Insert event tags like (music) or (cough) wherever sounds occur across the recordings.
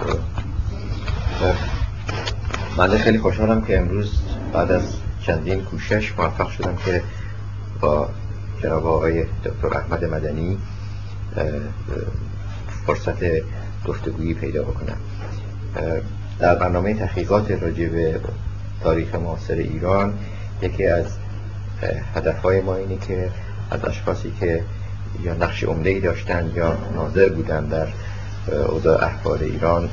بشه من خیلی خوشحالم که امروز بعد از چندین کوشش موفق شدم که با جناب آقای دکتر احمد مدنی فرصت گفتگویی پیدا بکنم. در برنامه تحقیقات راجع به تاریخ معاصر ایران یکی از هدفهای ما اینه که از اشخاصی که یا نقش عمده داشتن یا ناظر بودن در اوضاع احوال ایران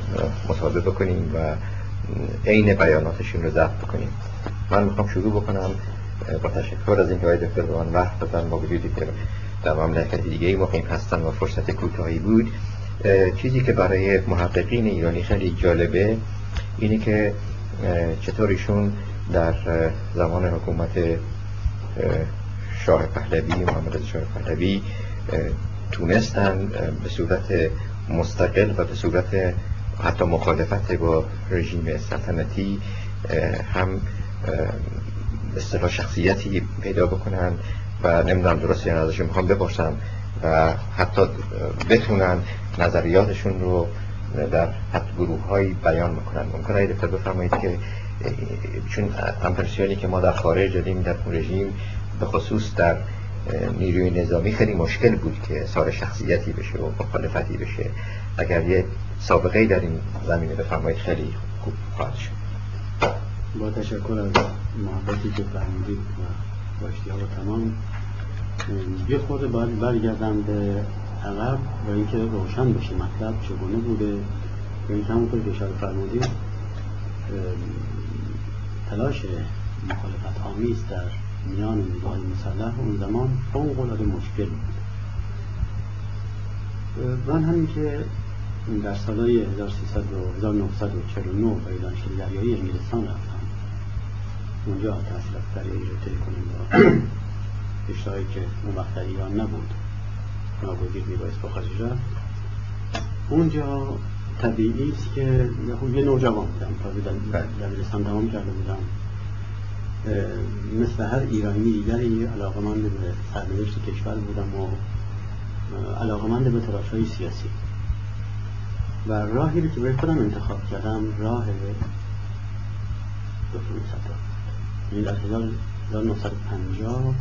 مصاحبه بکنیم و عین بیاناتشون رو ضبط بکنیم. من می‌خوام شروع بکنم با تشکر از اینکه آقای دکتر به من وقت دادن با وجودی که در مملکت دیگه مقیم هستن و فرصت کوتاهی بود. چیزی که برای محققین ایرانی خیلی جالبه اینه که چطور ایشون در زمان حکومت شاه پهلوی محمد شاه پهلوی تونستن به صورت مستقل و به صورت حتی مخالفت با رژیم سلطنتی هم اصطلاح شخصیتی پیدا بکنن و نمی‌دونم درست یا ازشون می‌خوام بپرسم و حتی بتونن نظریاتشون رو در حتی گروه هایی بیان می‌کنن ممکنه ای دکتر بفرمایید که چون امپرسیونی که ما در خارج دادیم در رژیم به خصوص در نیروی نظامی خیلی مشکل بود که سار شخصیتی بشه و مخالفتی بشه. اگر یه سابقه در این زمینه بفرمایید خیلی خوب خواهد شد. با تشکر از محبتی که فرمودید و و تمام. یه خورده باید برگردم به عقب و اینکه روشن بشه مطلب چگونه بوده. این همونطور که اشاره فرمودید تلاش مخالفت آمیز در میان نیروهای مسلح اون زمان فوق العاده مشکل بود. من همین که در سالهای 1300 و 1949 به دانشگاه دریایی انگلستان رفتم. اونجا تحصیلات دریایی رو طی کنیم با اشتهایی که اون وقت در ایران نبود. ناگزیر میبایست با خارج رفت. اونجا طبیعی است که یه نوجوان بودم. تازه در دبیرستان تمام کرده بودم. مثل هر ایرانی دیگری علاقمند به سرنوشت کشور بودم و علاقمند به تلاش های سیاسی. و راهی رو که به خودم انتخاب کردم راه دکتر صدرا یعنی در 1950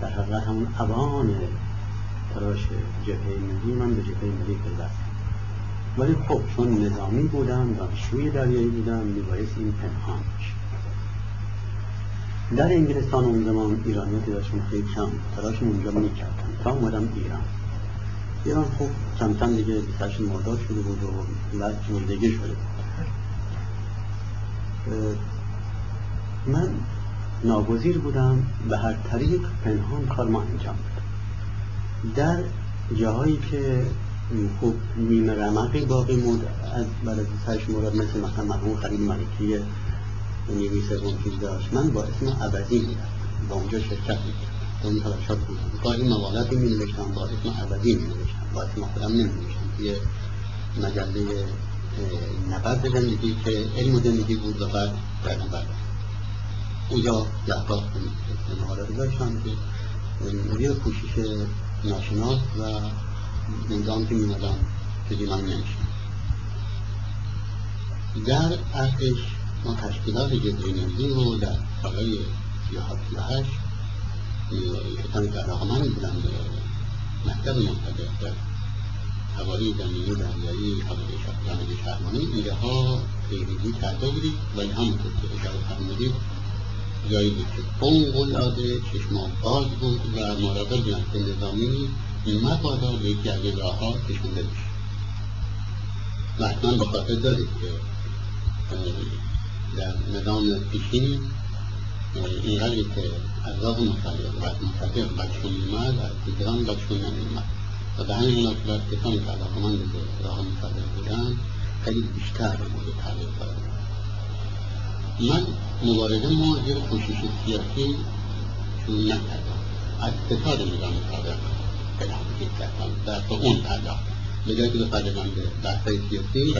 در حقیقت همون اوان تلاش جبهه ملی من به جبهه ملی پیوستم ولی خب چون نظامی بودم دانشجوی دریایی بودم میبایست این پنهان در انگلستان اون زمان ایرانیاتی داشتون خیلی کم تلاشم اونجا می‌کردن. تا اومدم ایران. ایران خب کم کم دیگه 28 مرداد شده بود و بعد جلدگی شده من ناگزیر بودم به هر طریق پنهان کار ما انجام بدم در جاهایی که خوب نیمه رمقی باقی مود از از 28 مرداد مثل مثلا مرحوم خرید ملکیه نیروی سوم چیز داشت. من با اسم عبدی با اونجا شرکت می‌کردم. اون تلاشات بودم. گاهی موالاتی می نوشتم با اسم عبدی می نوشتم با اسم خودم نمی نوشتم یه مجله نبرد زندگی که علم زندگی بود و بعد نبرد. اونجا گهگاه مهارت داشتم که یه کوشش ناشناس و نظام که میمدم که من نمیشم در ارتش ما تشکیلات جبرینندی رو در سالهای سیاه سیاهشت کسانی که علاقمند بودن به مکتب منطقه در هوایی زمینی دریایی جامعه شهرمانی ایده ها پیریزی کرده بودید ولی همونطور که اشاره فرمودید. جایی بود که فوق العاده چشمان باز بود و مراقب جنس نظامی مبادا به یکی از راه ها کشونده بشه و حتما به خاطر دارید که در نظام پیشین اینقدری که از راه مصدق و از مصدق بچون میمد از دیگران بچون نمیمد و به همین مناسبت کسانی که علاقمند به راه مصدق بودن خیلی بیشتر مورد تغییر قرار من مبارزه ما زیر کوشش سیاسی شروع نکردم از فساد نظام سابق بلحظه کردم در اون پرداخت به جایی که بپردازم به بحثهای سیاسی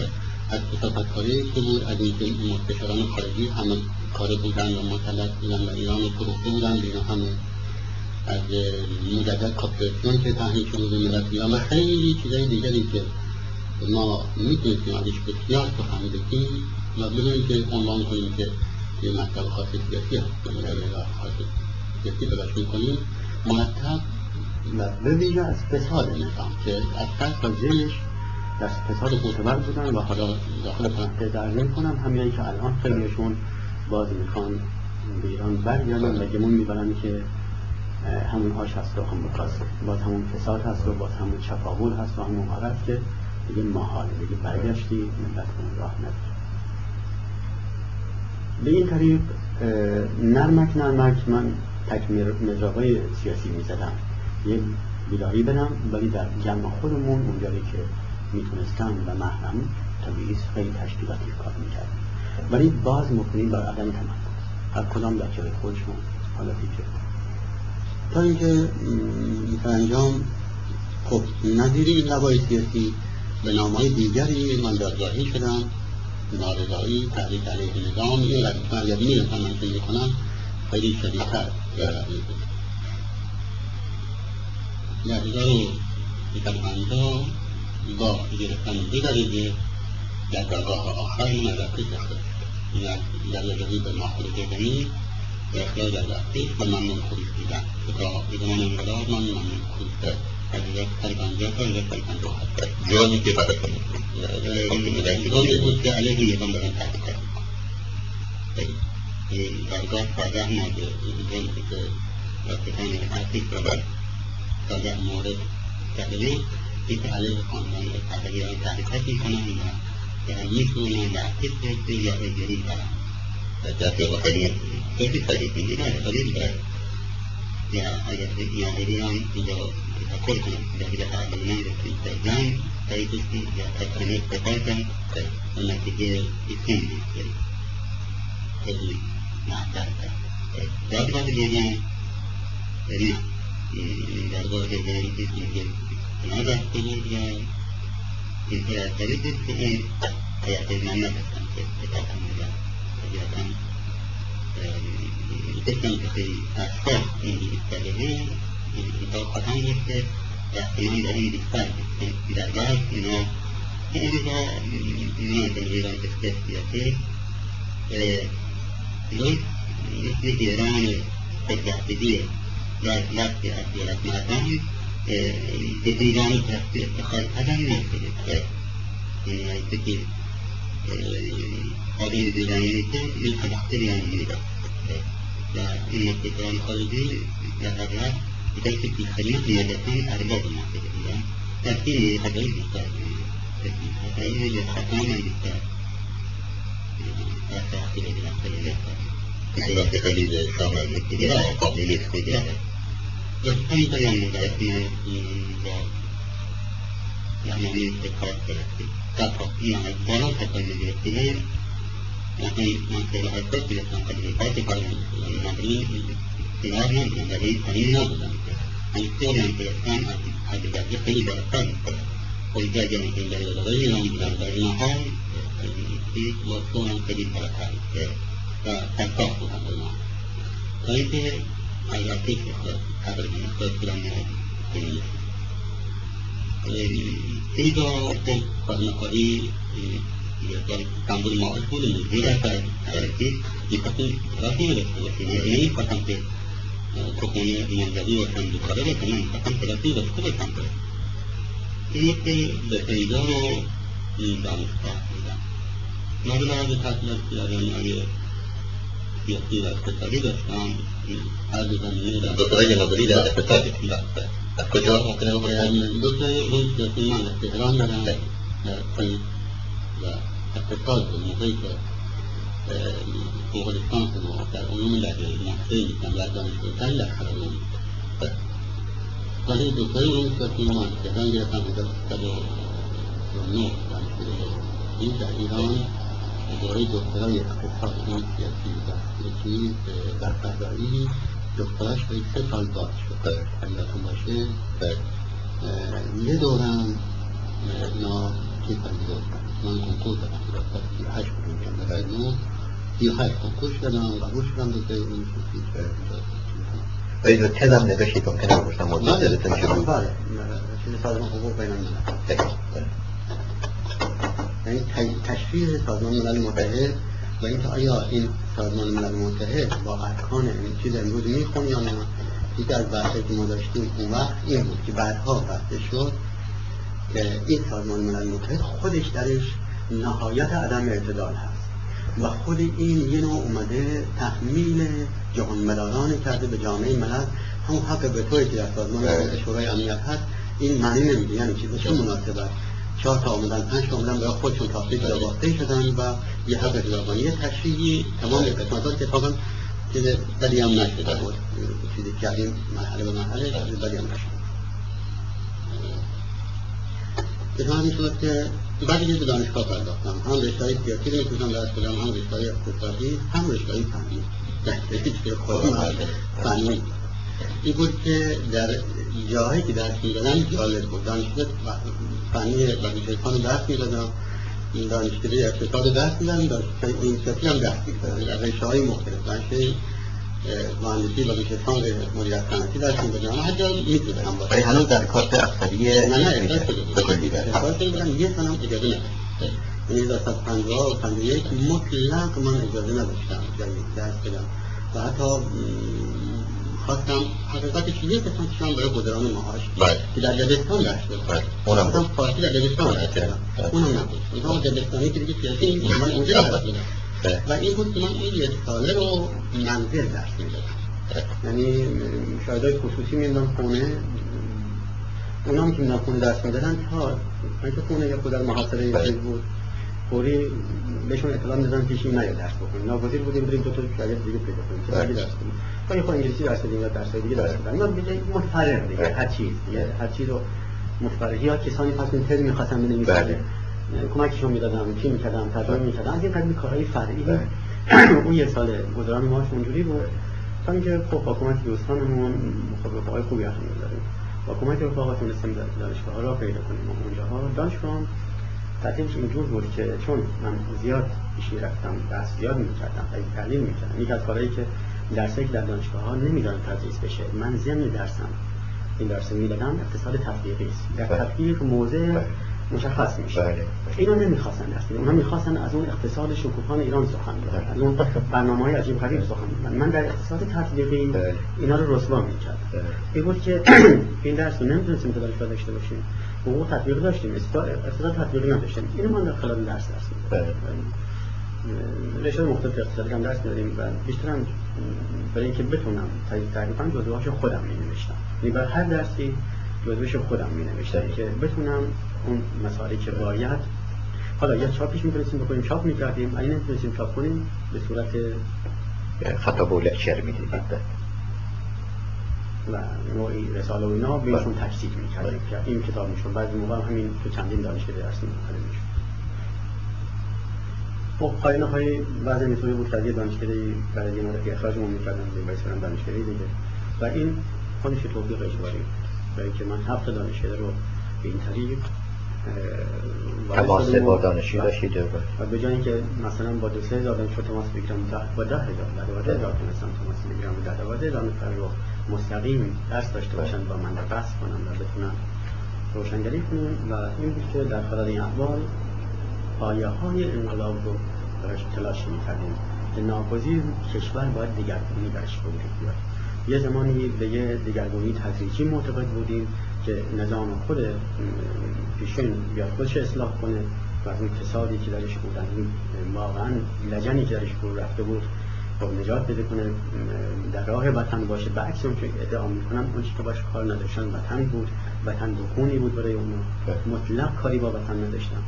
از کتابتکاری که بود از اینکه مستشاران خارجی همه کار بودن و مسلط بودن و ایران رو فروخته بودن بینا همه از مجدد کاپیتاسیون که تحمیل شده به ملت ایران و خیلی چیزای دیگری که ما می‌تونستیم ازش بسیار سخن بگیم و بدونیم که عنوان کنیم که یه مطلب خاص سیاسی هست خاص سیاسی بلاش می‌کنیم مرتب و به ویژه از فساد نظام که از قصد و ذهنش فساد معتبر بودن و حالا داخل پرانتز در کنم همیایی که الان خیلیشون باز می‌خوان به ایران برگردن و گمون می‌برن که همون هاش هست و همون باز, باز همون فساد هست و باز همون چپاول هست و همون عرض که دیگه محاله دیگه برگشتی ملت اون راه نداره. به این طریق نرمک نرمک من تکمیر مجراهای سیاسی می‌زدم. یه بیداری بدم ولی در جمع خودمون اونجایی که می‌تونستم و محرم طبیعی خیلی تشکیلاتی کار می‌کرد. ولی باز مکنیم بر عدم تمرکز. هر کدام در جای خودشون حالا دیگه. تا اینکه انجام خب نظیری این سیاسی به نامهای دیگری من دادگاهی شدم. نارضایی تحریک علیه نظام این من یاد می‌رسم من فکر کنم. خیلی شدیدتر. در هزار و با گرفتن. دقیقه در درگاه آخر من از اپریل در یادگی به ماحول دومی به اخلاق در اپریل و ممنون خروج که تا زمان انقلاب من ممنون خروج حقیقت پنجاه تا از پنجاه هست. جانی که فقط جانی بود که علیه نظام دارن تحقیقات درگاه پردح ماده جانی که دستان حقیق و بعد مورد تقریب که علیه خاندان پهلویان تحریکات می‌کنن و دارن می‌تونن در فکر یا اجری برن دست و خیلی خیلی خیلی خیلی نه خیلی بر یا اگر ناظری هم اینجا تفکر کنم در دیگه پهلویان رسید در جنگ سعی کشید یا تکنه سپاسن و نتیجه ایسون بود خیلی محتر کرد درگاه دوم نه درگاه دوم ایسون هذا الخروج طريق السؤال هيعطينا نفسا في اتفاق المجال طبيعة قسم في أشخاص يستخدمون متوقعان وقت احتمال داریم بیشتر در بعض اینا اونجا اینا تغییران بسیار سیاسی درست مثل ایران dünyanın kalpten nefret dünyadaki هذه البدايات من البكتيريا المريضة لأن التكرار القلبي ظهرنا بتركيب الخليط مادتين أرباب معتدلة تركيب لخطين بالطاقة خطين للخطين بالطاقة هذا أخيرا بالأخيرا بالأخيرا في خليج الشام المتدلة وقابلية الخداع ترکیب خدایی بیشتر خدایی خطا من بیشتر و تحصیل بنفسه مثل که خلیل شامل مستقران قابل استقرار داشتن بیان مدرسین با برنامه اتکار گرفتیم در این از بالا تکان می‌گرفتیم مثلا من خیلی حساس گرفتم قبل کار که کارم نبرین کنار نبودم در این پایین نبودم من आजादी के कारण पुराना Tentu waktu pernah kali dari kampung mau pun jadi يصير التسريب الشام عادة إلى بطريقة نظرية التسريب الكجور ممكن يقول البطريق هي تسمى الاستدرام على الاقتصاد المحيط مغولستان في المواقع العلوم المحسين كان لازم الإنسان لا حرمون طريق الطريق مستثمرات كان يفهم درس ممنوع يعني في إيران ضريبة الطريق اقتصاد سياسي و سیاسی در قضایی دکتراش به سه سال باز شد. اگرتون باشه یه دورم اینا چیز پذیرفت من کنکور دکتر سی و هشت که در نو سی و هشت کنکور شدم قبول شدم دکتر این ولی تزم نوشید ممکنه بپرسم موضوع دلتون چی بود؟ بله. چیز سازمان حقوق بین الملل یعنی تشریح سازمان ملل متحد و اینکه آیا این سازمان ملل متحد با ارکان این چیز امروز میخون یا نه؟ یکی از بحثی که ما داشتیم اون وقت این بود که بعدها بحث شد که این سازمان ملل متحد خودش درش نهایت عدم اعتدال هست و خود این یه نوع اومده تحمیل جهان مداران کرده به جامعه ملل. همون حق به توی که در سازمان شورای امنیت هست این معنی نمیده. یعنی چیز چه مناسبت؟ چهار تا آمدن پنج تا آمدن برای خودشون تافریق داباسته شدن و یه حق خلافانی یه تشریحی تمام قسمتات کتابم چیز بدی هم نشده بود چیزی کردیم مرحله به مرحله بدی هم نشده. به همین صورت که بعد به دانشگاه پرداختم هم رشته های سیاسی رو می‌تونم درس بدم هم رشته های اقتصادی هم رشته های فنی در خودم فنی. این بود که در جاهایی که درس می‌دادم جالب بود. دانشگاه فنی بلوچستان درس می‌دادم. دانشکده اقتصاد درس می‌دادم. دانشکده اینسیاسی هم درس می‌دادم. در رشته های مختلف. دانشکده مهندسی بلوچستان مدیریت صنعتی درس می‌دادم. جا می‌تونم باشه. هنوز در کارت افسری نه نه احساس بودم یه سنم اجازه نداشت. یعنی از پنجاه و پنجاه یک مطلق من اجازه نداشتم. درس بدم. و حتی خواستم حقیقتش یک قسمت شما برای قدران معاش که در دبستان درس بدم اونم خواستم فارسی در دبستان درس بدم اونم نبود. اونها دبستانی که دیگه سیاسی این من اونجا درس و این بود که من این یک ساله رو منزل درس می‌دادم. یعنی شاهدای خصوصی میدم خونه. اونا هم که میدن خونه درس می‌دادن تا من که خونه یا در محاصره بود. فوری بهشون اطلاع می‌دادن پیش این نیا درس بکنیم ناگزیر بودیم بریم دو تا شاگرد دیگه پیدا کنیم. که دیگه درس کنیم خواهی خواهی انگلیسی درس بدیم یا درس دیگه درس بدن یا دیگه متفرق دیگه هر چیز دیگه هر چیز رو متفرق یا کسانی پس این ترم می‌خواستن بنویسن. کمکشون می‌دادم چی می‌کردم ترجمه می‌کردم از این قبیل کارهای فرعی. (clears throat) اون یه سال گذران ماش اونجوری بود. تا اینکه خب حکومت دوستانمون خب رفاقای خوبی اخیر داریم. حکومت رفاقا تونستیم دانشگاه را پیدا کنیم. اونجاها دانشگاه ترتیبش اینجور بود که چون من زیاد پیش می‌رفتم بحث زیاد می‌کردم خیلی تحلیل می‌کردم یک از کارهایی که درسایی که در دانشگاه ها نمیدارن تدریس بشه من ضمن درسم این درس می‌دادم اقتصاد تطبیقی است. در تطبیق موضع مشخص میشه. بله. اینا نمی‌خواستن بدن. اونا می‌خواستن از اون اقتصاد شکوفان ایران سخن بگن از اون برنامه های عجیب غریب سخن بگن. من در اقتصاد تطبیقی بله. اینا رو رسوا می‌کردم. بله. این بود که (clears throat) این درس رو نمی‌تونستیم که دانشگاه داشته باشیم. حقوق تطبیق داشتیم اقتصاد تطبیقی نداشتیم اینو من در خلال درس درس رشته مختلف اقتصادی هم درس می‌دادیم و بیشتر هم برای اینکه بتونم تقریبا جزوهاش خودم می نوشتم یعنی بر هر درسی جزوهش خودم می نوشتم که بتونم اون مسائلی که باید حالا یا چاپش می‌تونستیم بکنیم چاپ می‌کردیم اگه نمی‌تونستیم چاپ کنیم به صورت خطاب و لکچر می‌دیدید و نوعی رساله و اینا بهشون تجسید می‌کردیم که این کتاب میشون بعضی موقع همین تو چندین دانشگاه درس می‌کنیم میشون خب پایین های بعضی اینطوری بود که یه دانشگاهی برای یه مدتی اخراجمون می‌کردن به باعث برم دانشگاهی دیگه. و این خودش توفیق اجباری برای اینکه من هفت دانشگاه رو به این طریق تماس با دانشجو داشتید و به جای اینکه مثلا با دو سه هزار دانشجو تماس بگیرم با ده هزار ده دوازده هزار تونستم تماس بگیرم و ده دوازده هزار نفر رو مستقیم درس داشته باشن با من بحث کنم و بتونم روشنگری کنم و این بود که در خلال این احوال پایه های انقلاب رو براش تلاش می‌کردیم. که ناگزیر کشور باید دگرگونی برش وجود بیاد یه زمانی به یه دگرگونی تدریجی معتقد بودیم که نظام خود پیشین بیاد خودش اصلاح کنه و از اون کسادی که درش بود از واقعا لجنی که درش بود رفته بود خب نجات بده کنه در راه وطن باشه. به عکس اون که ادعا می‌کنم اون که باش کار نداشتن وطن بود وطن دخونی بود برای اون. مطلق کاری با وطن نداشتن.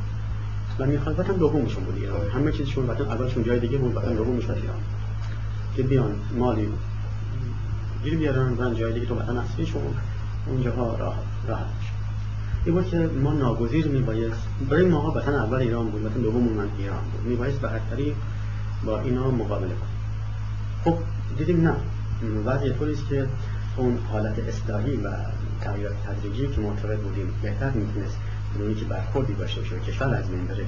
و می‌خواد وطن دومشون بود ایران همه چیزشون وطن اولشون جای دیگه بود وطن دومش بود ایران که بیان مالی گیر بیارن و جای دیگه تو وطن اصلیشون اونجاها راه راحت این بود که ما ناگزیر میبایست برای ماها وطن اول ایران بود وطن دوم من ایران بود. میبایست به هر با اینا مقابله کنیم خب دیدیم نه. وضع است که اون حالت اصلاحی و تغییرات تدریجی که معتقد بودیم بهتر می‌تونست بدونی که برخوردی باشه و کشور از بین بره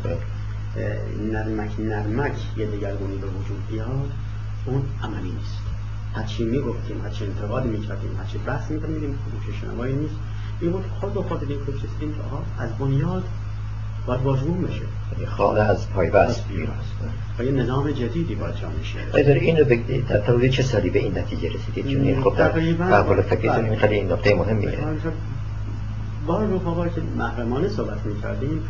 نرمک نرمک یه دگرگونی به وجود بیاد اون عملی نیست. هرچی می‌گفتیم هرچی انتقاد می‌کردیم هرچی بحث می‌کردیم میدیم گوش شنوایی نیست. این بود خود به خود این که که آها از بنیاد باید واژگون بشه. خانه از پایبست بیرون و یه نظام جدیدی باید جا میشه. آیا اینو بگید در طول چه سالی به این نتیجه رسیدید چون این خب در قبل فکر بله. این خیلی این نقطه مهمیه با رفقا که محرمانه صحبت می‌کردیم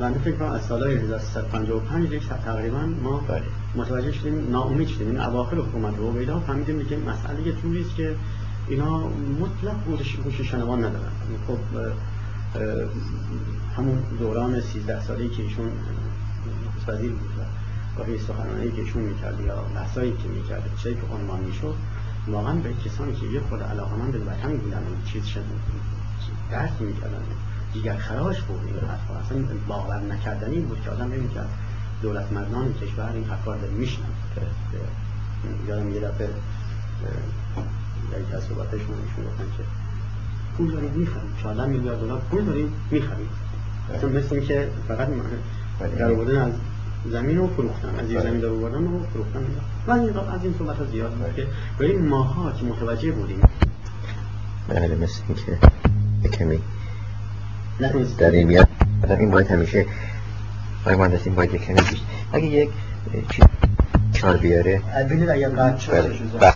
بنده فکر کنم از سالهای 1355 یک تقریبا ما بله. متوجه شدیم ناامید شدیم. این اواخر حکومت رو بیدا فهمیدیم که مسئله یه جوری است که اینا مطلق هوش شنوان ندارن. خب همون دوران 13 سالی که ایشون وزیر بود و گاهی سخنرانی که ایشون می‌کرد یا بحثایی که می‌کرد چیزی که عنوان می‌شد واقعا به کسانی که یه خود علاقمند به وطن بودن چیز شد درک می‌کردن دیگر خراش بود. این حرفا اصلا باور نکردنی بود که آدم ببین که دولت مردان کشور این حرفا رو میشنن یادم یه دفعه یکی از صحبتشون ایشون گفتن که پول داریم می‌خریم 14 میلیارد دلار پول داریم می‌خریم اصلا مثل این که فقط بله. در آوردن از زمین رو فروختن از زیر بله. زمین در آوردن رو فروختن و این از این صحبت ها زیاد بله. که به این ماها که متوجه بودیم بله مثل این که یه کمی در این میاد آدم این باید همیشه آقای مهندس این باید یک کمی اگه یک چیز چار بیاره ببینید اگر قد شد بله بله.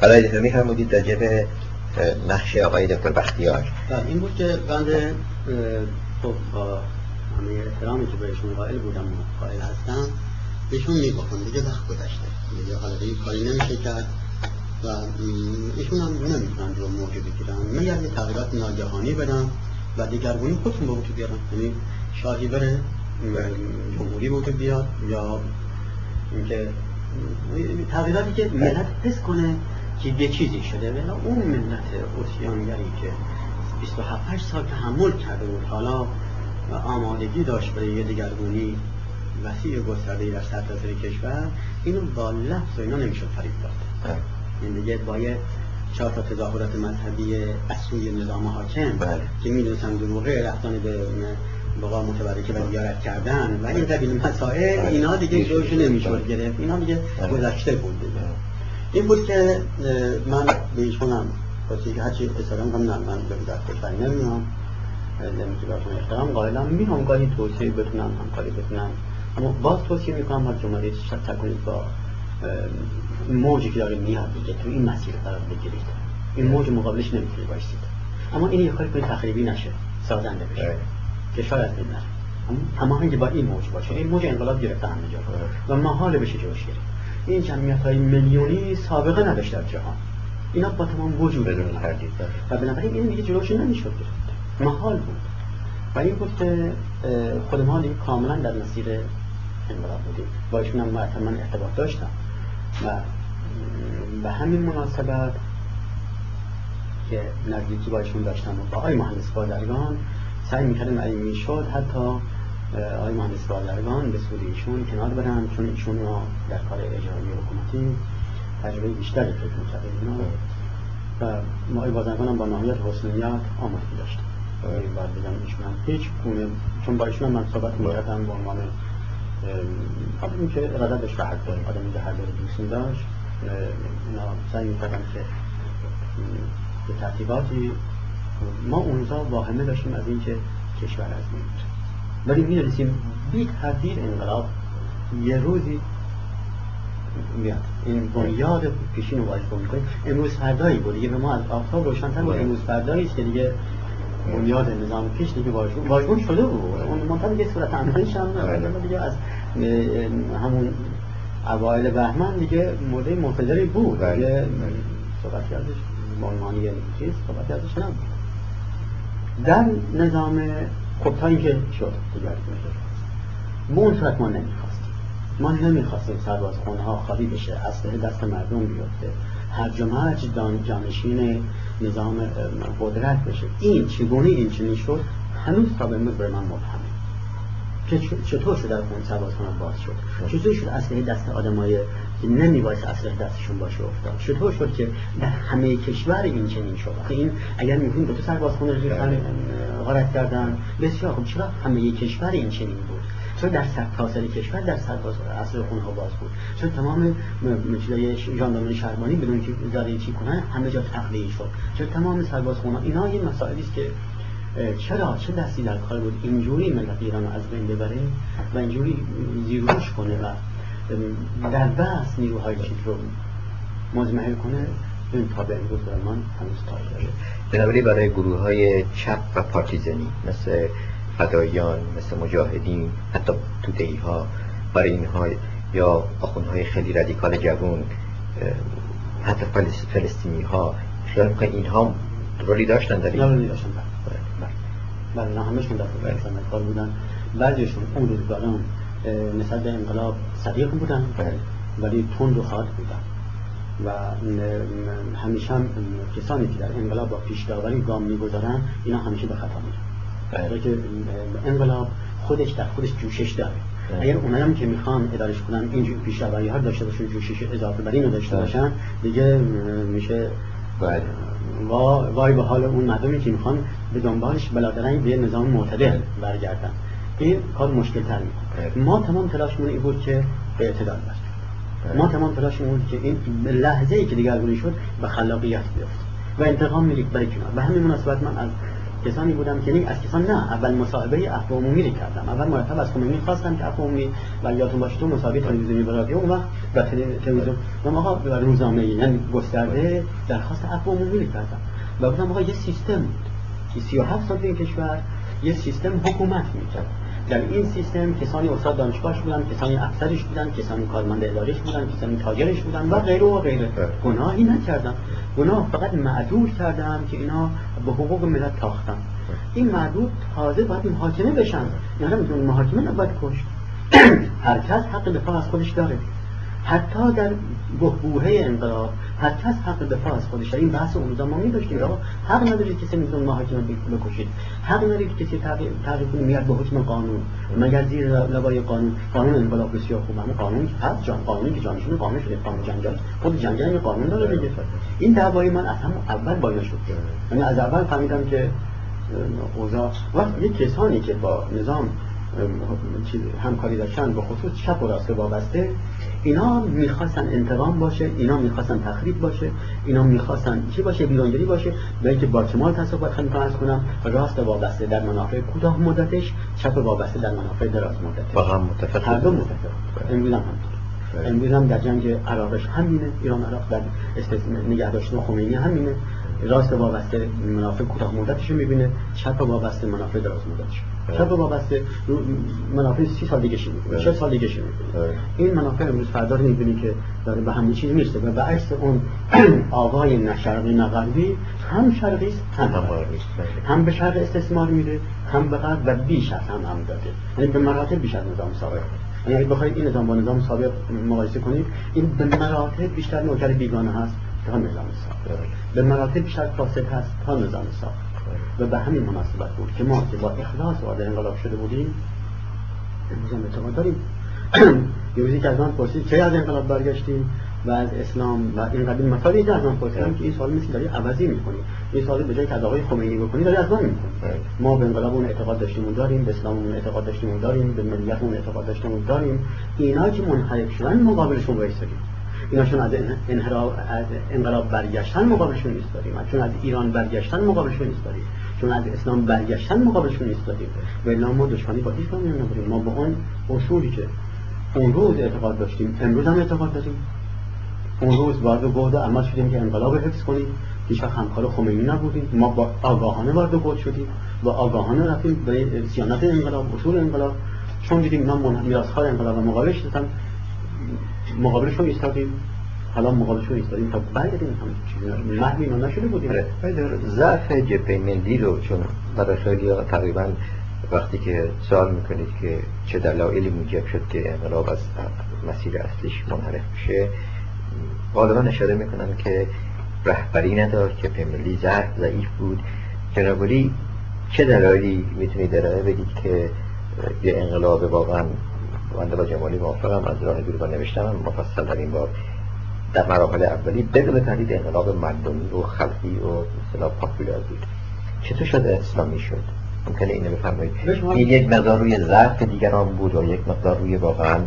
حالا اجازه میفرمودید در جبه نقش آقای دکتر بختیار. بله، این بود که بنده خب با همه احترامی که بهشون قائل بودم و قائل هستم بهشون می‌گفتم دیگه وقت گذشته. دیگه حالا دیگه کاری نمیشه کرد و ایشون هم نمی‌تونن رو موجه بگیرن. مگر یه تغییرات ناگهانی بدم و دیگرگونی خودشون به وجود بیارن؟ یعنی شاهی بره جمهوری به وجود بیاد یا اینکه تغییراتی که ملت حس کنه که یه چیزی شده ولی اون ملت اوسیانگری که 27 سال تحمل کرده بود حالا آمادگی داشت برای یه دگرگونی وسیع و گسترده در سرتاسر کشور اینو با لفظ و اینا نمی‌شد فریب داد این دیگه با یه چهار تا تظاهرات مذهبی از سوی نظام حاکم بله. که می‌دونستن دروغه رفتن به بقا متبرکه و زیارت کردن و این قبیل مسائل بله. اینا دیگه. جوش نمی‌شد بله. گرفت اینا دیگه بله. گذشته بود دیگه بله. این بود که من به ایشونم کسی که هرچی اصلا هم نه من به در کشوری نمیام. نمی که براتون احترام قائلم. میام گاهی توصیه بتونم همکاری بتونم. اما باز توصیه می‌کنم هر جمعه شد کنید با موجی که داره میاد دیگه تو این مسیر قرار بگیرید. این موج مقابلش نمی‌تونید بایستید. اما این یه کاری کنید تخریبی نشه سازنده بشه. بله. کشور از بین نره. اما هماهنگی با این موج باشه این موج انقلاب گرفته همه جا. و محال بشه جلوش گرفت این جمعیت های میلیونی سابقه نداشت در جهان. اینا با تمام وجود بدون. تردید. و بنابراین این دیگه جلوش نمی‌شد. گرفت محال بود. و این بود که خود ما دیگه کاملا در مسیر انقلاب بودیم. با ایشون هم من ارتباط داشتم. و به همین مناسبت که نزدیکی با ایشون داشتم و با آقای مهندس بازرگان سعی می‌کردم اگه می‌شد حتی آقای مهندس بازرگان به سود ایشون کنار برن چون ایشون را در کار اجرایی حکومتی تجربه بیشتری فکر می‌کرده اینا. و ما آقای بازرگان هم با ناحیت حسنیت داشتیم. یعنی باید بگم ایشون هم هیچ گونه چون با ایشون من صحبت می‌کردم به عنوان ام، آدم این که ارادت بهش راحت داریم آدمی که هر داره دوست داشت اینا سعی می‌کردم که به ترتیباتی ما اون روزا واهمه داشتیم از اینکه کشور از میره ولی می‌دونستیم بی تردید انقلاب یه روزی میاد. این بنیاد پیشین رو واجب می‌کنیم امروز فردایی بود. دیگه به ما از آفتاب روشنتر بود بله. امروز فردایی است که دیگه بنیاد نظام پیش دیگه واژگون شده بود. اون منتها دیگه صورت عملیش هم بله. دیگه از همون اوایل بهمن دیگه موضع منفجری بود. بله. دیگه صحبت کردش به عنوان یه چیز صحبت کردش نبود. در نظام خب تا اینکه شد دیگر به ما نمی‌خواستیم. ما نمی‌خواستیم سربازخانه ها خالی بشه اسلحه دست مردم بیفته. هرج و مرج جانشین نظام ام، قدرت بشه. این چگونه این چنین شد؟ هنوز تا به من مبهمه که چطور شد در خون سربازخانه باز شد؟ چطور شد اسلحه دست آدمای که نمیبایست اسلحه دستشون باشه افتاد؟ چطور شد که در همه کشور این چنین شد؟ این اگر میگیم دو تا سربازخانه رو ریختن غارت کردن. بسیار خب چرا همه کشور این چنین بود؟ چرا در سرتاسر کشور در سرباز اصل خونه ها باز بود؟ چرا تمام م- م- چیزای ش- ژاندارمری شهربانی بدون که زده چی کنن همه جا تخلیه شد؟ چرا تمام سرباز خونه اینا یه مسائلی است که چرا؟ چه دستی در کار بود؟ اینجوری ملت ایران از بین ببره و اینجوری زیروش کنه و در بحث نیروهای چیز رو مزمحل کنه؟ این تا به امروز من هنوز تاریخ بنابراین برای گروه های چپ و پارتیزنی مثل فدایان مثل مجاهدین حتی توتهی ها برای اینها یا های خیلی رادیکال جوون حتی فلسطینی ها خیال می‌کنه اینها رولی داشتن در این بله, بله. همشون در کار بودن بعضیشون اون روزگاران نسبت به انقلاب صدیق بودن بله. ولی تند و خاط بودن و همیشه هم کسانی که در انقلاب با پیش داوری گام می‌گذارن اینا همیشه به خطا میرن بله. که انقلاب خودش در خودش جوشش داره بله. اگر اونایی هم که می‌خوان ادارش کنن اینجور پیش داوری ها داشته باشن جوشش اضافه بر اینو داشته باشن دیگه میشه وای به حال اون مردمی که می‌خوان به دنبالش بلادرنگ به نظام معتدل برگردن. این کار مشکل تر می‌کنه. ما تمام تلاشمون این بود که به اعتدال برسیم. ما تمام تلاشمون بود که این لحظه ای که دیگرگونی شد به خلاقیت بیفت و انتقام میریک برای کنار. به همین مناسبت من از کسانی بودم که از کسان نه. اول مصاحبه عفو عمومی رو کردم. اول مرتب از خمینی خواستم که عفو عمومی و یادتون باشه تو مصاحبه تلویزیونی و اون وقت و تلویزیون و آقا روزنامه یعنی گسترده درخواست عفو عمومی کردم. و گفتم آقا یه سیستم که 37 سال این کشور یه سیستم حکومت می‌کرد. در این سیستم کسانی استاد دانشگاهش بودن کسانی افسرش بودن کسانی کارمند ادارش بودن کسانی تاجرش بودن و غیره و غیره. گناهی نکردم گناه فقط معدود کردم که اینا به حقوق ملت تاختن. این معدود تازه باید محاکمه بشن. یعنی محاکمه نباید کشت. (clears throat) هر کس حق دفاع از خودش داره. حتی در بحبوه انقلاب هر کس حق دفاع از خودش. این بحث اون ما می‌داشتیم. آقا حق ندارید کسی میتون محاکمه بکشید. حق ندارید کسی تعقیب کنه میاد به حکم قانون. مگر زیر لوای قانون؟ قانون انقلاب بسیار خوبه اما قانون هست جان قانونی که جانشون قانون شده قانون جنگل خود جنگل قانون داره دیگه. این دعوای من از همون اول باید شد. یعنی از اول فهمیدم که اوضاع وقت یک کسانی که با نظام همکاری داشتن به خصوص چپ و راست وابسته اینا می‌خواستن انتقام باشه اینا می‌خواستن تخریب باشه اینا می‌خواستن چی باشه بیرانگری باشه. و اینکه با کمال تصاحب خدمت کنم راست وابسته در منافع کوتاه مدتش چپ وابسته در منافع دراز مدتش. با هم متفق. هر دو متفق. امروز هم امروز هم در جنگ عراقش همینه ایران عراق در نگه داشتن خمینی همینه. راست وابسته منافع کوتاه مدتش رو می‌بینه چپ وابسته منافع دراز مدتش. چپ وابسته منافع سی سال دیگه می‌بینه چه سال دیگه می‌بینه. این منافع امروز فردا رو می‌بینی که داره به همین چیز می‌رسه و به عکس اون (clears throat) آقای نه شرقی نه غربی هم شرقی هم غربی هم به شرق استثمار میده هم به غرب و بیش از هم هم داده. یعنی به مراتب بیش از نظام سابق یعنی بخواید این نظام با نظام سابق مقایسه کنید این به مراتب بیشتر نوکر بیگانه هست. تا نظام سابق به مراتب بیشتر فاسد هست تا نظام سابق و به همین مناسبت بود که ما که با اخلاص وارد انقلاب شده بودیم امروز هم اعتقاد داریم. (clears throat) یه روزی که از من پرسید چه از انقلاب برگشتیم و از اسلام و این قبیل مسائلی از من پرسیدم که این سوال مثل داری عوضی می‌کنی. این سوال به جای که از آقای خمینی بکنی داری از من می‌کنی. ما به انقلاب اون اعتقاد داشتیم و داریم به اسلام اون اعتقاد داشتیم و داریم به ملیت اون اعتقاد داشتیم و داریم. اینا که منحرف شدن مقابلشون وایسادیم. ایناشون از انحراف از انقلاب برگشتن مقابلشون ایستادیم چون از ایران برگشتن مقابلشون ایستادیم چون از اسلام برگشتن مقابلشون ایستادیم و ما دشمنی با هیچ کدوم نبودیم. ما با اون اصولی که اون روز اعتقاد داشتیم امروز هم اعتقاد داریم. اون روز وارد گفت عمل شدیم که انقلاب حفظ کنیم. هیچ وقت همکار خمینی نبودیم. ما با آگاهانه وارد گفت شدیم. و آگاهانه رفتیم به سیانت انقلاب اصول انقلاب. چون دیدیم اینا میراثخوار انقلاب مقابلش دادن مقابلشون ایستادیم. حالا مقابلشون ایستادیم تا برگردیم هم محوی اینا نشده بودیم. آره. ضعف جبهه ملی رو چون برای خیلی تقریبا وقتی که سوال می‌کنید که چه دلایلی موجب شد که انقلاب از مسیر اصلیش منحرف بشه غالبا اشاره می‌کنن که رهبری نداشت که ملی ضعف ضعیف بود. جنابالی چه دلایلی می‌تونید ارائه بدید که یه انقلاب واقعا بنده با جمالی موافقم از راه دور نوشتم مفصل در این باب. در مراحل اولی بدون تردید انقلاب مردمی و خلقی و مثلا پاپولار بود. چطور شده اسلامی شد؟ ممکنه اینو بفرمایید. این یک مقدار روی ضعف دیگران بود و یک مقدار روی واقعا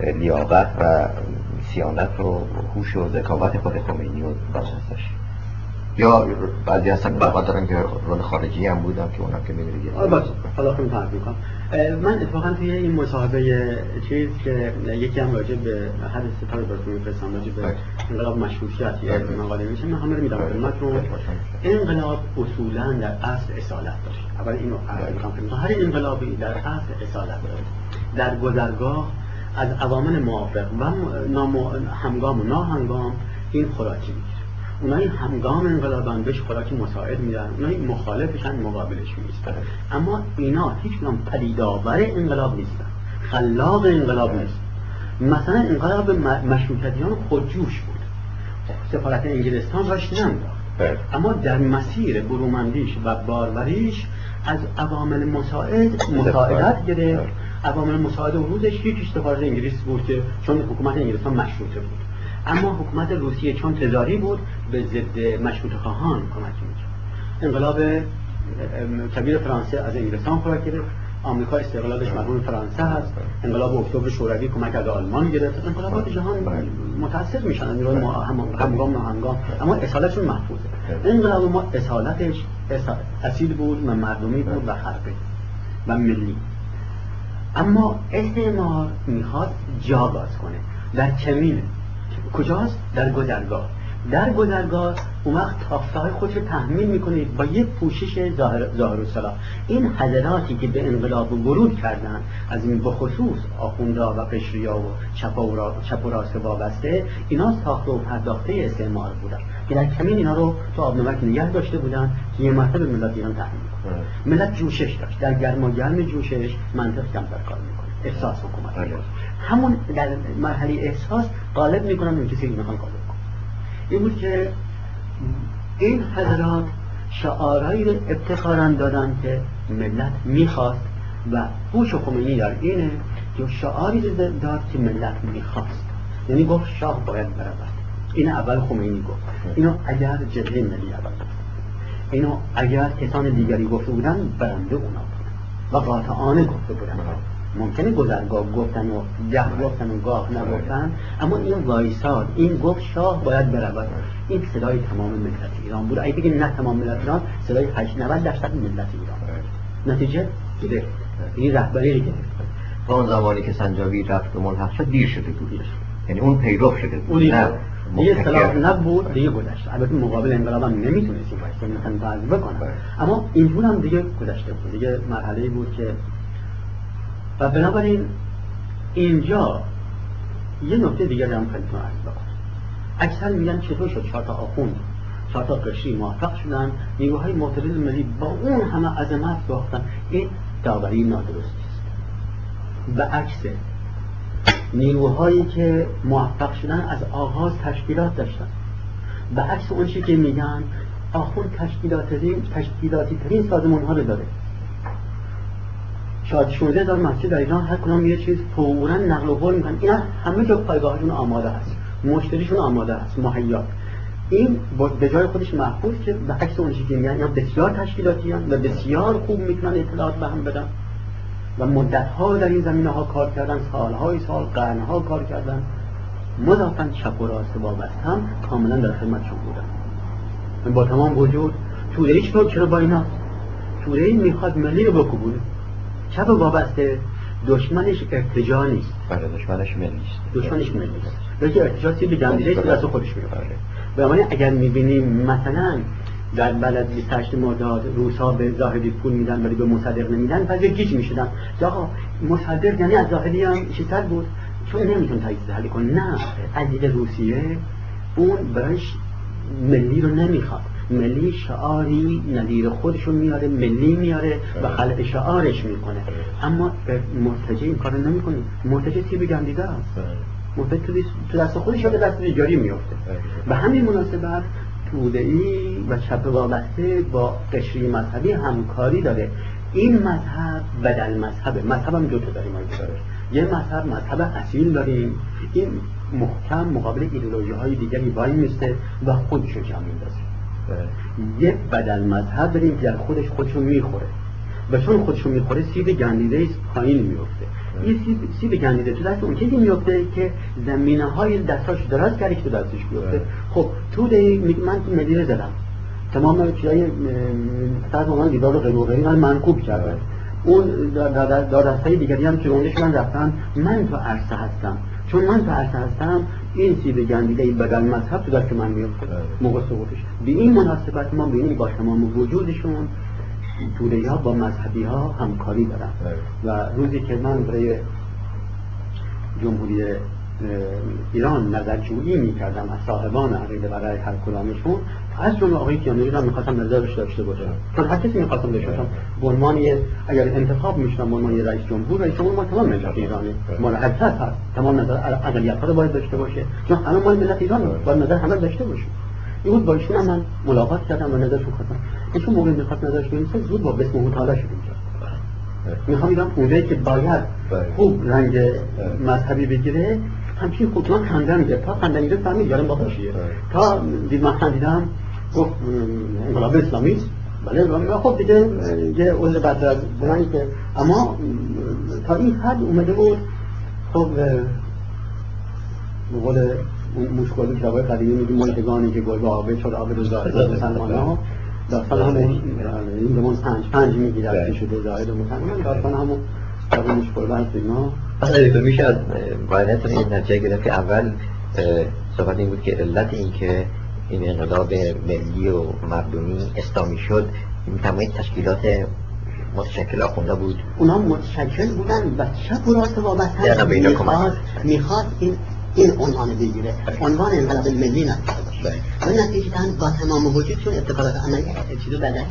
لیاقت و سیانت و هوش و ذکاوت خود خمینی و بازنسش یا بعضی هستن علاقه دارن که رول خارجی هم بودن که اونم که آره باشه حالا خیلی تعریف می‌کنم من اتفاقا توی این مصاحبه چیز که یکی هم راجع به هر ستاره براتون میفرستم راجع به بله. انقلاب مشروطیت یه بله. مقاله میشه من همه رو میدم بله. خدمتتون. انقلاب اصولا در اصل اصالت داره اول اینو بگم. هر انقلابی در اصل اصالت داره در گذرگاه از عوامل موافق و نام- همگام و ناهنگام این خوراکی اونایی همگام انقلابن بهش خوراکی مساعد میدن. اونایی مخالفشن مقابلش میستن اما اینا هیچ کدام پدیدآور انقلاب نیستن. خلاق انقلاب نیست. مثلا انقلاب مشروطیان خودجوش بود. سفارت انگلستان راش نمیداخت بله. اما در مسیر برومندیش و باروریش از عوامل مساعد مساعدت گرفت. عوامل مساعد ورودش یکیش سفارت انگلیس بود که چون حکومت انگلستان مشروطه بود. اما حکومت روسیه چون تزاری بود به ضد مشروطه خواهان کمک می‌کرد. انقلاب کبیر فرانسه از انگلستان خوراک گرفت. آمریکا استقلالش مرهون فرانسه هست. انقلاب اکتبر شوروی کمک از آلمان گرفت. انقلابات جهان متاثر میشن. نیروی همگام همگام. اما اصالتشون محفوظه انقلاب ما اصالتش اصا- اصیل بود و مردمی بود و حربه و ملی. اما استعمار می‌خواد جا باز کنه. در کمینه. کجاست؟ در گذرگاه. در گذرگاه اون وقت تافتهای خودش رو تحمیل می‌کنه با یک پوشش ظاهر, ظاهر و صلاح این حضراتی که به انقلاب ورود کردن از این بخصوص آخوندا و قشریا و چپ و, را- چپ و راست وابسته اینا ساخته و پرداخته استعمار بودن. که در کمین اینا رو تو آبنمک نگه داشته بودن که یه مرتبه ملت ایران تحمیل کنه. ملت جوشش داشت. در گرم و گرم جوشش منطق کمتر کار می‌کنه. احساس حکومت. بله. همون در مرحله احساس غالب می‌کنن اون کسی می‌خوان غالب کنن این بود که این حضرات شعارهایی رو ابتخارا دادن که ملت می‌خواست و هوش خمینی در اینه که شعاری رو داد که ملت می‌خواست. یعنی گفت شاه باید برود. این اول خمینی گفت. اینو اگر جبهه ملی اول گفت. اینو اگر کسان دیگری گفته بودن برنده اونا بودن. و قاطعانه گفته بودن. ممکنه گذرگاه گفتن و گه گفتن و گاه نگفتن اما این وایساد این گفت شاه باید برود. این صدای تمام ملت ایران بود. اگه بگیم نه تمام ملت ایران صدای 8 90 درصد ملت ایران نتیجه گرفت این رهبری گرفت. تا اون زمانی که سنجابی رفت و ملحق شد دیر شده بود. یعنی اون پیرو شده بود. نه دیگه مبتکر. اصطلاح نبود دیگه گذشت. البته مقابل انقلاب هم نمی‌تونستیم وایسیم مثلا بکنم بله. اما اینجور هم دیگه گذشته بود. دیگه مرحله بود که و بنابراین اینجا یه نکته دیگه هم خدمتتون عرض بکنم. اکثر میگن چطور شد چهار تا آخوند چهار تا قشری موفق شدن نیروهای معتدل ملی با اون همه عظمت باختن. این داوری نادرستی است. و عکس نیروهایی که موفق شدن از آغاز تشکیلات داشتن. به عکس اون که میگن آخوند تشکیلاتی تشکیلاتی ترین سازمان ها رو داره. شاید 16 هزار مسجد در ایران هر کدام یه چیز فورا نقل و قول می‌کنن. اینا همه جا پایگاهشون آماده هست. مشتریشون آماده هست مهیا. این به جای خودش محفوظ که به عکس اون چیزی میگن. اینا بسیار تشکیلاتی هستند و بسیار خوب می‌تونن اطلاعات به هم بدن. و مدت ها در این زمینه ها کار کردن سالهای سال قرنها کار کردن. مضافن چپ و راست وابسته هم کاملا در خدمتشون بودن. با تمام وجود توده ای چرا با اینا؟ توده ای می‌خواد ملی رو بکوبونه. چپ وابسته. دشمنش ارتجاع نیست. بله دشمنش ملی است دشمنش ملی است بلکه ارتجاع سیب گندیده که دست خودش بله. بنابراین اگر می‌بینیم مثلا در بلد 28 مرداد روسا به زاهدی پول میدن ولی به مصدق نمیدن بعضی گیج می‌شدن. آقا مصدق یعنی از زاهدی هم چیزتر بود. چون نمیتون تجزیه حل کنه. نه. از دید روسیه اون برایش ملی رو نمی‌خواد. ملی شعاری نظیر خودشون میاره ملی میاره و خلق شعارش می‌کنه. اما مرتجع این کارو نمی‌کنه مرتجع تیب گندیده است بله. مرتجع تو دست- خودش به دست دیگری میفته بله. به همین مناسبت توده‌ای و چپ وابسته با قشری مذهبی همکاری داره. این مذهب بدل مذهبه. مذهب هم دو تا داریم. یه مذهب مذهب اصیل داریم. این محکم مقابل ایدئولوژی های دیگری وای میسته و خودشو جمع میندازه. بله. یه بدل مذهب که در خودش خودشو می‌خوره. و چون خودشو می‌خوره سیب گندیده ایست پایین میفته این سیب, سیب گندیده تو دست اون کسی میفته که زمینه های دستاش دراز کردی که تو دستش بیفته. خب تو من تو مدینه زدم. تمام چیزای سر عنوان دیدار غیر من منکوب کردن اون دادستای دیگری هم که من رفتن من تو عرصه هستم. چون من عرصه هستم این سیب گندیده بدل مذهب تو دست من میفته موقع سقوطش. به این مناسبت ما بینیم با تمام وجودشون توده ها با مذهبی ها همکاری دارن. و روزی که من برای جمهوری ایران نظرجویی می‌کردم از صاحبان عقیده برای هر کدامشون. از جمله آقای کیانوری را می‌خواستم نظرش داشته باشم. چون هر کسی می‌خواستم داشته باشم. به عنوان اگر انتخاب می‌شدم به عنوان رئیس جمهور رئیس جمهور ما تمام ملت ایرانی. مال حرکت هست تمام نظر اقلیت ها باید داشته باشه. چون همه مال ملت ایران باید نظر همه داشته باشه. این بود با ایشون من ملاقات کردم و نظرشون خواستم ایشون موقع می‌خواست نظرش بنویسه زود با بسم شروع کرد. می‌خوام ایران اونجایی که باید خوب رنگ مذهبی بگیره همچین خود من خندم گرفت تا خندم گرفت فهمید یارم با خوشیه تا دید من خندیدم گفت انقلاب اسلامی بله خب دیگه یه عذر بعد از بلنی که اما تا این حد اومده بود خب بقول مشکل کتابای قدیمی میگیم ملکگانی که گل با آبه شد (laughs) آبه زاهد مسلمان ها؟ داستان همه این زمان پنج پنج می‌گیرد که شده؟ زاهد مسلمان داستان همون مشکل بحث اینا. اصلا میشه از باید این نتیجه گرفت که اول صحبت این بود که علت این که این انقلاب ملی و مردمی اسلامی شد این تشکیلات متشکل آخونده بود. اونا متشکل بودن و چپ و راست وابسته می‌خواد می‌خواد این این عنوان بگیره. عنوان انقلاب ملی نتیجه باشه و نتیجه با تمام وجودشون اتفاقات عملی چیزو بدن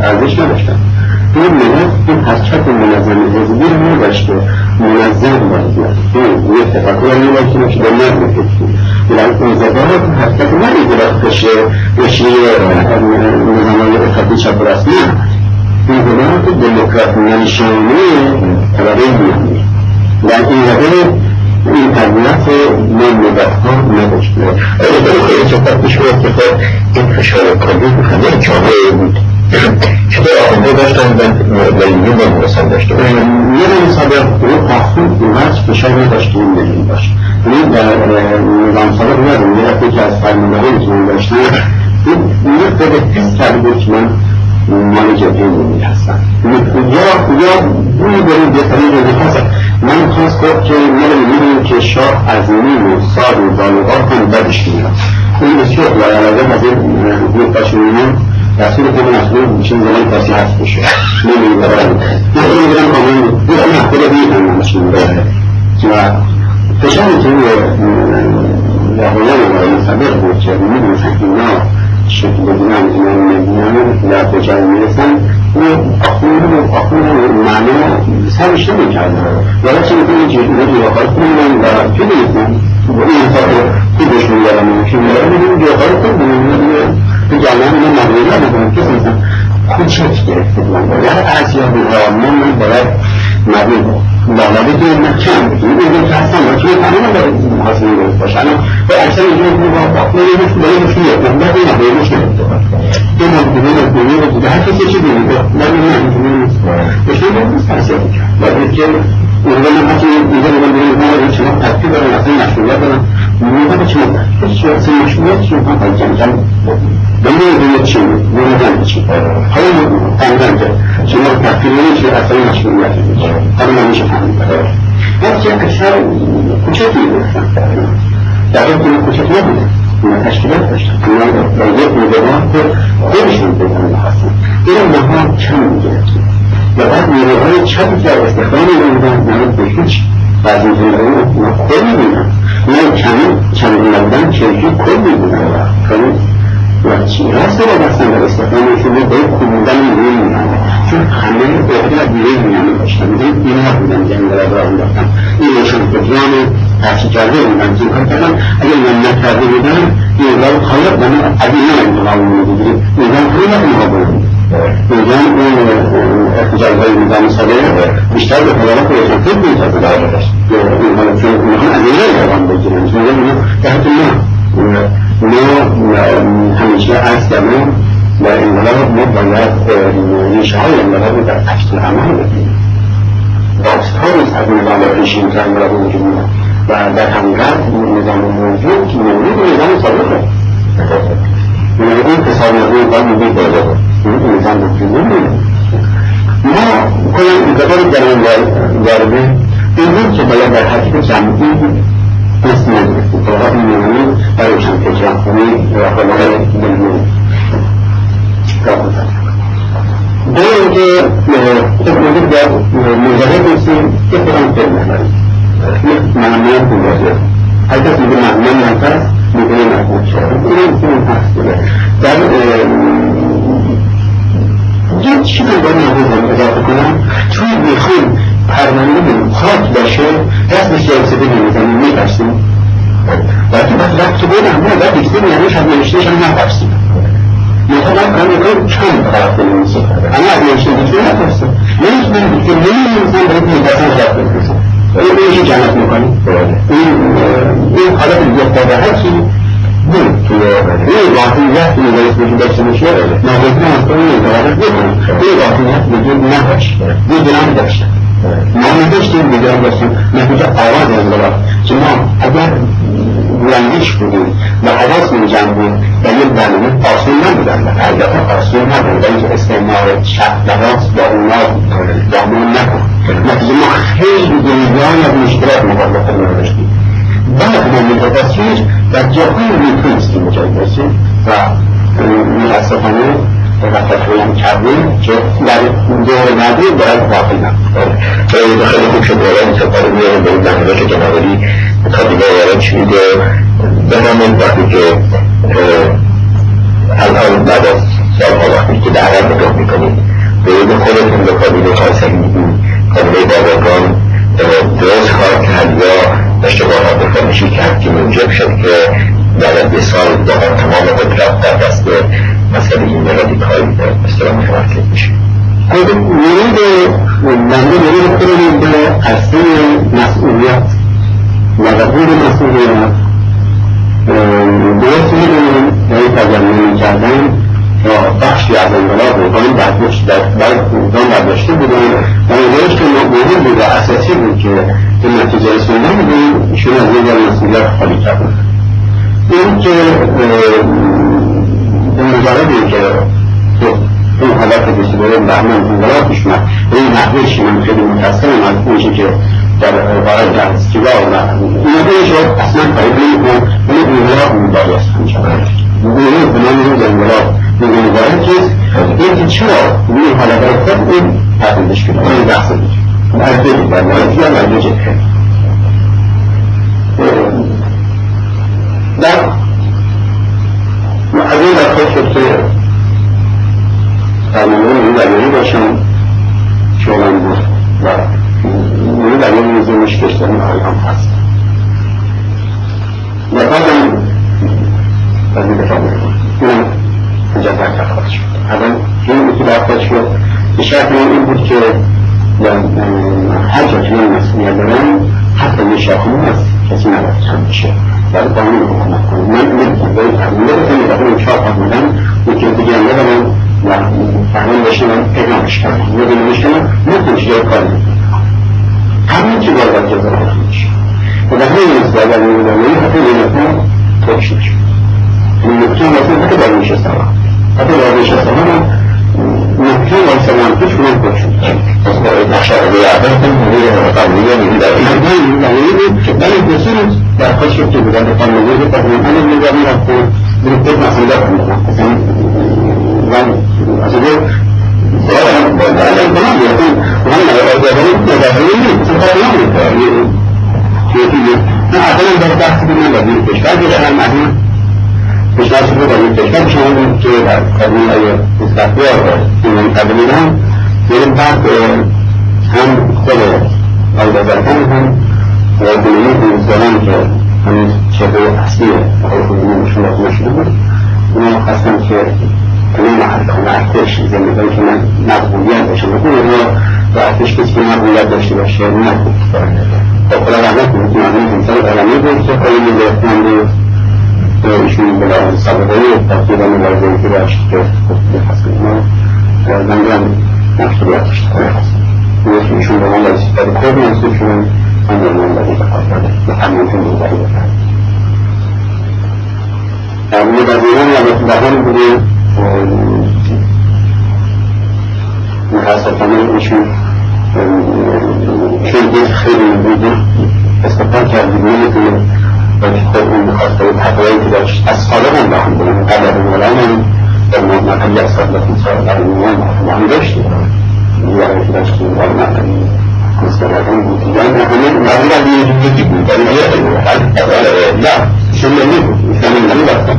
ارزش نداشتن. این ملت این حرکت منظم حزبی رو نداشته منظم باید یک تفکر علمی باید که به نظم فکری بلند اون زبان حرکت نه ایدراک بشه بشه نظام اتحادی چپ نه این زبان که دموکرات نشانه طبقه میانی و این زبان این طبیعت من مدت ها نداشته خیلی صحبت میشه که خب این فشار کلی همه جامعه بود. چطور آخونده داشتن و با مرسان داشته باشن یه سابق رو تخصیل اینقدر فشار نداشت این لیلی باشه یعنی در نظام سابق یادم یه که از فرمانده که من داشتم این یه خود حس کرده بود که من مال جبهه ملی هستم یا یا بوی بریم بهترین جبهه هستم من خواست گفت که ما می‌بینیم که شاه عظیمی و ساد و بالغار هم بدش میاد این بسیار علاقه از این حکومت پاشمونیان رسول خود مسئول چین زمان کسی هست بشه نمی‌دونم. من این میگم کامل این خود بیتن مشین و فشاری که رهبران برای مصدق بود که می‌دونستن که اینا شکل بگیرن اینا نمی‌دونن در کجا می‌رسن اون آخون آخون معنا سرش نمی‌کردن ولی چه می‌کنه جیرونه جواهر کنن و توی نیستن این حساب خوبش میگرن که میگرن این جواهر کنن جمعه اینا مغربی نبودن کسی نیستن کوچک گرفته بودن باید ارزیابی ها من باید مبین معنی که من کم بودیم این که هستم و توی تمام باید محاسبه درست باشن و اکثر اینجا که با باقی مشکل داره مشکل یه من این نباید مشکل این ممکنه ممکنه رو دیده هر کسی چی دیده من این ممکنه نیست مشکل نیست. تحصیل کرد و که اونجا من حتی اینجا من بگیم میگم چه چه مشغولیت چه از جمع جمع بگیم چی؟ بگیم چی؟ حالا فهمیدم که شما تفکیل نمیشه اصلا مشغولیت حالا من میشه فهمید بچه اکثر کوچکی بودن در این کوچک نبودن اونا تشکیلات داشتن اونا با یک نگاه که خودشون بودن هستن. این ماها کم می‌گرفتیم. و بعد نیروهای چپی که استخدام به هیچ این من کل می‌بینم من چند چند بودن چرکی کل می‌بینم. و چی؟ راست رو بستن در استفاده شده به کموندن نیروی می‌بینم چون همه از نیروی می‌بینم. داشتم. این نبودن جنگ را راه انداختم. این روشن فکران تحصیل کرده بودن که کار اگر من نکرده بودم این رو خالق من از این انتقام می‌گیریم نظام خیلی اینها بود. نظام اون احتجاج های نظام ساله بیشتر به خلال خودشان فکر میتازه این حالا چون اونها از این رو روان بگیرن. چون اونها تحت ما ما همیشه عرض کردم در انقلاب ما باید ریشه های انقلاب در عکس عمل بدیم داستان است از نظام پیشین که انقلاب وجود و در حقیقت نظام موجود مورد نظام سابقه اون تصاویر با میگه بالا این نظام موجود ما کلا انتقال در این وارده این که باید در حقیقت جمعی اسم نگرفتیم فقط این نمونه برای روشن فکران خونی و خلال دلمون دو اینکه خب موجود در مجرد بسیم که خودم فکر کس میگه معنی نفس میگه محبوب شد این این هست بوده در یه چیزی رو محبوب اضافه کنم چون میخویم پرونده خاک باشه دست سیاسی نمی‌زنیم می‌پرسیم وقتی بعد رفت بودم نه بعد دیگه میانش هم نوشتهش هم نپرسیم مثلا من میگم چند طرف بنویسیم اما از نوشته دیگه نپرسیم یعنی دیگه. رفت بنویسیم این جنت می‌کنیم این این حالت دیگه هرچی بود. توی این واقعیت نگاهی وجود داشته باشه ناگهان از کنی نگاهی بکنم این واقعیت وجود نداشت. می‌دونم داشتم ما نداشتیم می‌دونم داشتیم نتیجه آواز انقلاب که ما اگر بلندیش بودیم و حواس می جنبیم و یک برنامه آسون نبودن. و البته آسون نبود و اینکه استعمار لباس با اونا دامون نکن نتیجه ما خیلی دنیای از مشکلات مقابل خودمون داشتیم بعد ما متوسط در جاهای می‌تونستیم مجاید باشیم و متاسفانه تفاهم کردیم که در دور بعدی باید واقعی نبود. خیلی خوب شد والا این سفر میارم به این که جنابالی شدید و به همین وقتی که الان بعد از سالها وقتی که دعوت نگاه می‌کنید به این خودتون به کابینه خاصی میدین کابینه باباگان درست کار کرد یا اشتباهات فهمشی کرد که موجب شد که بعد از یه سال واقعا تمام قدرت در دست مسئله این رادیکال اصطلاح متمرکز میشه. خود ورود بنده ورود خودمون به اصل مسئولیت و قبول مسئولیت. درست می‌دونیم برای تجمع کردن و بخشی از انقلاب روحانی برداشت در روحان برداشته بودن. و نظرش که مهم بود و اساسی بود که به نتیجه رسوندن بودیم ایشون از یک مسئولیت خالی کردن. این که به مجرد که اون حالت بسیار بهمن انقلاب پیش اومد به این نحوهش من خیلی متأثرم از اونچه که در عبارت در استیوا و اینا بهش اصلا فایده نمی‌کنم ولی انقلاب میبایست همیشه میگه به نام روز انقلاب میگه مبارک چیز؟ اینکه چرا؟ این حالت را خود این تحلیلش کنه. این بحث دیگه مرده در مرده یا مرده جده در از این وقت شد که برنامه باشم شغلم بود و میزه مشکش داریم هم هست در خواهد شد الان این که در خواهد شد به شرط بود که هر جا که من مسئولیت دارم حتی شاخمون هست کسی نباید کم بشه. ولی قانون حکومت کنم من نمی‌تونم باید تقلیل بکنم و اون چهار فرمودن یکی دیگه هم ندارم. و فهمون داشته من اقنامش کردم. ندونمش کردم نکنش یه کاری همین که باید جزا رو میشه و در همین نزد اگر نمیدانه حتی یه نکته توش این مثلا حتی در حتی در نکته واسه من توش کنم توش نقشه رو یادم کنم میگه قبلیه میگه در این که برای بسیار در خود شکل بودن به قانونی رو همین میگه میرم که درسته مسئله نظر نظر توی من اولا در بحثی که من وزیر کشور از این کشور شده وزیر کشور شما که در قانون آیه استقبار این منطقه میدم بریم بعد هم خود آیه وزارتان هم و دنیای دونستانان که همین چهره اصلی آقای خودمون نشون داده شده بود اونا خواستم که کنه محل ارتش زندگانی که من مقبولیت داشته بکنه یا و ارتش کسی که مقبولیت داشته باشه نکن با خدا رحمت کنید که مقبولیت انسان قلمی بود که خیلی به ایشون بلا سابقه تقریبا مبارزه که که خواست کنیم من دارم مسئولیت داشته خواستم ایشون به من رئیس کار کرد منصوب شدم من در من بری به همینتون بوداری بکنم در مورد ایران البته بحران بوده. متاسفانه ایشون دید خیلی بوده استفاد کردیم. نمی‌تونه فالحقوق خاصة الحقوق إذا أسفلهم لهم من قبل العلم فما ما كان يحصل لكم سواء العلميين ما عندش يعني في نفس الوقت ما كان مستمرون بتجانا هم ما هو الذي يجب أن يكون لا شو اللي يجب إذا من لم يحصل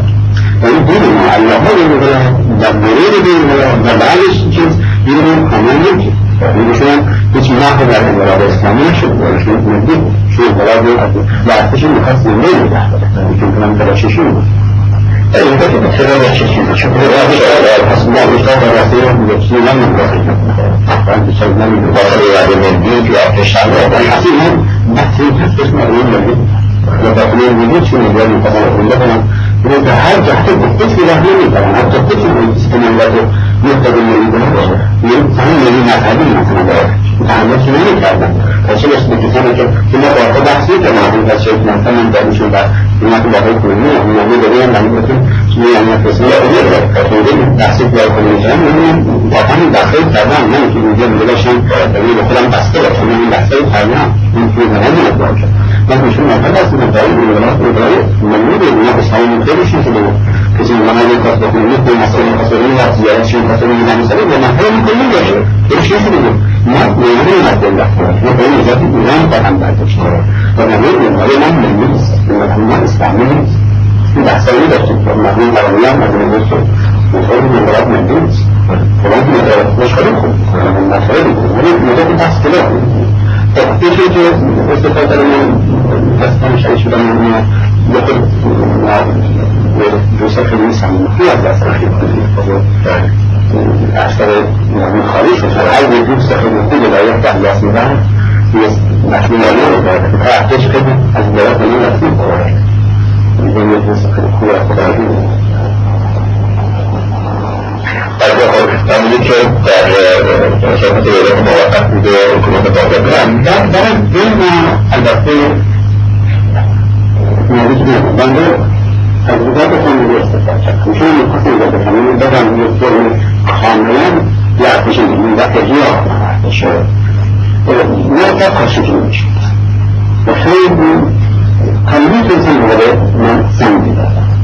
فنقول ما يقول إنه دبرير بيه دبالش جنس يقول كمان يمكن فمثلا بسم الله الرحمن الرحيم الإسلامي شو ولا شو نقول فيه بلاده لا تشيل خاصة الليل تحت لكن كنا مثلا شيشين أي كتب تشغل شيشين شوف الحس ما بيشتغل راسيا بيشتغل من الراسيا فأنت شغل من الراسيا يعني من البيت يعطيش على الحسين نحسين حسين ما يقول لك لتقليل وجود شو مجال القضاء لكن إذا هل تحتاج الطفل لهني طبعا الطفل يستمر له معلوم و میگه خونده کنم إذا تهرج حتى الطفل له يمين طبعا حتى الطفل يستمع له يقتضي الذي بهذا يفهم الذي ما مثلا كما قد بحثي كما عند الشيخ مثلا هيك منه هو موجود ده يعني مثلا شنو يعني تسمية غير كتير بحثي في كل مكان طبعا داخل طبعا ما يمكن يجيب ليشان تقول كلام بحثي كمان بحثي طبعا يمكن هذا الموضوع لكن شو ما خلاص من بعيد من الناس من بعيد من مين اللي ناقص هاي من كل شيء كده كذي ما نجي كذا من مثل مثلا مثلا يا زيادة شيء مثلا يعني مثلا لما هو من كل شيء كل شيء كده ما يعني ما تقول ما بين ذات الإيمان طبعا بعد شيء فما بين ما بين من الناس من ما استعمله في بحث ده ما بين الأولياء ما بين الناس وصار من مراد من الناس فلازم مش خليكم ما خليكم ما بحث كده یکی که استفاده من اصلا شایی شدن من بخور دوستا خیلی خیلی از دست خیلی اثر من خالی شد. هر یه دوست خیلی و یک ده دست میدن. یه آنه رو داره احتیج خیلی از دارت من نفتی کنه این یه دوست خیلی خوبه خدا همونی که در شرکت دولت موقت بوده حکومت باقی در بین البته موضوع بنده تجربات خانگی استفاده. کرد چون می‌خواستم در بکنم بدم یک فرم کاملا ارتش این دفعه یا ارتش نه میشه و خیلی که من سن دیدم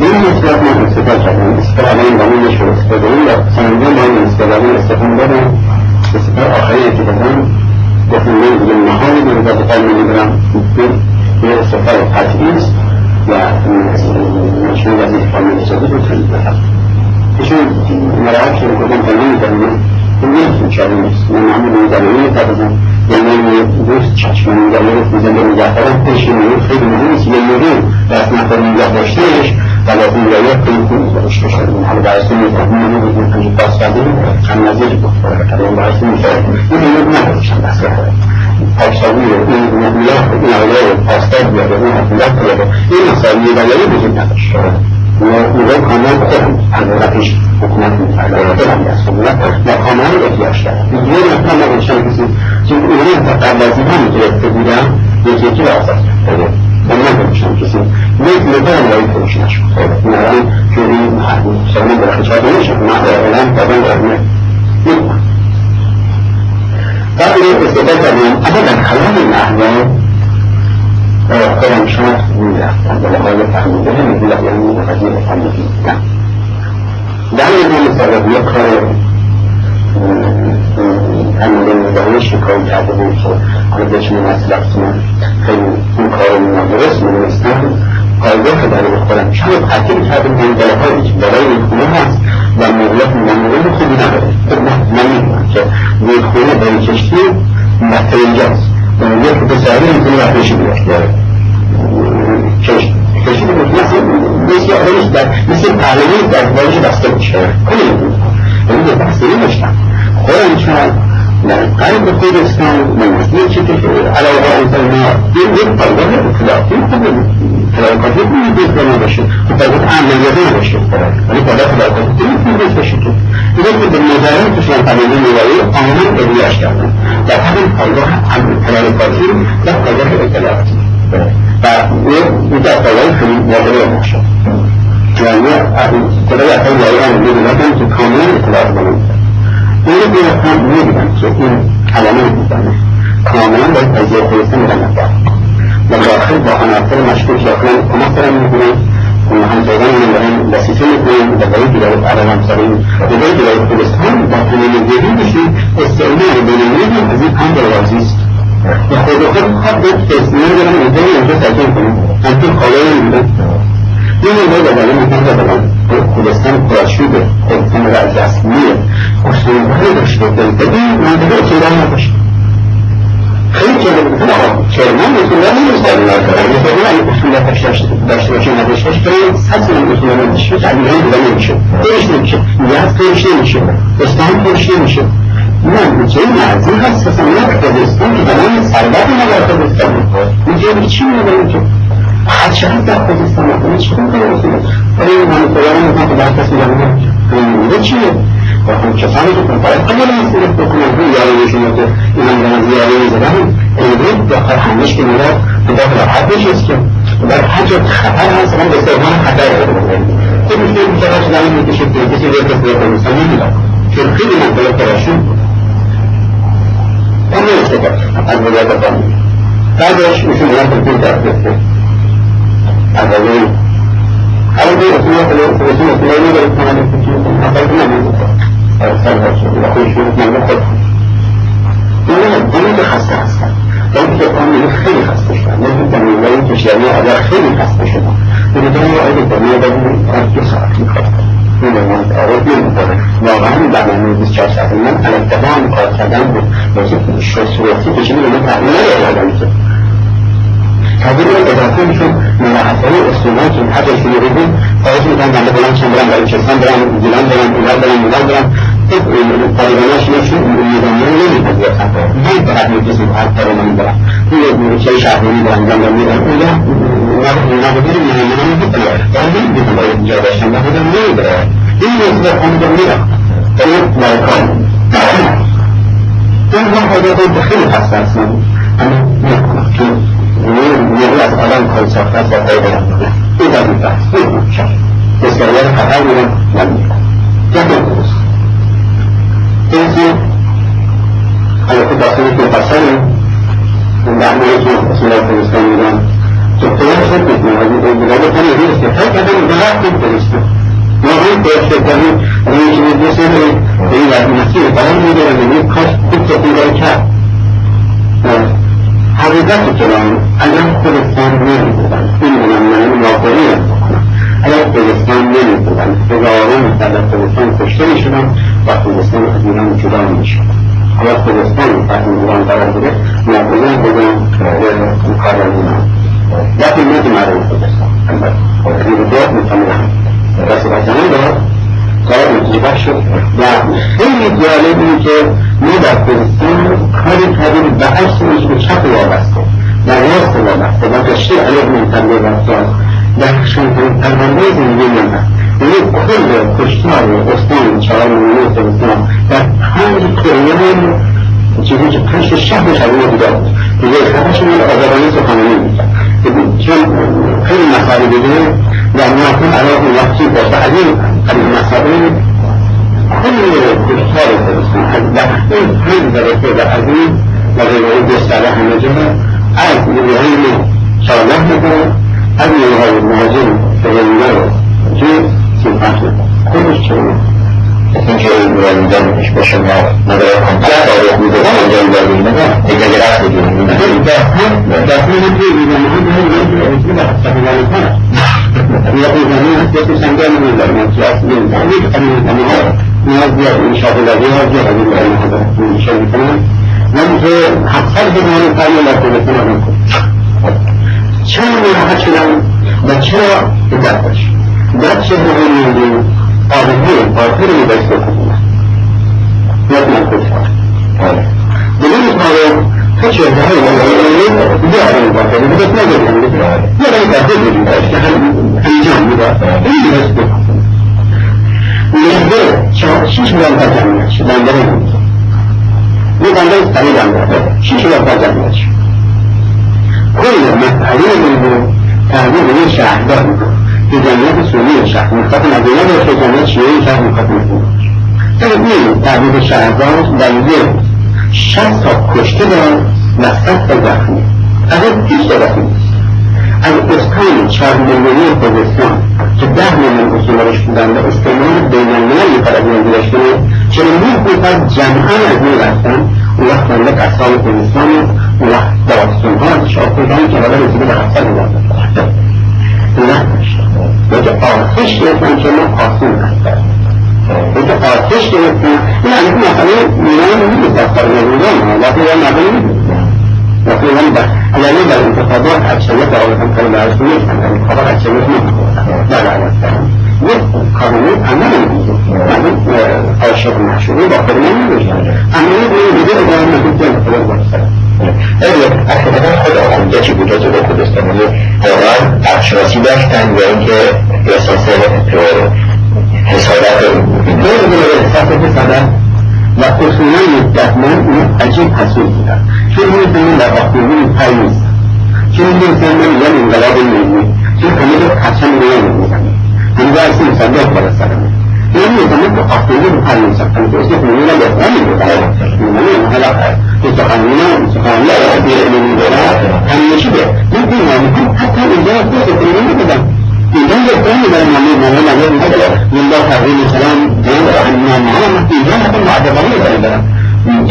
این نسبت من استفاده کردم استفاده این نشد استفاده این در سنده من استفاده این استفاده دارم استفاده آخری که بدم گفتم من دیگه محالی من در بقال من برم به استفاده قطعی است و مشروع وزیر خانه اجازه بکنید بخم ایشون مراحل شروع کردن تنمیم کنید این نیست من معمول این زمانی میتابزم یعنی دوست چشم من میگم میزنده نگه دارم پیش خیلی مهم نیست یه یه دست نفر نگه داشتهش ولكن لا يمكن الاستشهاد من حال بعثين يتهمون من أن يتصادم عن نزيل كلام بعثين يمكن يبنى عشان بحث تشاویر این نبیات این آیه بیاده اون حکومت بیاده این مسائلی بلایی وجود نداشت. و اونها کامل خودم حضرتش حکومت می‌کرد خودم از حکومت و یه نفر نباشتن کسی که اونها قبل از این هم گرفته بودم یکی یکی را آزاد کرده من نگذاشتم کسی یک نشد این الان جوری در خجاب نشد من اعلام کردن رهنه بعد این استفاده کردیم ابدا خلال این احوال خودم می‌رفتم به یعنی این من خیلی اون کار نادرست می‌دونستم پایگاه این که این خونه هست و نداره من که این این کشتی مطر اینجاست یک پسری می‌تونه وقتشی بیاد کشتی بود مثل آدمش در مثل پهلوی در بارش بسته میشه کلی بود یعنی به بستگی داشتم خودم چون در قلب خوزستان نزدیک چه که علاوه انسان ما این یک پایگاه اطلاعاتی خوب تلاقاتی بود بنا باشه خب پایگاه عملیاتی نباشه ولی تلاقاتی دیگه که به نظرم تو شما پنیده نوایی آمن ادویاش کردن. در همین پایگاه تلاقاتی و پایگاه اطلاعاتی. و این در پایگاه خیلی واقعی باشه یعنی خدای اصلا هم می‌دونم که کاملا اطلاعات بلند این رو هم می‌دیدم که این کلمه می‌زنه کاملا باید از یه خیسته میدن و داخل با عناصر مشکوک داخل کمک دارن می‌کنن. زیدن میدن دسیسه می‌کنن و برای دیگر عرب همسرین و برای دیگر خودستان با تنین دیگری بشین استعمال بینیدی از این هم دروازی است و خود خود خود به تصمیم دارن اینجا اینجا سکن کنن همچون خالای میدن این رو برای می‌کنن خودستان پراشوبه خودستان رسمیه اصولهایی داشته به این منطقه نباشه خیلی کرمان اصولان نیست در این مثلا اگه اصولات داشته باشه نداشته باشه این اصولان نداشته باشه علیه دیگه نمیشه پیش نمیشه نیت پیش نمیشه اسلام پیش نمیشه نه جای مرزی هست؟ اصلا نه خودستان که تمام ثروت ما در خودستان اینجا چی می‌دونم که هر چقدر در خودستان کنه چی کنه اصول ولی من خودم میگم که در کسی میگم چیه؟ و خب اون یارانشون که این هم دارن زیاده داخل که راحت نشست که در جا خطر هست من به سرمان خطر داره بکنیم که میشه بیچاره شدن می‌کشه که کسی به کسی به کنستان نمیدن چون خیلی منطقه پراشون بود. اما استفاد از بعدش میان تلفیل در گفته از اول اول به رسول الله صلی الله علیه و سلم میگه که من فکر نمی‌کنم سرها شد و خودش رو من خود این که خسته هستن اون که قانون خیلی خسته خیلی خسته شدن این دنیا بدون از دو ساعت این دنیا تعارض نمی‌کنه واقعا برنامه 24 ساعت من الانتباه کار کردن بود موضوع شخصیتی کشیدی به من تحمیل نداره که هذول إذا كنتم من أحسن السنوات حتى يسيرون بلند كان عندك لهم شمبران بعد شمبران بعد جلان بعد إلال بعد إلال بعد قريبناش نفسه من يدمرون هل ترى في الجسم أكثر من برا هو شيء شعبي من برا من من الأولى نحن نقدر من من من بطل قلبي بطل جاب الشمس هذا من برا إن يصدق عن دميرة طيب لا يكون إن هذا دخل حساسا أنا نحن یعنی از آدم کار ساخته است و برم این در این بحث این شد بسیاریت خطر میرم نمی‌کنم یک درست اینکه البته داخل که پسر اون درمانی که الله فرستان میدن که پیان شد می‌کنم از این دیگه کنه ریست که هر کدوم درست بود درسته ما این پیش کنیم این که میدرسه به این وقتی مسیر برام میدارم یک کاش خوب تقییده کرد حقیقت کلام اگر خودستان نمی بودن این بودن من واقعی اگر خودستان نمی بودن هزاران در خودستان کشته می شدن و خودستان از ایران جدا می شدن اگر خودستان از ایران قرار بوده هم بودن کار ایران لیکن نه مرد خودستان. البته دیگه می‌تونم رسول زمان دار کار متوجه شد و خیلی جالب اینه که ما در کردستان کاری کردیم به عکسش به چپ وابسته در راست وابسته و گشته علیه منطقه رفتار در شانترین پرونده زندگی من. هست یعنی کل کشتار استان چهار میلیون کردستان در پنج چیزی که پنج شهر شبیه دیگر بود. دیگه خطش من آزادانه سخنانی می‌کرد چون خیلی مسائل دیگه لأنهم عليهم يحسب وتعليم المسائل كل كفار الإسلام داخل كل درجة الحديث الذي يريد الصلاح النجمة عاد بالعلم صلاحه أن يغير المهاجم تغيره في سمعته كل الشيء Çünkü öğrenciden iş başında ne yapan kadar bir de öğrencilerine tekrar gelip gidiyor. Ben de ben de bir de bir de bir de bir de bir de تاریخ میده جسم سنگه نمی دارم که از این تعلیق امین امین ها نیاز بیاد این شاغلاری ها بیاد از این برای حضرت میشه می‌کنم ولی که حقصر که من فرمی لکه بکنم نکن چرا نراحت شدم و چرا عدت باش در دست بکنم یاد من خود تو چه های بیارم باشه بس نگردم یه رای بحثه بودیم که هم انجام میده این دست بکنم نهده یه داده شیش میلیون تا جمعیت شد تحویل به شهردار که جمعیت شهر شهردار در یه شست تا کشته دارن و صد تا زخمی فقط هیچ تا زخمی. از اسکان چهار میلیونی خوزستان که ده میلیون اصولارش بودن و استعمال بین المللی پر از این گذاشته چرا نه نفر جمعا از این رفتن اون وقت بنده قصال خوزستان اون وقت داستان ها شاپردان که حالا رسیده به هفتاد هزار نفر نه. که آتش گرفتن که ما آسون هستن که آتش گرفتن این البته مسئله ایران نیست از ایران وقتی نداری نیست وقتی ایران علاوه بر انتخابات اکثریت آقایان کار برش نیست انتخابات اکثریت نیست در یک مردم عاشق محشوری با خود که باشه اگه اصلا خود آخونده چی بود راجع به کردستانی واقعا عقشناسی داشتن یا اینکه احساس حسادت دور دور احساس حسادت و اصولا مدتمن اون عجیب حسود بودن. چون این زمین در آخونده پای نیست. چون این زمین یعنی انقلاب ملی. چون کمیل قسم رو نمی‌زنه هنگاه اصلا مصدق بالا سرمه این زمین که آخونده پای نیست. کنه که اسم خونی را بهتر می‌گذاره این حالا که سخنینا را بیر علمی داره همیشه به. این پیمانی حتی اینجا بدن الجنب الثاني بقى المعلوم من هنا غير مدرة من الله عليه السلام بيوضع عن معلومة إجابة بعد ضريبة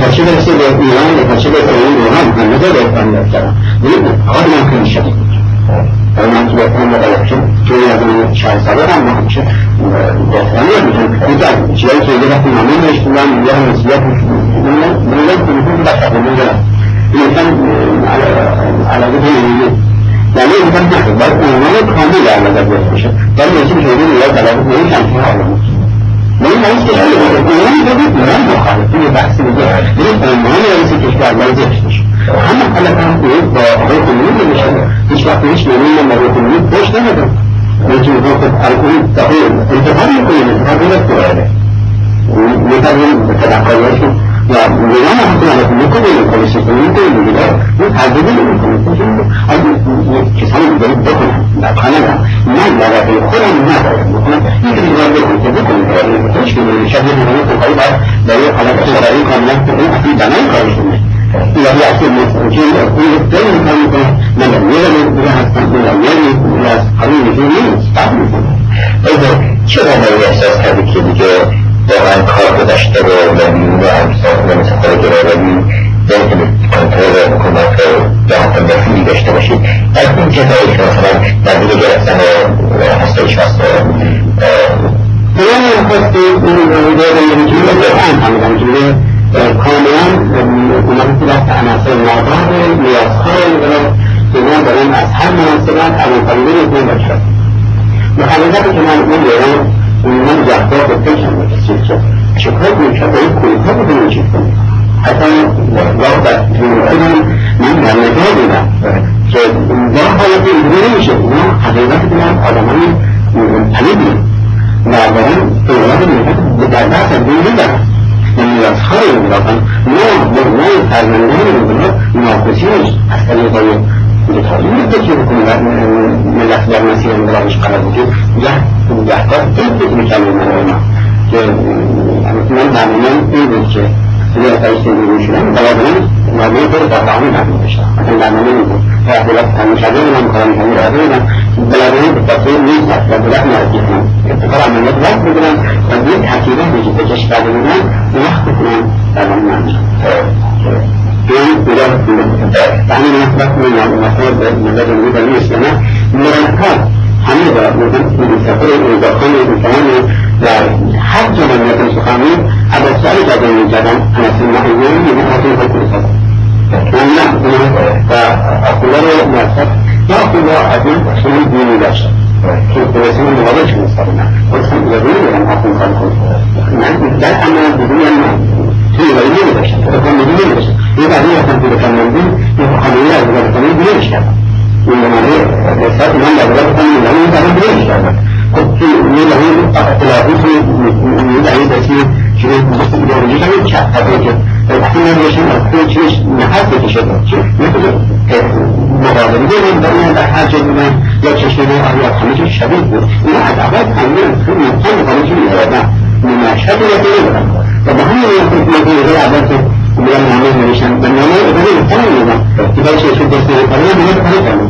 ترشيد السيد إيران وترشيد السيد إيران عن مدى الإسلام السلام غير ممكن الشيء فما تبقى مدى الإسلام كنا يظن شعر صدر عن مهم شيء وثانيا مثل شيء يجب أن نعمل الإسلام من يوم السياق من الإسلام من الإسلام من الإسلام على على وجه یعنی انسان نکنه باید عنوان کامل در نظر گرفته بشه ولی نشون شده نیاز در واقع این همچین حالا من رئیس کشور عنوان بگید من مخالفین بحث دیگه این عنوان رئیس کشور باید ذکر بشه همه حالا هم با آقای خمینی میشه هیچ وقت هیچ نمونه من آقای خمینی پشت ندادم لیکن خب الکلی تقریبا انتخاب می‌کنیم انتخاب درست کنه می‌تونیم به تدقیقاتشون و نگاه نمی‌کنم که می‌کنه پلیس کنیم که میگه اون تجربه نمی‌کنه اگه کسانی دیگری بکنم در کانادا من در رفعه خودم ندارم. بکنم این که دیگر بکنم که بکنم که مشکل شب یه دیگری که خواهی باید برای حالت شرعی کاملا که اون اصلی بنای کارشونه یعنی اصلی مستقیم اون دل می‌کنم می‌کنم من میرم دیگه هستم. من میرم از قانون می‌کنم نیست. بعد می‌کنم چرا من احساس کردی که دیگه واقعا کار گذشته رو و میون امثال و مثل خود گراوی نمی‌تونه کنترل حکومت رو یا حتی مفیدی داشته باشید. از این کسایی که مثلا نزدیک گرفتن هستش هست بیان خواست این رویده رو نمی‌تونه به هم که کاملا که دست عناصر مادر نیازهای و اینا دارن از هر مناسبت اول فریده می‌تونه باشه مخالفت که من اون من جهدار به فکرم بکسید که چکار می‌کرد باید کلیتا بودن چیز کنیم حتی وقت خودم من در نگاه دیدم که در حالت اینجوری نمیشه اینا حقیقت بودن آدمای طلیبی و دارن اولاد ملت در دست دین میدن یعنی از خواهی میدافن نه نه فرمندان ملت ناخوشیش از طریقای تعلیم فکر بکنیم ملت در مسیر انقلابش این فکر من اینا که من معمولا این بود که توی اتایش زندگی شدم بلابران مردم پر با تعامل نبود داشتم مثلا برنامه بود و کارم کنی راه بودم بلابران به و اتفاق عملیات وقت بگیرم و به بودم وقت من تعمل مثبت من المفروض مدد المدني السنة مركب حميدة من السفر والبقان والثمانية حتى لم يكن سخامي على السعيدة بين الجبل أنا سمع اليوم من أطيب الكرسة ومنع فأقول له ما سبق يأخذ أبي سنين دين الأشر كيف يسمى مغرش من صرنا قلت لبني لم أكن خلقه نعم ده أنا بدون المعنى ولی نمیداشتم بدون نمیداشتم یه بعدی رفتم رفتم مندی یه خانوی از رفتم دیگه کردم این زمانه رسالت من در رفتم من این کردم توی یه لحظه اختلافی که مست ایدئولوژی هم چه حتی که وقتی من باشم از توی چیش نحس بکشه مثل مقابلی داریم در این در هر جای بودن یا یا چیز شبیه بود اینا از اول همه خیلی مطمئن می‌کنه که می‌دادن مشهد رو دیگه و به همین نتیجه اول که بیان نامه نوشتن و که باید چشم دست نکنه نامه کاری کنه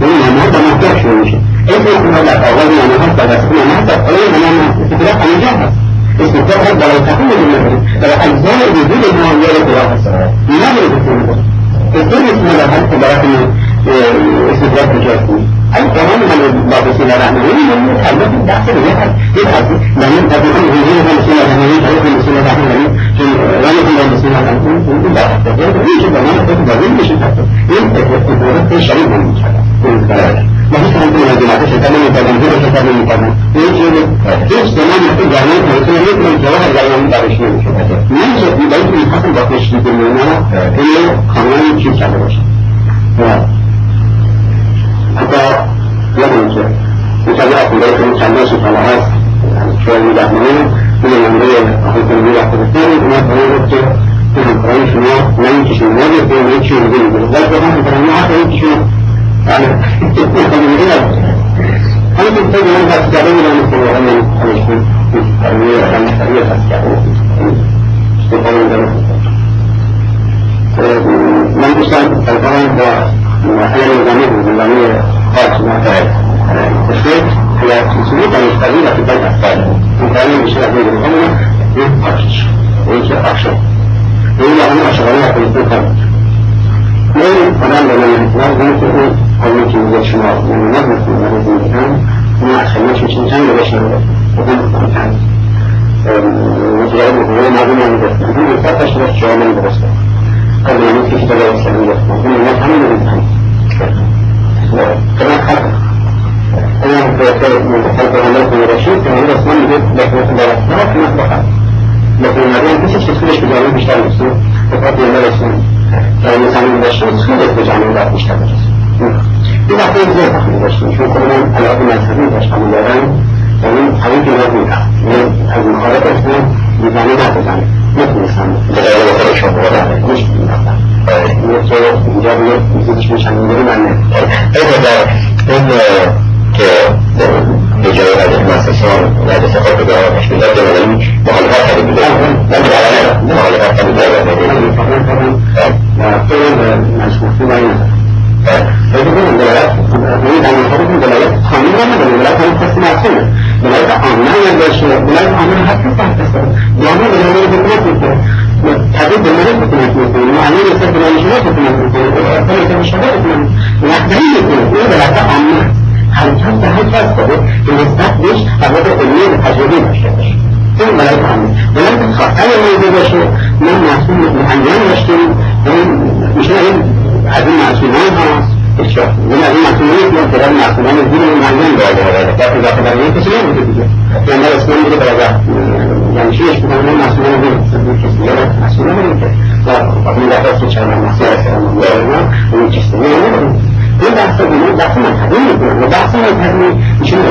نامه ها با مطلق شروع میشه يقول انه لا فوالله أنا هبدا بس أنا هبدا قليل أنا استدراك أنا جاهز اسمه كده هبدا لو تقول للنبي لو الجاهل يدل ان هو يولد الواحد لماذا يدل الدنيا اسمها لا اسم الله هست برای استدراك مجازي القرآن من الله الرحمن الرحيم من الدعسة بجهة يبقى لمن تبقى الهجين بسم الله الرحمن الرحيم بسم الله الرحمن الرحيم رمي الله بسم الله الرحمن الرحيم لا تقدر ايش بنا تقدر بزين مش تقدر انت تقدر في شيء من هذا ما هي كانت من من كذا من شتى من كذا ايش ايش زمان يحتاج يعني مثلا يمكن جواهر يعني من دارش من شيء بيت من حسن هي قانون شيء كذا حتى يدرج متابعة ذلك المتعلمش على العاص يعني شوية من الأمنين من الأمنية أخذ من الأخذتين ما تغيرت من القرآن شنو ما ينكش من وجه ما ينكش من وجه ذلك هم ترميعات ينكش يعني يخلي من هنا هل من تجد أنها تتعلم أن يكون أن يكون ترميع أن ترميع تتعلم من تسأل القرآن هو تلقاهم با مرحلة نظامية نظامية خاصة تشريع هي سلوك المستقبل في بيت أفكار مقارنة بشرع بين الأمة يفقش ويجي أكشن ويجي أنا أشغلها في البيت من قدام لنا الإنسان تقول أو يمكن يجي شمال من نظمة من هذا الإنسان ما أخليش مش إنسان ولا شمال وكان إنسان وجاء هو ما بين المدرسة هو يفتش بس شو من المدرسة قبل كتابه السلمية وكل الناس هم الإنسان كما خلق أنا متخلق عن الله ورسول كما هو اسمان يقول لكن مثل ما في مطلقا لكن بين كسر تسكيلش بجانب بيشتغل الرسول فقط رسول فالإنسان من الرسول تسكيلش بجانب الرسول إذا كنت زي فخر الرسول شو كلنا على أبو ما يسميه بيشتغل اليابان يعني حبيبي ما في هذه المخالفة اسمها بجانب لا بجانب مثل الإنسان بجانب وصل شو هو مش اینجا روی میزیدش میشن میگه من اگه در این که به جای هدف مؤسسان هدف خود به جمعی مخالفت کرده بوده من مخالفت کرده بوده مشکوکی باید ببینید ولایت این را بلاد آنلاین اندیشه بلاد آنلاین حتی سخت است یعنی بلاد حکومت میکنه تبدیل به ملک حکومت میکنه معنی رسد بلاد شما حکومت میکنه أصلا که شما حکومت نقدری میکنه این بلاد آنلاین هر کس به هر کس داره به نسبت بهش قدرت علمی و تجربی داشته باشه این بلاد آنلاین بلاد خاطر موضوع باشه من مسئول معنیان داشتیم میشه این از این مسئولان هست من از این معصومانی که اعتراض معصومان دین معین داره وقتی داخل در این کسی نمیده دیگه یعنی اسلام دیگه برای یعنی چیش بکنم من معصومان دین کسی دیگه معصومان نمیده و وقتی در دست چند مسیح اسلام داره اون کسی نمیده این بحث دیگه بحث مذهبی می‌کنه و بحث مذهبی چون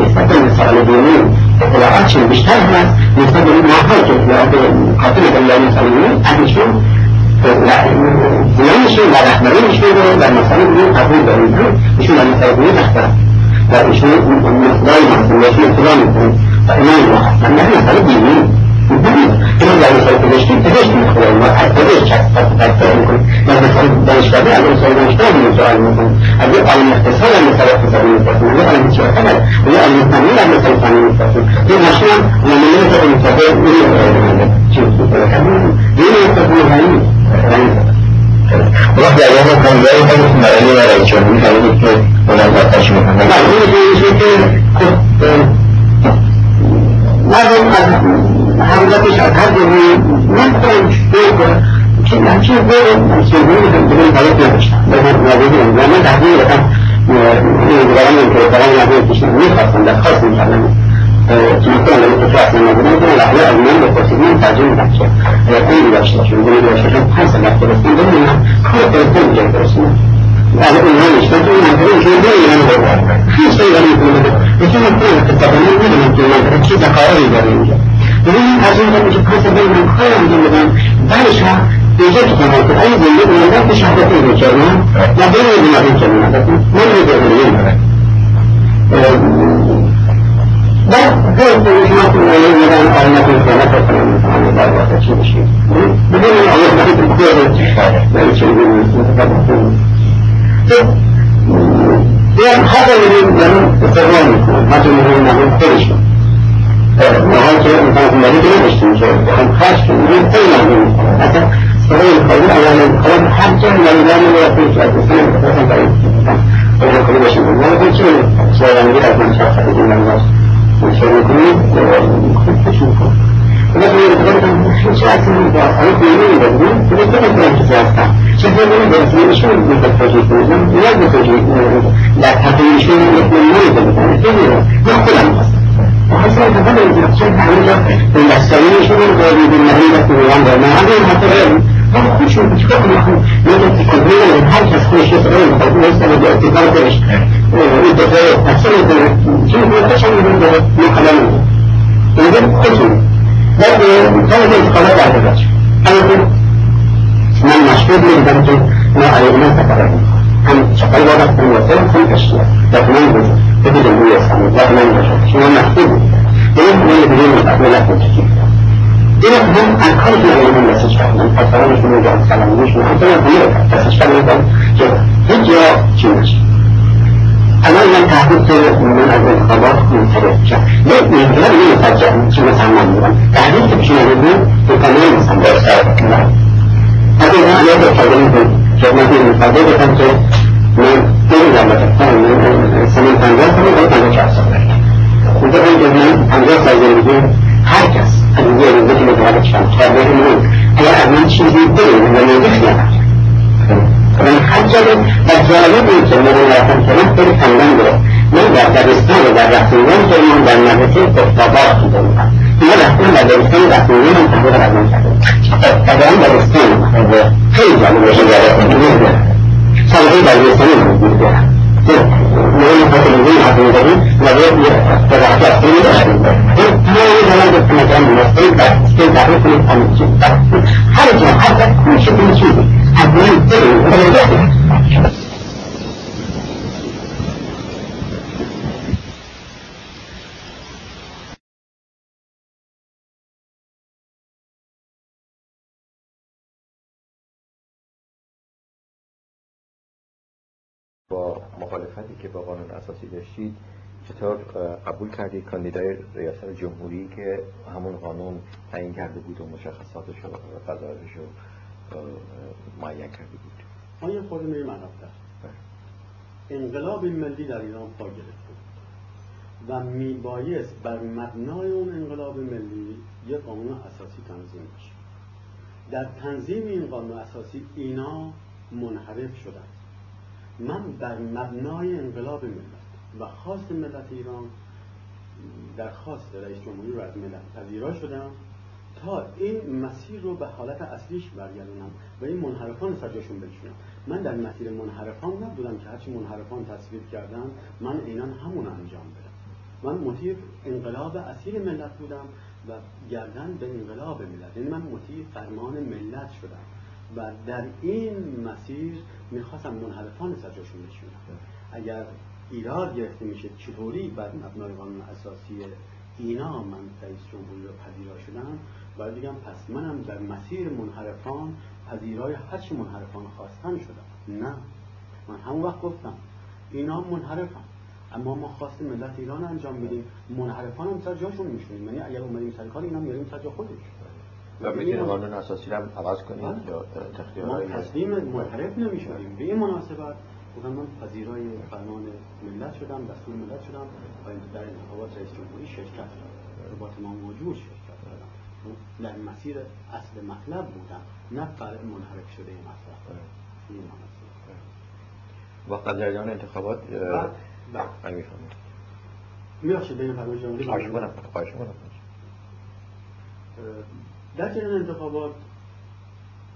نسبت به مسائل دینی اطلاعات چون بیشتر هست نسبت به این که نمیشه و رهبری میشه و مسائل دیگه قبول داریم ایشون در مسائل دیگه تختر و من مقداری مسئولیتی اطلاع میکنه و اینا رو هستن نه مسائل دینی این در یک عالم اقتصاد از مسائل اقتصادی از یک عالم سیاست از یک عالم فنی از مسائل فنی می‌پرسن این ماشین هم نمونه که مطابق این چیز می‌کنه یه رئیس و خب از حضرتك هذه ممكن تشوفها كنا نشوف نسوي في الدنيا حياتنا بدل ما بدل ما ما تعبير كان يقولون إن كلام يعني مش خاص ده خاص من كلامه تمكن من تفاعل من المدن الأحياء من المقصدين تعجين بحشة يكون بحشة شو يقول بحشة حسن لفلسطين ضمنها هو فلسطين جاي فلسطين على كل هذا يشتغل من كل شيء دين من الدولة في شيء غريب من الدولة لكن يكون التقنين من الدولة كذا قرار جريء ببینیم از اون دارم که پنج سال بگم کار انجام بدم بعدش هم اینجا که کنم که این زنده بودم که شهادت رو کردم. و بین این کردم من رو بعد هر کوئی شما کو ولی میدان آینه کو کنه تا کنه می‌تونه در واقع چی بشه ببین آیه وقتی که خود ولی چه میگه متفاوت یا حتی میگیم زمین استقلال می‌کنه حتی میگیم نمون خودش نهار که انسان زندگی که نداشتیم که هم که میگیم خیلی مردم می‌کنه حتی سرای خواهی اولا خواهی هر جا مریضان می‌رسیم که از اسلام بخواستم برای خود کنی باشیم ولی چه سرای میگیر از من شخص خیلی نمیداشت مشکل می‌کنید خوب کشون کن مثلا یه بگم چه اصلا آیا بیرون می‌دادیم که بگم کنم کسی هستم چه می‌دادیم نشون می‌داد توجیه کنیم به توجیه در تقریبشون نمونه بگم خیلی من خودم هستم وحسنا تفضل يقصد عميزة الأحسانين شو يقول بالمريضة في الوانجا ما عندهم هتغير هم كل شيء بتكون لهم يقدر تكبرين الحاجة كل شيء صغير بقول ليس بدي اعتبار كلش التفاوت أحسن شو هو تشعر من ده من قلمه إذا كل شيء برضه كان في انتقالات على الرجل أيضا من مشهور من برضه ما عليه ما تقرأه هم شغال وضع في الوسائل في اشياء لكن ما تجد الهوية السامية لكن ما شو محسوب ليه من بدون الأقوالات والتكييف إذا هم عن خارج من من الاستشفاء من فصلنا مش من وجه السلام مش من حتى من الاستشفاء من كده هجرة شمش أنا لم تعبد من الانتخابات من سبب ليه من غير من يسجل شو مثلا من تعبد بشيء يقول في قانون مثلا هذا ما يقدر يتكلم في جماعة المفاضلة كانت من نمی‌دونم مثلا سنین پنجاه سال یا پنجاه چهار سال اونجا هم که من پنجاه سال زندگی هر کس از اینجا روزه که متوجه شدم کرده من اگر از من چیزی بگیم و نگه خیانت من هر جا و جالب این که من رفتم کنم خیلی خندم گرفت من در دبستان و در رسولان که من در مدرسه من من خیلی جالب سالهای دبیرستانی موجود دارم مهم خاطر این حقیقتی و باید تضاحت اصلی داشتیم تمام زمان به مثلا مناسبی که تحقیق کنید همه چیز هر جا کل شکل چیزی حتما بگیم با مخالفتی که با قانون اساسی داشتید چطور قبول کردید کاندیدای ریاست جمهوری که همون قانون تعیین کرده بود و مشخصاتش و قضایش رو معین کرده بود؟ آیا خود می منافع انقلاب ملی در ایران پا گرفته و میبایست بر مبنای اون انقلاب ملی یک قانون اساسی تنظیم بشه. در تنظیم این قانون اساسی اینا منحرف شدن. من بر مبنای انقلاب ملت و خواست ملت ایران درخواست رئیس جمهوری رو از ملت پذیرا شدم تا این مسیر رو به حالت اصلیش برگردونم و این منحرفان سرجاشون بنشونم. من در مسیر منحرفان نبودم که هرچی منحرفان تصویر کردم من اینان همون انجام بدم. من مطیع انقلاب اصیل ملت بودم و گردن به انقلاب ملت. یعنی من مطیع فرمان ملت شدم و در این مسیر می‌خواستم منحرفان سرجاشون بشونم اگر ایراد گرفته میشه چطوری بر مبنای قانون اساسی اینا من رئیس جمهوری رو پذیرا شدم باید بگم پس منم در مسیر منحرفان پذیرای هرچی منحرفان خواستن شدم. نه. من همون وقت گفتم اینا منحرفن. اما ما خواست ملت ایران انجام میدیم منحرفان هم سر جاشون میشونیم یعنی اگر اومدیم سر کار اینا میاریم سر جا خودش و می‌تونه قانون اساسی رو عوض بله. یا ما تخیارهای تسلیم منحرف نمی‌شدیم. به این مناسبت بودم من پذیرای فرمان ملت شدم دستور ملت شدم و در انتخابات رئیس جمهوری شرکت کردم با تمام وجود شرکت کردم در مسیر اصل مطلب بودم نه فرع منحرف شده این مطلب. این مناسبت و در جریان انتخابات بله. بله. من می‌فهمم میبخشید بین فرمان جمهوری خواهش کنم خواهش کنم در جریان انتخابات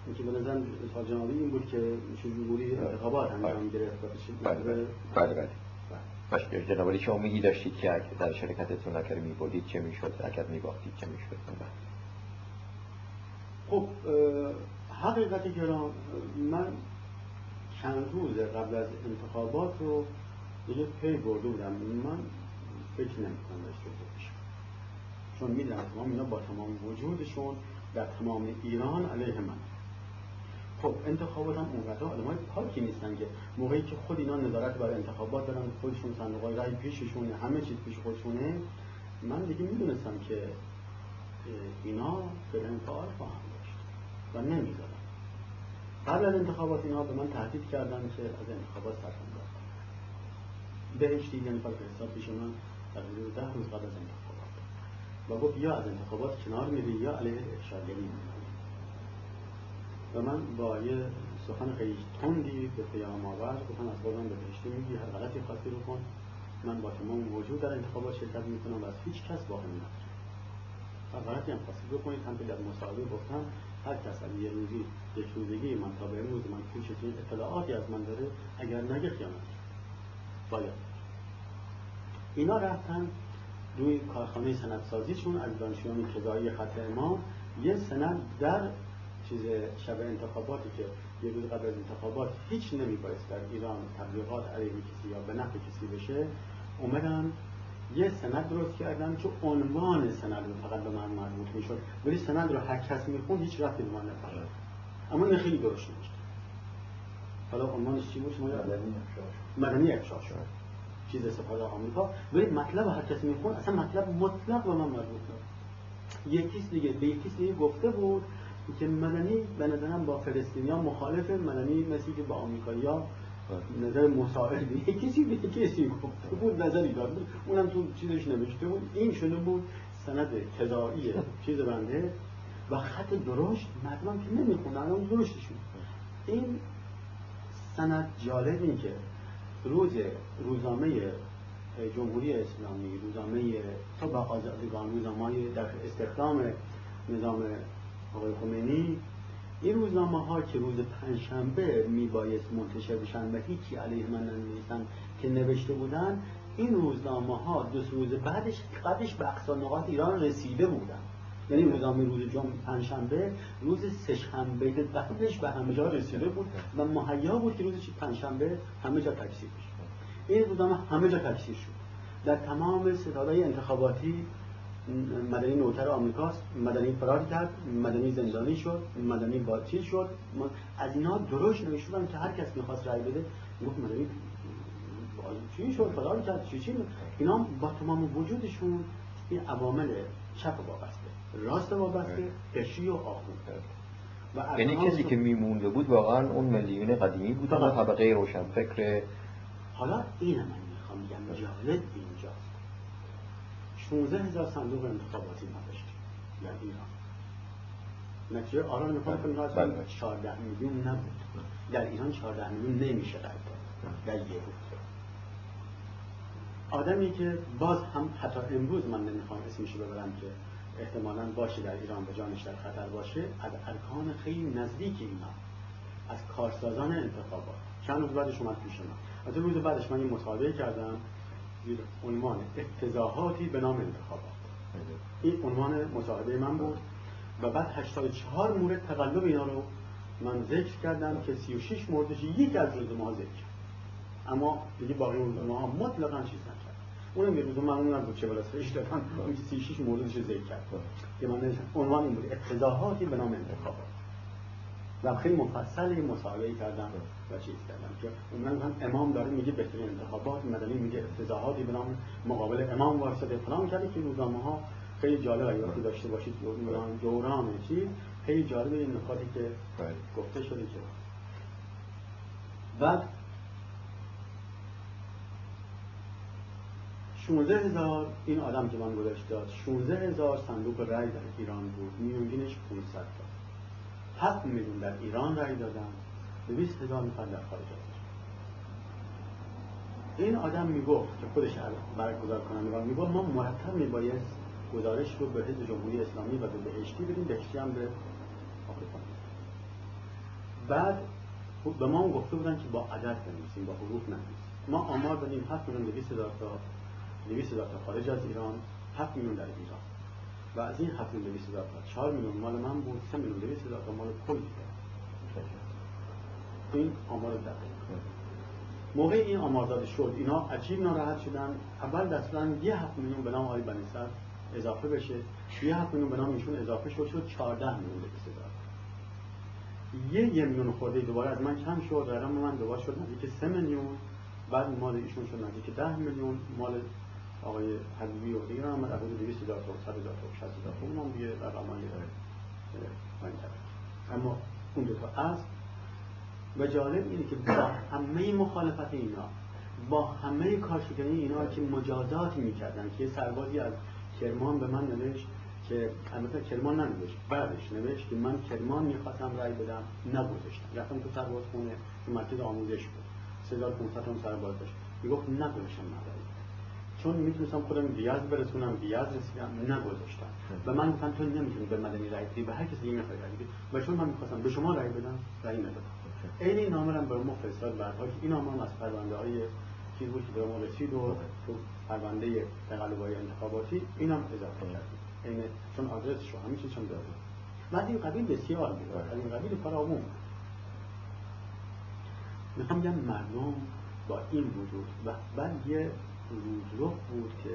اینکه به نظر سال جنابی این بود که شجوری انتخابات انجام گرفت بله بله بله. بله. باشه جناب علی، شما میگی داشتید که در شرکتتون اگر میبردید چه می‌شد؟ اگر میباختید چه می‌شد؟ بله. خب حقیقت گرام من چند روز قبل از انتخابات رو دیگه پی برده بودم. من فکر نمی‌کنم داشته باشم چون می‌دونم تمام اینا با تمام وجودشون در تمام ایران علیه من. خب انتخابات هم اونقدر آدم های پاکی نیستن که موقعی که خود اینا نظارت بر انتخابات دارن خودشون صندوق های رای پیششونه همه چیز پیش خودشونه. من دیگه می‌دونستم که اینا به انفعال خواهم داشت و نمی‌ذارم قبل از انتخابات اینا به من تهدید کردن که از انتخابات سرطان دارم بهشتی یعنی فقط حساب پیش من در حدود ده روز قبل از انتخابات. و گفت یا از انتخابات کنار میری یا علیه افشاگری می‌کنی و من با یه سخن خیلی تندی به پیام آورد گفتم از خودم به بهشتی میگی هر غلطی رو کن من با تمام وجود در انتخابات شرکت می‌کنم و از هیچ کس باقی نمی‌کنم هر غلطی هم خواستید بکنید هم در مصاحبه گفتم هر کس از یه روزی یک روزگی من تا به امروز من پیشتون اطلاعاتی از من داره اگر نگه خیانت. باید. اینا رفتن روی کارخانه سندسازیشون از دانشجویان کذایی خط امام. یه سند در چیز شب انتخاباتی که یه روز قبل از انتخابات هیچ نمیبایست در ایران تبلیغات علیه کسی یا به نفع کسی بشه اومدن یه سند درست کردن که عنوان سند رو فقط به من مربوط می‌شد. ولی سند رو هر کس می‌خوند هیچ رفتی به من نداشت اما این خیلی درست نوشته. حالا عنوانش چی بود؟ شما؟ مدنی افشا شد. چیز سفارت آمریکا. ولی مطلب هر کسی میخون اصلا مطلب مطلق به من مربوط بود یکیش دیگه به یکیش دیگه گفته بود که مدنی به نظرم با فلسطینیا مخالف مدنی مثل که با آمریکایی‌ها نظر مساعد یه (laughs) کسی به کسی گفته بود نظری داد بود. اونم تو چیزش نوشته بود. این شده بود سند کذایی چیز بنده و خط درشت مردم که نمی‌خونن الان درشتشون. این سند جالب این که روز روزنامه جمهوری اسلامی روزنامه صبح آزادگان روزنامه در استخدام نظام آقای خمینی این روزنامه ها که روز پنجشنبه میبایست منتشر بشن و هیچی علیه من ننویسن که نوشته بودن این روزنامه ها دو روز بعدش قدش به اقصا نقاط ایران رسیده بودن. یعنی روزنامه روز جمعه پنجشنبه روز سهشنبه قبلش به همه جا رسیده بود و مهیا بود که روز پنجشنبه همه جا تکثیر بشه این روزنامه همه جا تکثیر شد. در تمام ستادهای انتخاباتی مدنی نوتر آمریکاست. مدنی فرار کرد مدنی زندانی شد مدنی باطیل شد. از اینا درشت نوشتن که هر کس می‌خواست رأی بده گفت مدنی چی شد فرار کرد چی چی اینا با تمام وجودشون این عوامل چپ وابسته راست وابسته کشی و آخوند و یعنی کسی که میمونده بود واقعا اون ملیون قدیمی بود و طبقه روشنفکر حالا این من می‌خوام بگم جالب اینجاست 16 هزار صندوق انتخاباتی ما داشتیم در ایران نتیجه می‌خوام کنیم اصلا 14 میلیون نبود. در ایران 14 میلیون نمیشه رای در یه آدمی که باز هم حتی امروز من نمی‌خوام اسمش ببرم که احتمالا باشه در ایران به جانش در خطر باشه از ارکان خیلی نزدیک اینا از کارسازان انتخابات. چند روز بعدش اومد پیش من. از روز بعدش من یه مصاحبه کردم. زیر عنوان افتضاحاتی به نام انتخابات این عنوان مصاحبه من بود و بعد 84 مورد تقلب اینا رو من ذکر کردم که 36 موردش یکی از روزنامه ها ذکر اما دیگه باقی روزنامه ها مطلقا چیز نکرد. اونم یه روزنامه اون نبود چه بالا سرش دادن اون 36 موردش ذکر کرد. که من عنوان این بود افتضاحاتی به نام انتخابات و خیلی مفصل مصاحبه کردم و چیز کردم. که اون هم امام داره میگه بهترین انتخابات مدنی میگه افتضاحاتی به نام مقابل امام واسطه فلان کرده که روزنامه ها خیلی جالب وقتی داشته باشید دوران دوران چی خیلی جالب این نکاتی که بله. گفته شده که بعد 16 هزار این آدم که من گذاشت داد 16 هزار صندوق رای در ایران بود. میونگینش 500 تا. 7 میلیون در ایران رای دادن. 200 هزار نفر در خارج این آدم می‌گفت که خودش برگزار کننده و می‌گفت ما مرتب میبایست گزارش رو به حزب جمهوری اسلامی و به بهشتی بدیم بهشتی هم به آفریقا. بعد به ما گفته بودن که با عدد بنویسیم با حروف ننویسیم. ما آمار دادیم 7 میلیون 200 هزار تا 200 هزار تا خارج از ایران 7 میلیون در ایران. و از این 7 میلیون 200 هزار تا 4 میلیون مال من بود 3 میلیون 200 هزار تا مال کل این آمار دقیق. موقع این آمار داده شد اینا عجیب ناراحت شدن. اول دستورن یه 7 میلیون به نام آقای بنیسر اضافه بشه. یه 7 میلیون به نام ایشون اضافه شد شد 14 میلیون 200 هزار یه یه میلیون خورده دوباره از من کم شد رقم من دوباره شد نزدیک 3 میلیون. بعد مال ایشون شد نزدیک 10 میلیون. مال آقای حبیبی و دیگر هم حدود 200 هزار تا 100 هزار تا 60 هزار تا اونم دیگه رقمای اما اون دو تا از و جالب اینه که با همه مخالفت اینا با همه کارشکنی اینا که مجازات می‌کردن که سربازی از کرمان به من نوشت که البته کرمان ننوشت بعدش نوشت که من کرمان می‌خواستم رای بدم نگذاشتم. رفتم تو سرباز خونه که مرکز آموزش بود. 3500 تا سرباز داشت. می‌گفت نگذاشتم. چون می‌تونستم خودم بیاز برسونم بیاز رسیدم نگذاشتم. و من گفتم تو نمی‌تونی به مدنی رای بدی به هر کسی می‌خوای رای بدی. و چون من می‌خواستم به شما رای بدم رای ندادم. عین این نامه به ما فرستاد بعدها که این نامه از پرونده های چیز بود که به ما رسید و تو پرونده تقلبای انتخاباتی اینم اضافه کردیم عین چون آدرسش رو همه چیزشون داده بعد این قبیل بسیار بود. از این قبیل عموم می‌خوام بگم مردم با این وجود و بعد یه روزروح بود که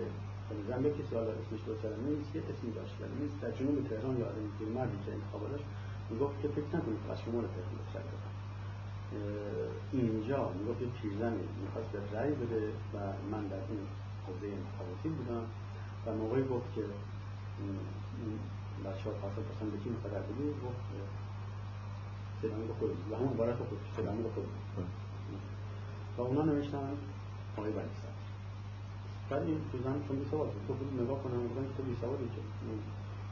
زن به کسی حالا اسمش دو سرمه نیست که اسمی داشت. ولی نیست در جنوب تهران یا آدمی مردی که انتخاب داشت می‌گفت که فکر نکنید از شما رو تهران بسر اینجا می‌گفت یه پیرزنی می‌خواست به رأی بده و من در این حوزه انتخاباتی بودم و موقعی گفت که بچه ها خواستن پسند به کی می‌خواد بدی گفت سلامی به خود و همون عبارت خود سلامی به خود و اونا نوشتن آقای بلی بعد این پیرزن چون بی سواد تو خود نگاه کنم بودن تو بی سوادی که.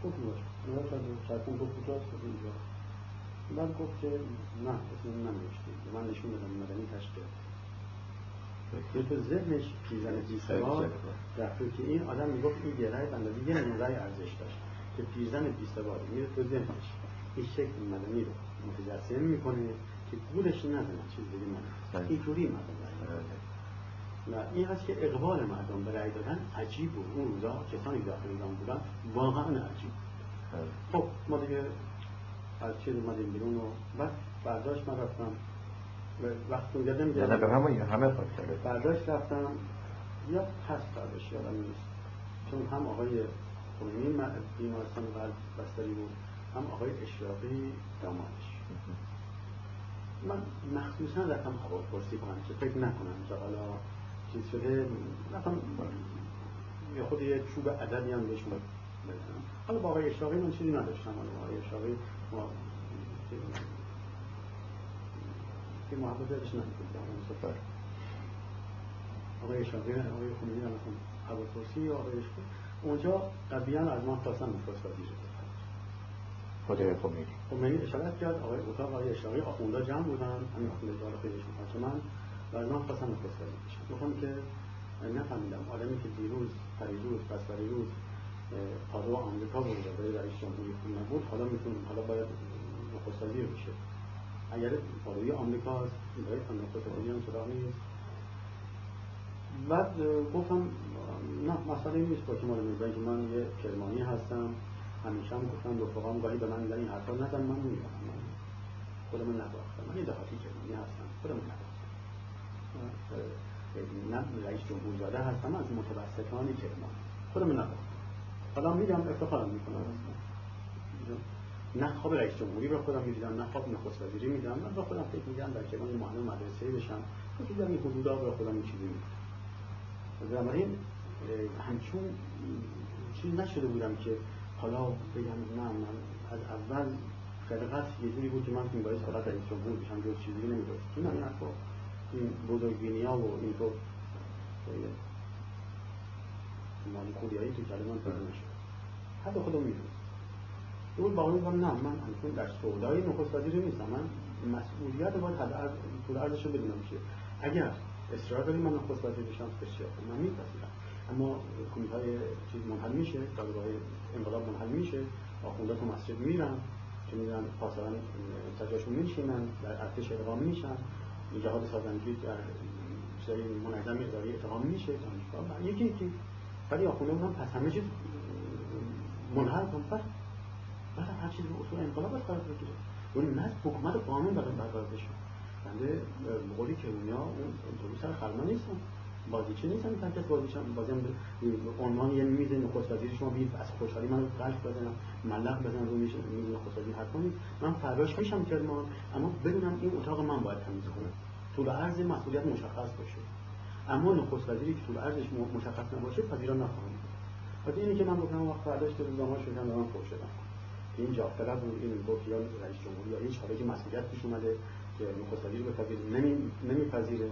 گفت باش نگاه کرد چرکون گفت کجاست؟ گفت اینجا. بعد گفت که نه اسم ننوشتی من نشون دادم مدنی تشکیل به تو ذهنش پیرزن بی سواد رفته که این آدم می‌گفت این یه رای بندازی یه نمونه ارزش داشت که پیرزن بی سواد میره تو ذهنش. این شکل مدنی رو متجسم می‌کنه که گولش نزنه چیز دیگه من اینطوری مردم و این هست که اقبال مردم به رأی دادن عجیب بود اون روزا کسانی داخل ایران بودن واقعا عجیب. خب ما دیگه از چیز اومدیم بیرون و بعد برداشت من رفتم. وقت اونجا نه به همه همه برداشت رفتم. یا پس برداشت یادم نیست. چون هم آقای خمینی بیمارستان قلب بستری بود هم آقای اشراقی دامادش. من مخصوصا رفتم هوا پرسی کنم که فکر نکنم که حالا چیز شده رفتم یا خود یه چوب عددی هم بهشون بزنم حالا با آقای اشراقی من چیزی نداشتم. حالا آقای اشراقی ما که محبت ازش نمی‌کنم آقای اشراقی آقای خمینی هم مثلا یا آقای اشراقی؟ اونجا قبیان از ما خواستن نخواست وزیر خود خمینی. خمینی اشارت کرد آقای اتاق آقای اشراقی آخونده جمع بودن. همین آخونده دار خیلیش من و من خواستم وزیر بشم گفتم که نفهمیدم آدمی که دیروز پریروز پس پریروز پادو آمریکا بود و برای رئیس جمهوری نبود حالا می‌تونه حالا باید وزیر بشه. اگر پادوی آمریکا هست برای نخست وزیر هم سراغ نیست. بعد گفتم نه مسئله نیست با که مال که من یه کرمانی هستم. همیشه هم گفتم رفقام گاهی به من میگن این حرفا نزن من نمی‌دونم خودم نباختم. من یه دهاتی کرمانی هستم. خودم نباختم. نه رئیس جمهور زاده هستم از متوسطان کرمان. خودم نباختم حالا میگم افتخارم می‌کنم نه خواب رئیس جمهوری رو خودم می‌دیدم نه خواب نخست وزیری میدم من با خودم فکر میگم در کرمان معلم مدرسه بشم. تو در این حدودا به خودم این چیزی میدم بنابراین همچون چیزی نشده بودم که حالا بگم نه من از اول خلقت یه جوری بود که من این باعث فقط رئیس جمهور بشم جز چیزی چون من حرفا این بزرگبینی ها و اینطور مالی کوریایی تو کلمان پیدا نشد حتی خودم می‌دونست اون باقی میگم نه من همچون در سودای نخست وزیر نیستم. من مسئولیت باید حد از طول ارزش رو بدونم که اگر اصرار داریم من نخست وزیر بشم بسیار من میپذیرم. اما کمیته های چیز منحل میشه دادگاه انقلاب منحل میشه. آخونده تو مسجد میرن که میرن پاسداران سجاشون میشینن در ارتش ادغام میشن جهاد سازنگی در سری منظم اداری اتهام میشه دانشگاه. یکی یکی. ولی آخونده اونم پس همه چیز منحل کن. بعد بعد هر چیز اصول انقلاب باید قرار بگیره. اون نه حکومت قانون باید برقرار بشه. بنده قولی که اونیا اون سر خرما نیستن. بازیچه نیستم که کس بازی عنوان یه میز نخست شما بید از خوشحالی من قلب بزنم ملق بزنم رو میز نخست وزیر حرف کنید. من فراش میشم کرمان اما بدونم این اتاق من باید تمیز کنم طول عرض مسئولیت مشخص باشه. اما نخست وزیری که طول عرضش مشخص نباشه پذیرا نخواهم پس اینی که من گفتم وقت فرداش که روزنامه شدم من فوش شدم این جا بود این یا رئیس جمهوری یا هیچ حالا که مسئولیت پیش اومده که نخست وزیر بپذیره نمی نمیپذیره.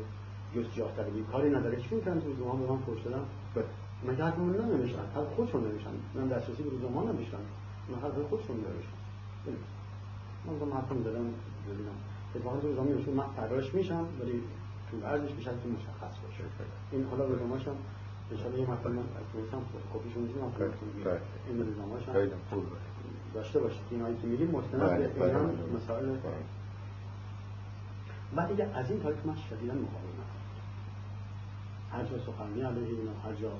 جز جاه طلبی کاری نداره. چون کنم تو روزنامه به من فوش دادم مگه حرفمون ننوشتن حرف خودشون نوشتن من دسترسی به روزنامه نداشتم من حرف خودشون نوشتن من گفتم حرفم دادم. ببینم. اتفاقا تو روزنامه نوشتم من فراش میشم ولی تو ارزش میشن که مشخص باشه. این حالا روزنامه‌ش هم ان یه مطلب من از نوشتم کپیشون میدیم بله. این روزنامه‌ش هم داشته باشید. اینایی که میگیم مستند بله، به بله، مسائل. بعد دیگه از این تاریخ من شدیدا مقاومت هر جا سخنرانی علیه اینا هر جا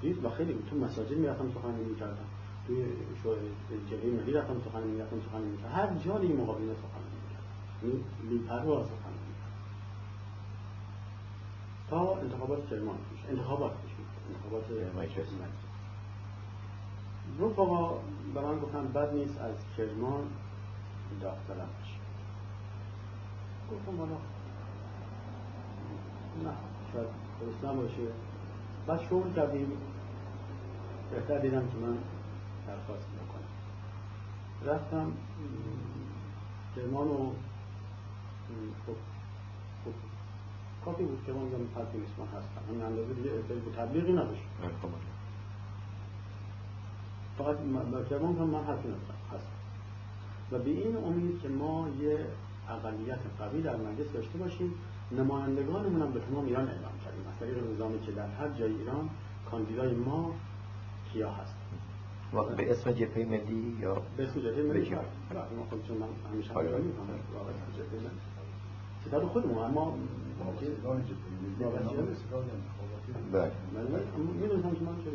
دید و خیلی تو مساجد می‌رفتم سخنرانی می‌کردم. توی جبهه ملی رفتم سخنرانی می‌رفتم سخنرانی می‌کردم. هر جا دیگه مقابل سخنرانی می‌کردم. یعنی بی‌پروا سخنرانی تا انتخابات کرمان پیش انتخابات پیش انتخابات رفقا به من گفتن بد نیست از کرمان داوطلب بشه گفتم حالا نه شاید درست نباشه. بعد شغل کردیم. بهتر دیدم که من درخواست نکنم رفتم کرمان و خب خب کافی بود که من گفتم حرفی نیست من هستم. من اندازه دیگه ارتباط بود تبلیغی نداشت. فقط با کرمان هم من حرفی ندارم. هستم و به این امید که ما یه اقلیت قوی در مجلس داشته باشیم نمایندگانمون هم به تمام ایران اعلام کردیم. از طریق نظامی که در هر جای ایران کاندیدای ما کیا هست و به اسم جبهه ملی یا به اسم جبهه ملی ما خودشون من همیشه همراهی می‌کنم جبهه ملی. ستاد خودمون اما بله. می‌دونستم که من چه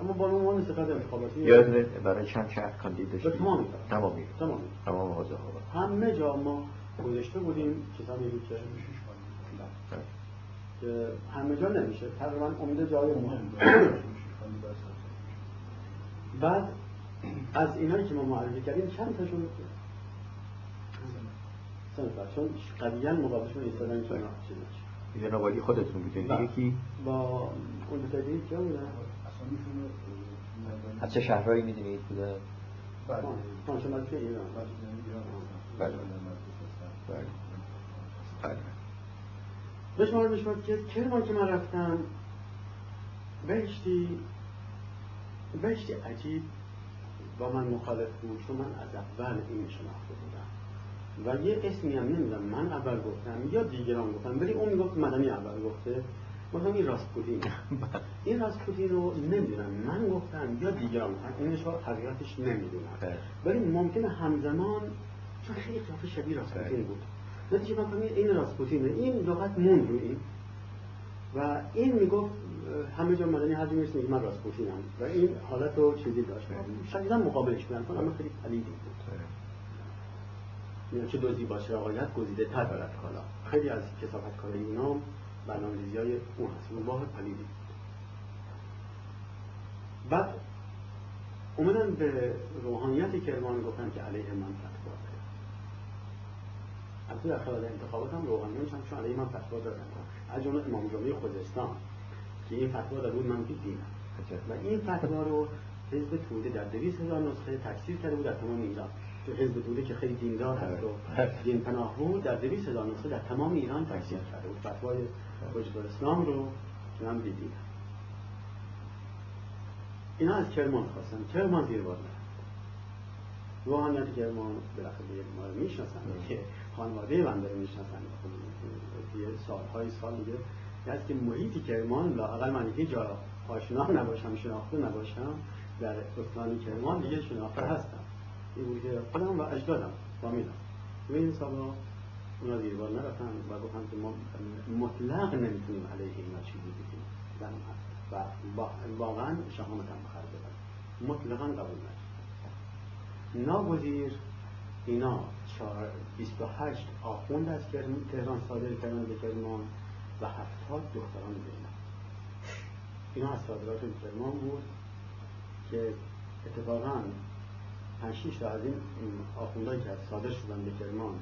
اما با عنوان ستاد انتخاباتی یادونه برای چند شهر کاندید داشتیم تمام تمامی تمام تمام حوزه ها همه جا ما گذاشته بودیم کتابی بود که که همه جا نمیشه. تقریبا امید جای مهم بعد از اینایی که ما معرفی کردیم چند تاشون سه نفر چون قویا مقابلشون ایستادن که چیز نشه خودتون بودین دیگه کی با اون دیگه کیا بودن؟ از چه شهرهایی می‌دونید؟ بوده. ایران. بله. بله. بله. بشمار بشمار که کرمان که من رفتم؟ بهشتی. بهشتی عجیب با من مخالف بود چون من از اول این شناخته بودم. و یه اسمی هم نمیدم من اول گفتم یا دیگران گفتم ولی اون می‌گفت مدنی اول گفته. گفتم این راسپوتین (laughs) این راسپوتین رو نمی‌دونم. من گفتم یا دیگران اینش رو حقیقتش نمی‌دونم. ولی ممکنه همزمان چون خیلی قیافه شبیه راسپوتین بود. نتیجه من این راسپوتینه این لغت موند رو این. و این می‌گفت همه جا مدنی هر جا می‌رسه من راسپوتینم و این حالت رو چیزی داشت. شدیدا مقابلش بودن اما خیلی پلیدی بود. یعنی چه دزدی باشه رقایت گزیده تر دارد حالا خیلی از کسافت کارای اونا برنامه‌ریزی های اون هست اون باه پلیدی. بعد اومدن به روحانیت کرمان گفتن که علیه من فتوا بده البته در خلال انتخابات هم روحانیانش هم چون علیه من فتوا دادن. از جمله امام جمعه خوزستان که این فتوا داده بود من دیدم و این فتوا رو حزب توده در دویست هزار نسخه تکثیر کرده بود در تمام ایران. تو حزب توده که خیلی دیندار هست و دین پناه بود در دویست هزار نسخه در تمام ایران تکثیر کرده بود. فتوای حجت الاسلام رو من دیدم اینا از کرمان خواستن. کرمان زیر بار روحانیت کرمان بالاخره ما رو می‌شناسن. که خانواده بنده رو می‌شناسن. خب، یه سالهای سال دیگه. از که محیطی کرمان لاقل من یه جا آشنا نباشم شناخته نباشم در استان کرمان دیگه شناخته هستم. این بود که خودم و اجدادم فامیلم. و این سالا اونا زیر بار نرفتن و گفتن که ما مطلق نمی‌تونیم علیه اینا چیزی بگیم. و واقعا شهامت هم بخر بدن مطلقا قبول نشد. ناگزیر اینا 28 آخوند از تهران صادر کردن به کرمان و هفتاد دختران بینن اینا از صادرات کرمان بود که اتفاقا پنج تا از این آخوندهایی که صادر شدن به کرمان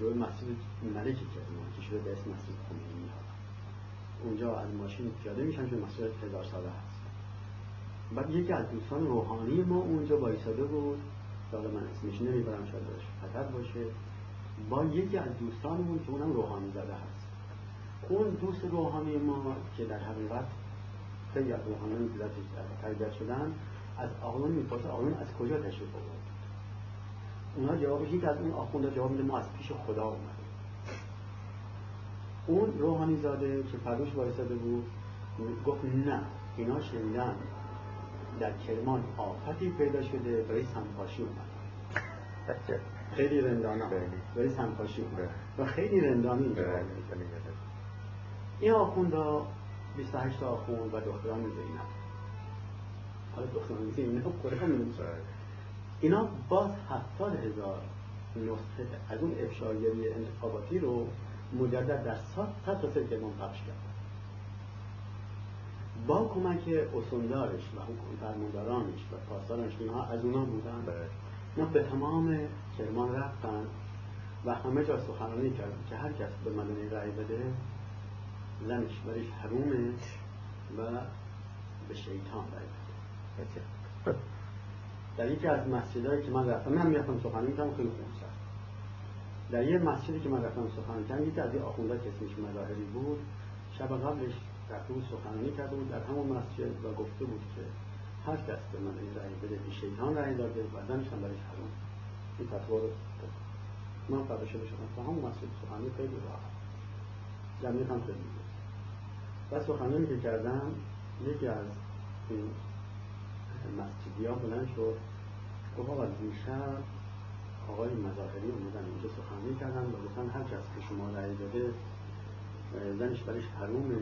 جوی مسجد ملک کرمان که شده به اسم مسجد خمینی اونجا از ماشین پیاده میشن که مسجد هزار ساله هست. بعد یکی از دوستان روحانی ما اونجا بایستاده بود. حالا من اسمش نمی‌برم شاید خطر باشه. با یکی از دوستانمون که اونم روحانی زده هست. اون دوست روحانی ما که در حقیقت خیلی از روحانیان تربیت شدن از آقایان می‌پرسه آقایان از کجا تشریف آورد اونا جواب یک از اون آخونده جواب میده ما از پیش خدا اومدیم. اون روحانی زاده که پروش وایساده بود گفت نه اینا شنیدن در کرمان آفتی پیدا شده برای سنپاشی اومد. خیلی رندانه. برای سنپاشی اومد. و خیلی رندانی این آخونده 28 آخوند و دختران زینب. حالا دختران زینب هم اینا باز هفتاد هزار نسخه از اون افشاگری انتخاباتی رو مجدد در صد تا سه کرمان پخش کرد. با کمک اصندارش و فرماندارانش و پاسدارانش اینها از اونا بودن. اینا به تمام کرمان رفتن و همه جا سخنرانی کردن که هر کس به مدنی رأی بده زنش برش حرومه و به شیطان رأی در یکی از مسجدهایی که من رفتم من می‌رفتم سخنرانی کردم خیلی خوب در یه مسجدی که من رفتم سخنرانی کردم یکی از این آخونده که اسمش بود شب قبلش رفته بود سخنرانی کرده بود. در همون مسجد و گفته بود که هر کس به من این رأی بده که شیطان رأی داده و زنش هم برش حروم این فتوا رو من فردا شده شدم تو همون مسجد سخنرانی خیلی راحت. جمعیت هم خیلی و سخنرانی که کردم یکی از این مسجدی ها بلند شد. گفت آقا دیشب آقای مظاهری اومدن اینجا سخنرانی کردن و گفتن هر کس که شما رأی داده زنش برش حرومه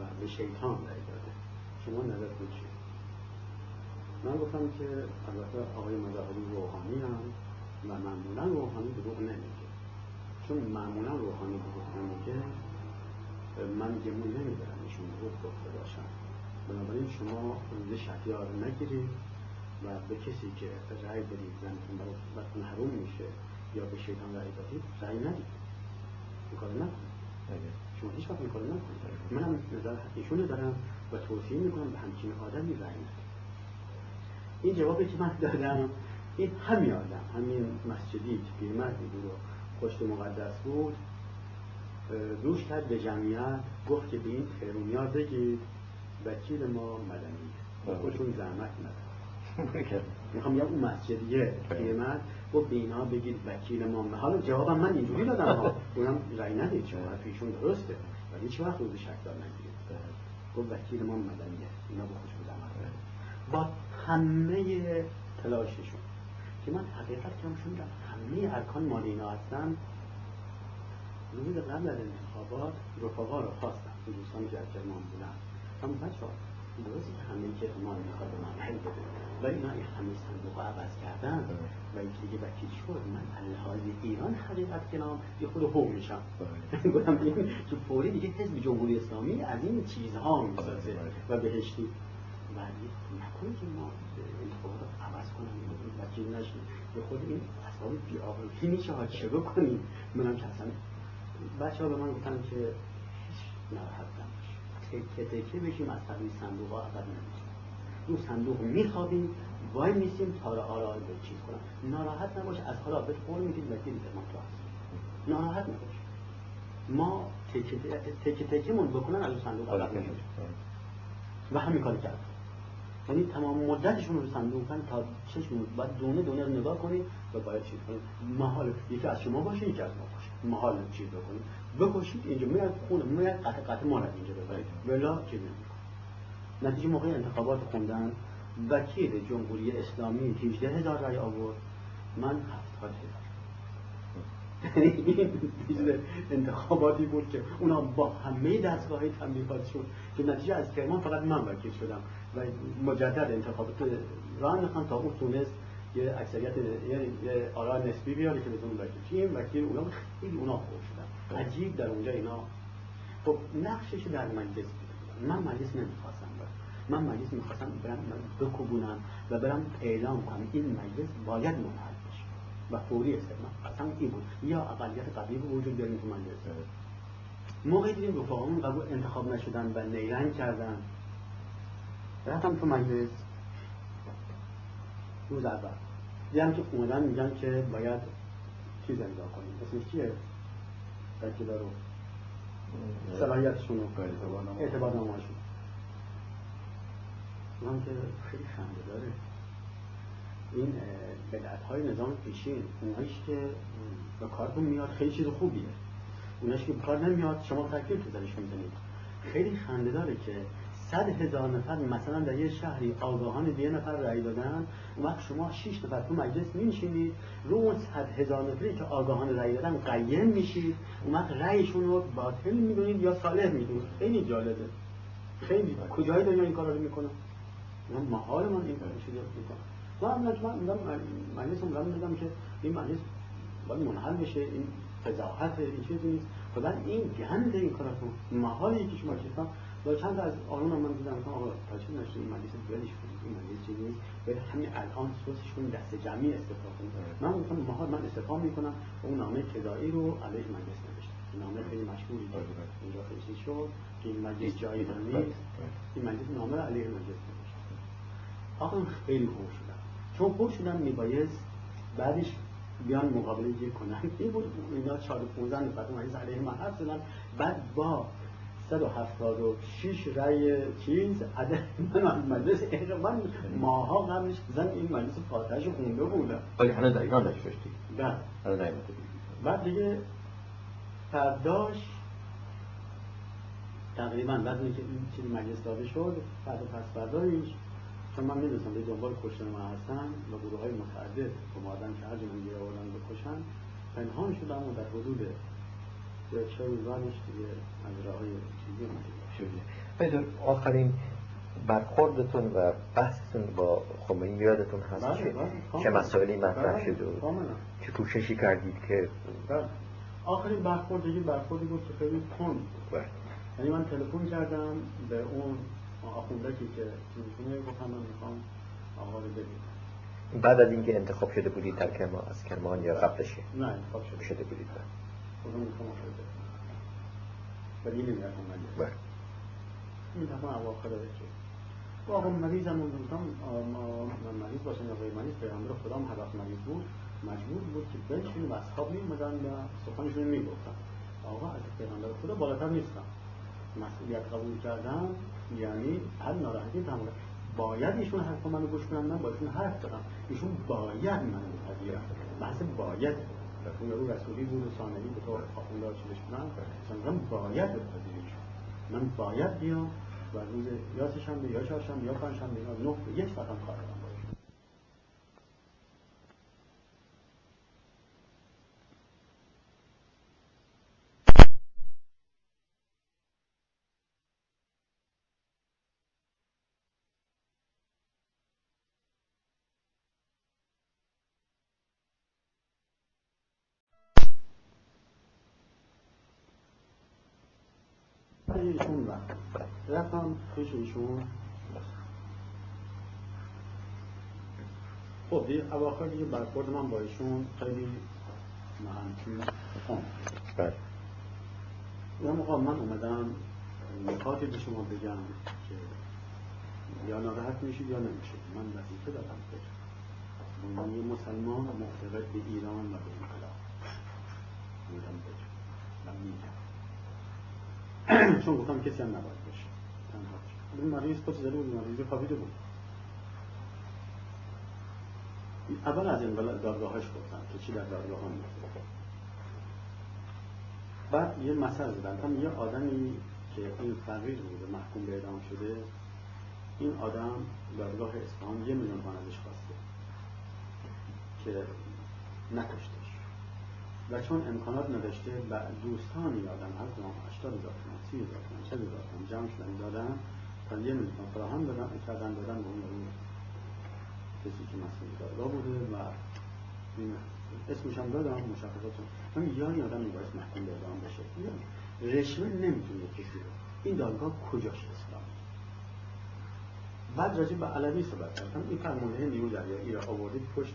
و به شیطان رأی داده. شما نظرتون چیه؟ من گفتم که البته آقای مظاهری روحانی هم و معمولا روحانی دروغ نمیگه. چون معمولا روحانی دروغ نمیگه من گمون نمیدارم. ایشون دروغ گفته باشم. بنابراین شما روز شهریار نگیرید و به کسی که رأی بدید زنتون براتون حروم میشه یا به شیطان رأی دادید رأی ندید. این کار نکنید. بله. شما هیچ وقت این کار نکنید. منم نظر ایشون دارم و توصیه می‌کنم به همچین آدمی رأی ندید این جوابی که من دادم این همین آدم همین مسجدی که پیرمردی بود و پشت مقدس بود روش کرد به جمعیت گفت که به این تهرونیا بگید. وکیل ما مدنیه بله. خودشون زحمت ندارد می‌خوام یه اون مسجدیه گفت به اینا بگید وکیل ما حالا جوابم من اینجوری دادم ها. (laughs) اونم رای ندید چون حرفیشون درسته. ولی هیچ وقت روز شک دار نگیرید؟ گفت وکیل ما مدنیه اینا با خوش بودم با همه تلاششون. که من حقیقت کمشون در همه ارکان مال اینا هستن. روز قبل از انتخابات رفقا رو خواستم. دوستان که از بودن. همون بچه درسته که همه که ما می‌خواد من حل بده ولی اینا این همه صندوق عوض کردن. و اینکه دیگه وکیل شد من الهای ایران حقیقت کنام یه خود هو میشم. بله. (laughs) گفتم که فوری دیگه حزب جمهوری اسلامی از این چیزها می‌سازه و بهشتی. ولی نکنه که ما انتخابات عوض کنم وکیل نشیم. به خود این اصلا بیابروی میشه ها چه بکنیم؟ منم که اصلا بچه ها به من گفتن که هیچ ناراحت نباش تکه تکه بشیم از طرف صندوق ها عقب نمیشیم اون صندوق میخوابیم وای میسیم تا آرا به چیز کنم. ناراحت نباش از حالا به قول می‌دید وکیل ما تو هست ناراحت نباش ما تکه تکه تکه من بکنن از اون صندوق عقب نمیشیم و همین کار کرد یعنی تمام مدتشون رو صندوق کن تا چشم بعد دونه دونه رو نگاه کنید و باید چیز کنید محال یکی از شما باشه یکی از ما باشه. محال چیز بکنید بکشید اینجا میاد خونه میاد قطع قطع ما اینجا ببرید. ولا نمی‌کنه نتیجه موقع انتخابات خوندن وکیل جمهوری اسلامی 18 هزار رای آورد. من 70 هزار. این انتخاباتی بود که اونا با همه دستگاه تنبیهاتشون که نتیجه از کرمان فقط من وکیل شدم و مجدد انتخابات راه انداختن تا اون تونست یه اکثریت یه آرا نسبی بیاره که بتونه وکیل. این وکیل اونا خیلی اونا خوب شدن عجیب در اونجا اینا. خب نقشش در مجلس من مجلس نمی‌خواستم من مجلس می‌خواستم برم بکوبونم و برم اعلام کنم. این مجلس باید منحل بشه و فوری استقلال اصلا این بود. یا اقلیت قوی وجود بیاریم تو مجلس. موقعی دیدیم رفاقمون قبول انتخاب نشدن و نیرنگ کردن. رفتم تو مجلس. روز اول. دیدم که اومدن میگن که باید چیز امضا کنیم. اسمش چیه؟ وکیلا رو. صلاحیتشون رو اعتبار نامهاشون اونم که خیلی خنده داره. این بدعت های نظام پیشین اونهایش که به کارتون میاد خیلی چیز خوبیه. اونهایش که به کار نمیاد شما تکلیف تو زنش می‌زنید. خیلی خنده داره که صد هزار نفر مثلا در یه شهری آگاهان به یه نفر رأی دادن اون وقت شما شش نفر تو مجلس میشینید رو اون صد هزار نفری که آگاهان رأی دادن قیم میشید اون وقت رأیشون رو باطل می‌دونید یا صالح می‌دونید. خیلی جالبه. خیلی. کجای دنیا این کارا رو می‌کنن؟ من محال من این کار شده می‌کنم من من میگم مجلس میگم میگم که این مجلس باید منحل بشه این فضاحت این چیزی نیست. خدا این گند این کاراتون محالی که شما چیز با چند از آنون من دیدم که آقا تاچه نشد این مجلس ولش کنید؟ این مجلس چیزی نیست. باید همین الان سوسش کنید دست جمعی استفاده کنید. من گفتم محال من استفاده می‌کنم و اون نامه کدایی رو علیه مجلس نوشتم. نامه خیلی مشهوری اینجا خیلی شد. که این مجلس جایی نیست. این مجلس نامه علیه مجلس آقا خیلی خوب شدن چون خوب شدن میبایست بعدش بیان مقابله کنن این بود. اینا 4 15 نفر اومدن علیه من حرف زدن بعد با 176 رای چیز. عدد من از مجلس من ماها قبلش بزن این مجلس فاتحش خونده بودم ولی هنوز در ایران نشوشتی بله بعد دیگه فرداش تقریبا بعد که این چیز مجلس داده شد بعد پس فردایش چون من می‌دونستم به دنبال کشتن من هستن و گروه های متعدد اومدن که هر جمعی آوردن بکشن پنهان شدم و در حدود دیگه چیزی شده. آخرین برخوردتون و بحثتون با خمینی یادتون هست بله، چه, بله، چه مسائلی مطرح بله، شد و کاملا. چه کوششی کردید که بله. آخرین برخورد دیگه برخوردی بود که خیلی بله. یعنی من تلفن کردم به اون آخوندکی که می‌کنه گفتم من می‌خوام آقا رو ببینم بعد از اینکه انتخاب شده بودید در کرمان از کرمان یا قبلشه؟ نه انتخاب شده. شده بودید ولی نمی‌رفتم من بله. این دفعه اواخر که. با آقا مریضم گفتم من مریض باشم یا غیر مریض پیغمبر خدا هم وقت مریض بود مجبور بود که بنشین و اصحاب میومدن و سخنشون می‌گفتن. آقا از پیغمبر خدا بالاتر نیستم مسئولیت قبول کردم یعنی هر ناراحتی تمام باید ایشون حرف منو گوش کنن من با ایشون حرف دارم ایشون باید منو بپذیرن. بحث باید. اون رو رسولی بود و ثانوی به طور آخونده چیزش بودن مثلا باید بپذیرش من باید بیام و روز یا سه‌شنبه یا چهارشنبه یا پنجشنبه یا نه یک ساعت هم کار دارم با ایشون رفت رفتم پیش ایشون. خب دیگه اواخر دیگه برخورد من با ایشون خیلی خون بله. یا آقا من اومدم نکاتی به شما بگم که یا ناراحت میشید یا نمیشید. من وظیفه دارم که من یه مسلمان معتقد به ایران و به انقلاب. بودم بگم من میگم. چون گفتم کسی هم نباید باشه. تنها این مریض خود زده بود مریض خوابیده بود. اول از این دادگاهش گفتم که چی در دادگاه ها بعد یه مسئله زدن یه آدمی که این فقیر بوده محکوم به اعدام شده این آدم دادگاه اصفهان یه میلیون ازش خواسته که نکشتش و چون امکانات نداشته و دوستان آدم هر کدام 80 هزار تومن 30 هزار تومن 40 هزار تومن جمع شدن دادن تا یه میلیون فراهم دادن کردن دادن به اون کسی که مسئول دادگاه بوده و اسمش هم دادم مشخصات هم یعنی آدم باید محکوم به اعدام بشه. رشوه نمی‌تونه کسی رو این دادگاه کجاش اسلام؟ بعد راجع به علوی صحبت کردم. این فرمانده نیرو دریایی را آوردید پشت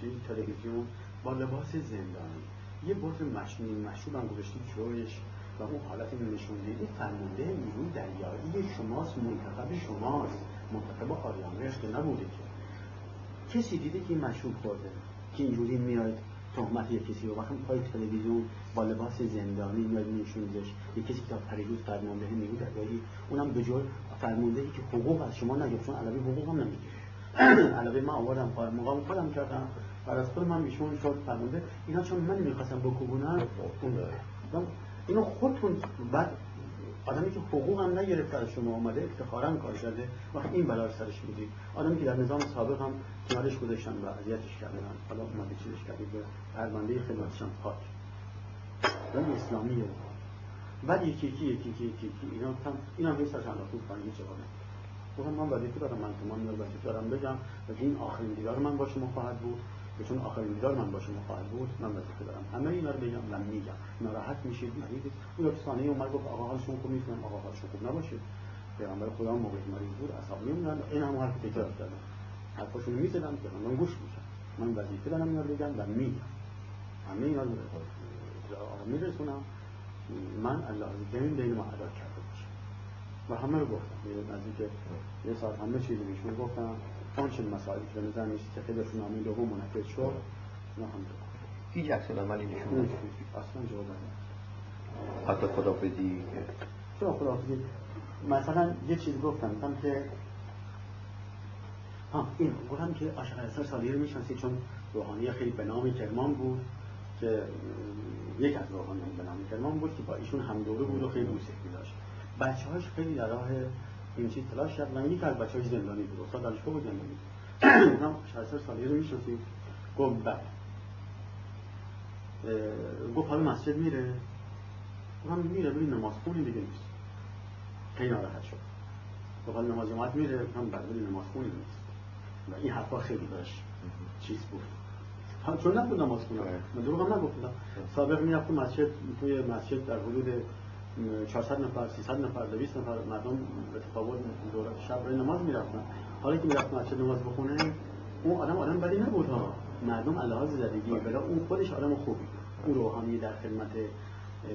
چیز تلویزیون. با لباس زندانی. یه بطر مشنین مشروب هم گذاشتید جویش و اون حالت نشونده. این فرمانده نیرو دریایی شماست منتخب شماست. منتخب آریامرش که نبوده که. کسی دیده که این مشروب خورده. که اینجوری میاد تهمت یک کسی رو وقتی پای تلویزیون با لباس زندانی میاد میشونزش یک کسی که تا پریروز فرمانده نیرو دریایی اونم به جور فرمانده ای که حقوق از شما نگرفت. چون علوی حقوق هم نمی‌گیره (clears throat) علوی من آوردم مقام خودم کردم. بعد از خود من ایشون شد فرمانده. اینا چون من نمی‌خواستم بکوبونم اون اینو خودتون بعد آدمی که حقوق هم نگرفته از شما آمده افتخارا کار کرده وقت این بلا سرش بودید آدمی که در نظام سابق هم کنارش گذاشتن و اذیتش کردن حالا اومده چیزش کردید به پرونده خدمتش هم پاک ولی اسلامیه بعد یکی یکی یکی یکی یکی اینا هم اینا هم هیچ چند خوب کنه هیچ جواب گفتم من وظیفه دارم من من وظیفه دارم بگم و این آخرین دیدار من با شما خواهد بود. و چون آخرین دیدار من با شما خواهد بود من وظیفه دارم. همه اینا رو بگم من میگم. ناراحت میشید؟ مریض اون افسانه اومد گفت آقا حال شما خوب نیست. آقا حال شما خوب نباشه. پیغمبر خدا موقع مریض بود اصحاب میمونن این هم حرف تکرار کردم حرفاشون می‌زدم که من گوش میشم من وظیفه دارم اینا رو بگم و میگم. همه اینا رو میرسونم. من الله بین بین ما ادا کرده باشم. و همه رو گفتم. نزدیک یه ساعت همه چیزی میشون گفتم. آن چه مسائلی که به نظر نیست که خیلی نامه دوم منعقد شد اونا هم هیچ عکس عملی نشون اصلا جواب حتی خدافزی چرا خدافزی مثلا یه چیز گفتم گفتم که ها این گفتم که اشعار سالی رو می‌شناسید چون روحانی خیلی به نام کرمان بود که یک از روحانیان به نام کرمان بود که با ایشون هم دوره بود و خیلی دوستش داشت. بچه هاش خیلی در راه این چیز تلاش کرد. من یک از بچه های زندانی بود. استاد دانشگاه بود زندانی. گفتم 60 سالی رو می‌شناسید گفت بله. گفت حالا مسجد میره. گفتم میره. ببین نماز خونی دیگه نیست. خیلی ناراحت شد. گفت حالا نماز جماعت میره. گفتم بله نماز خونی نیست. و این حرفا خیلی داشت. چیز بود. چون نبود نماز خونه من دروغ هم نگفتم سابق می‌رفت تو مسجد توی مسجد در حدود 400 نفر 300 نفر 200 نفر مردم به تفاوت دورت شب برای نماز می‌رفتن. حالا که می‌رفت مسجد نماز بخونه اون آدم آدم بدی نبود ها. مردم لحاظ زدگی بلا اون خودش آدم خوبی. اون روحانی در خدمت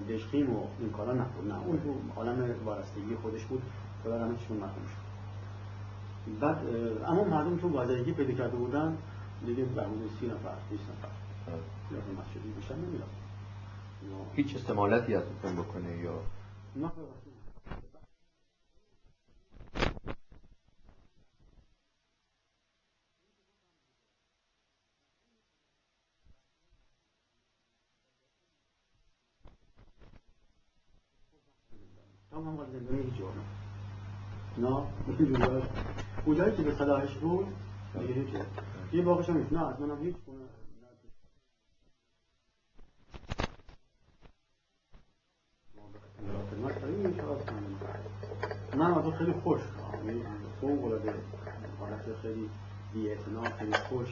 بشخیم و این کارا نبود. نه اون تو عالم وارستگی خودش بود. خدا رحمتشون مرحوم شد. بعد اما مردم تو واضحگی پیدا کرده بودن. دیگه به حدود سی نفر 20 نفر. مسجدی بیشتر نمی‌رفت هیچ استمالتی از اون بکنه یا؟ نه هم هیچ نه اونجایی که به صلاحش بود؟ دیگه هیچ یه باقش هم نه از منم هیچ من از خیلی خوش یعنی فوق العاده حالت خیلی بی خیلی خوش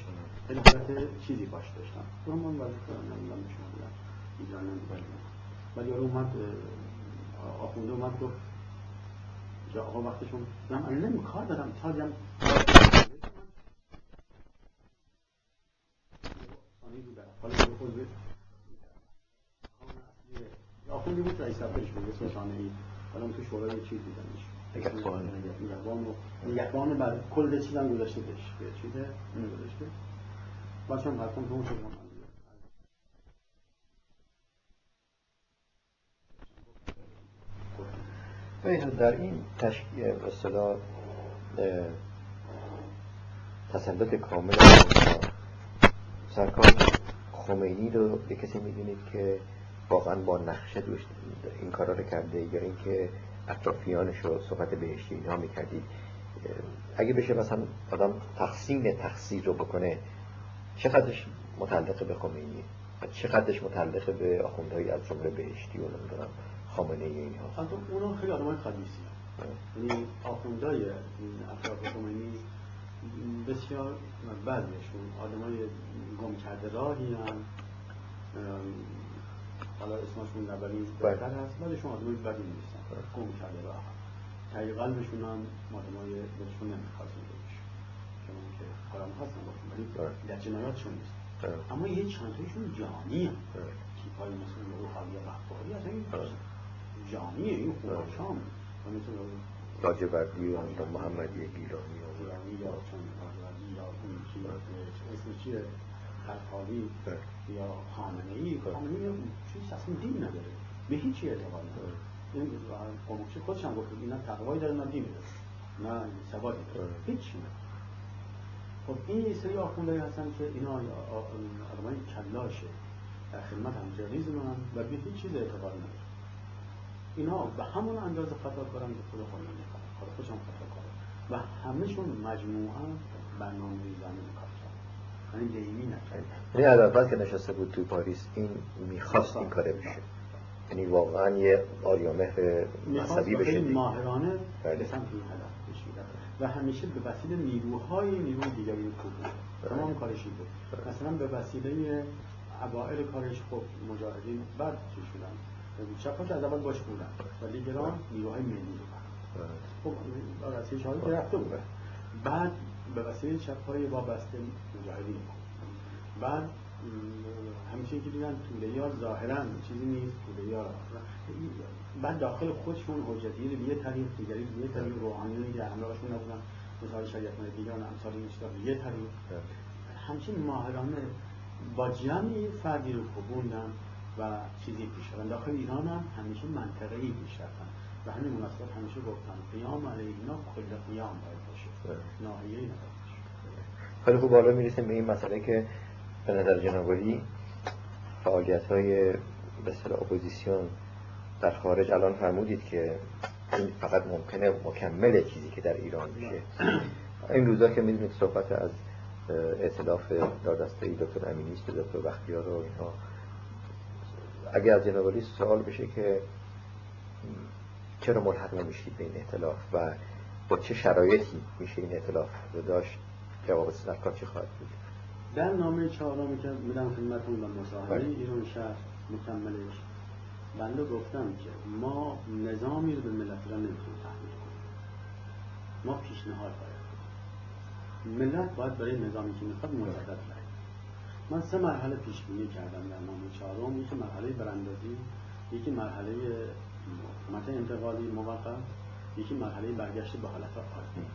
خیلی حالت چیزی باش داشتم. تو من ولی نمی‌دونم شما بودم ایران نمی‌دونم ولی آره اومد آخونده اومد گفت جا آقا وقتشون من نمی کار دارم. تا دیم آخوندی بود رئیس دفترش بود اسم سانه ای حالا تو شورای چیز دیدنش نگهبان. و نگهبان بر کل چیزم گذاشته بهش. چیزه اون گذاشته. هم حتما اون شما در این تشکیل به اصطلاح تسلط کامل سرکار خمینی رو به کسی می‌دونید که واقعا با نقشه دوش این کارا رو کرده یا اینکه اطرافیانش رو صحبت بهشتی اینها می‌کردید اگه بشه مثلا آدم تقسیم تقصیر رو بکنه چقدرش متعلق به خمینی؟ و چقدرش متعلق به آخوندهایی از جمله بهشتی و نمی‌دونم خامنه ای اینها حتی اونا خیلی آدمای خبیثی یعنی آخوندهای این اطراف خمینی بسیار بعضیشون آدمای گم کرده راهی هم حالا اسمشون نبریم بهتر هست. بعدشون آدمای بدی نیستن. گم کرده راه هم تایی قلبشون هم آدمای دلشون نمی‌خواست بشه. چون که کارم هستن باشون ولی در جنایاتشون نیست. اما یه چند تایشون جانی هم تیپایی مثل روحانی رفتاری از این جانیه. این خونشام و مثل لاجوردی و محمدی گیلانی گیلانی یا چون لاجوردی یا اون چی اسم چیه؟ خرخالی یا خامنه ای خامنه ای چیز اصلا دین نداره. به هیچی اعتقاد نداره. این قموشی خودش هم گفت اینا تقوایی داره نه دین داره نه ثباتی داره هیچی نداره خب این یه سری آخوندهایی هستن که اینا آدمای کلاشه در خدمت همجریزمن و به هیچ چیز اعتقاد نداره. اینا به همون اندازه خطا کارن که خود خود نمی‌کنن خود خودشون خطا کارن و همهشون مجموعا برنامه زمین کار یعنی یعنی اول که نشسته بود تو پاریس این می‌خواست این کاره بشه. یعنی واقعا یه آریامهر مذهبی بشه ماهرانه بله. به سمت این هدف و همیشه به وسیله نیروهای نیروی دیگری خوب بود تمام کارش این بود مثلا به وسیله اوائل کارش خب مجاهدین بعد چی شدن. چپ که از اول باش بودن. و دیگران نیروهای ملی بودن خب رسیه شهادی که رفته بوده. بعد به وسیله چپ های وابسته مجاهدین بعد همیشه که دیدن توله یار ظاهرا چیزی نیست توله یار بعد داخل خودشون حجتی به یه طریق دیگری یه طریق روحانی در همراهشون نبودن مثال شریعت مدد دیگران امثال این به یه طریق. همچین ماهرانه با جمعی فردی رو کبوندن و چیزی پیش رفتن. داخل ایران هم همیشه منطقه ای پیش رفتن. و همین مناسبت همیشه گفتن قیام علیه اینا کل قیام باید خیلی خوب بالا می‌رسیم به این مسئله که به نظر جنابالی فعالیت های به اپوزیسیون در خارج الان فرمودید که این فقط ممکنه مکمل چیزی که در ایران میشه. این روزا که می‌دونید صحبت از ائتلاف دادسته ای دکتر امینی است دکتر بختیار و اینها. اگه از جنابالی سوال بشه که چرا ملحق نمیشید به این ائتلاف و با چه شرایطی میشه این ائتلاف رو داشت؟ جواب سرکار چی خواهد بود؟ در نامه چهارمی که میدم خدمتتون و مصاحبه ایران شهر مکملش بنده گفتم که ما نظامی رو به ملت را نمی‌تونیم تحمیل کنیم. ما پیشنهاد باید کنیم ملت باید برای نظامی که می‌خواد مجدد رای من سه مرحله پیش بینی کردم در نامه چهارم. یکی مرحله براندازی یکی مرحله حکومت انتقالی موقت. یکی مرحله برگشت به حالت عادی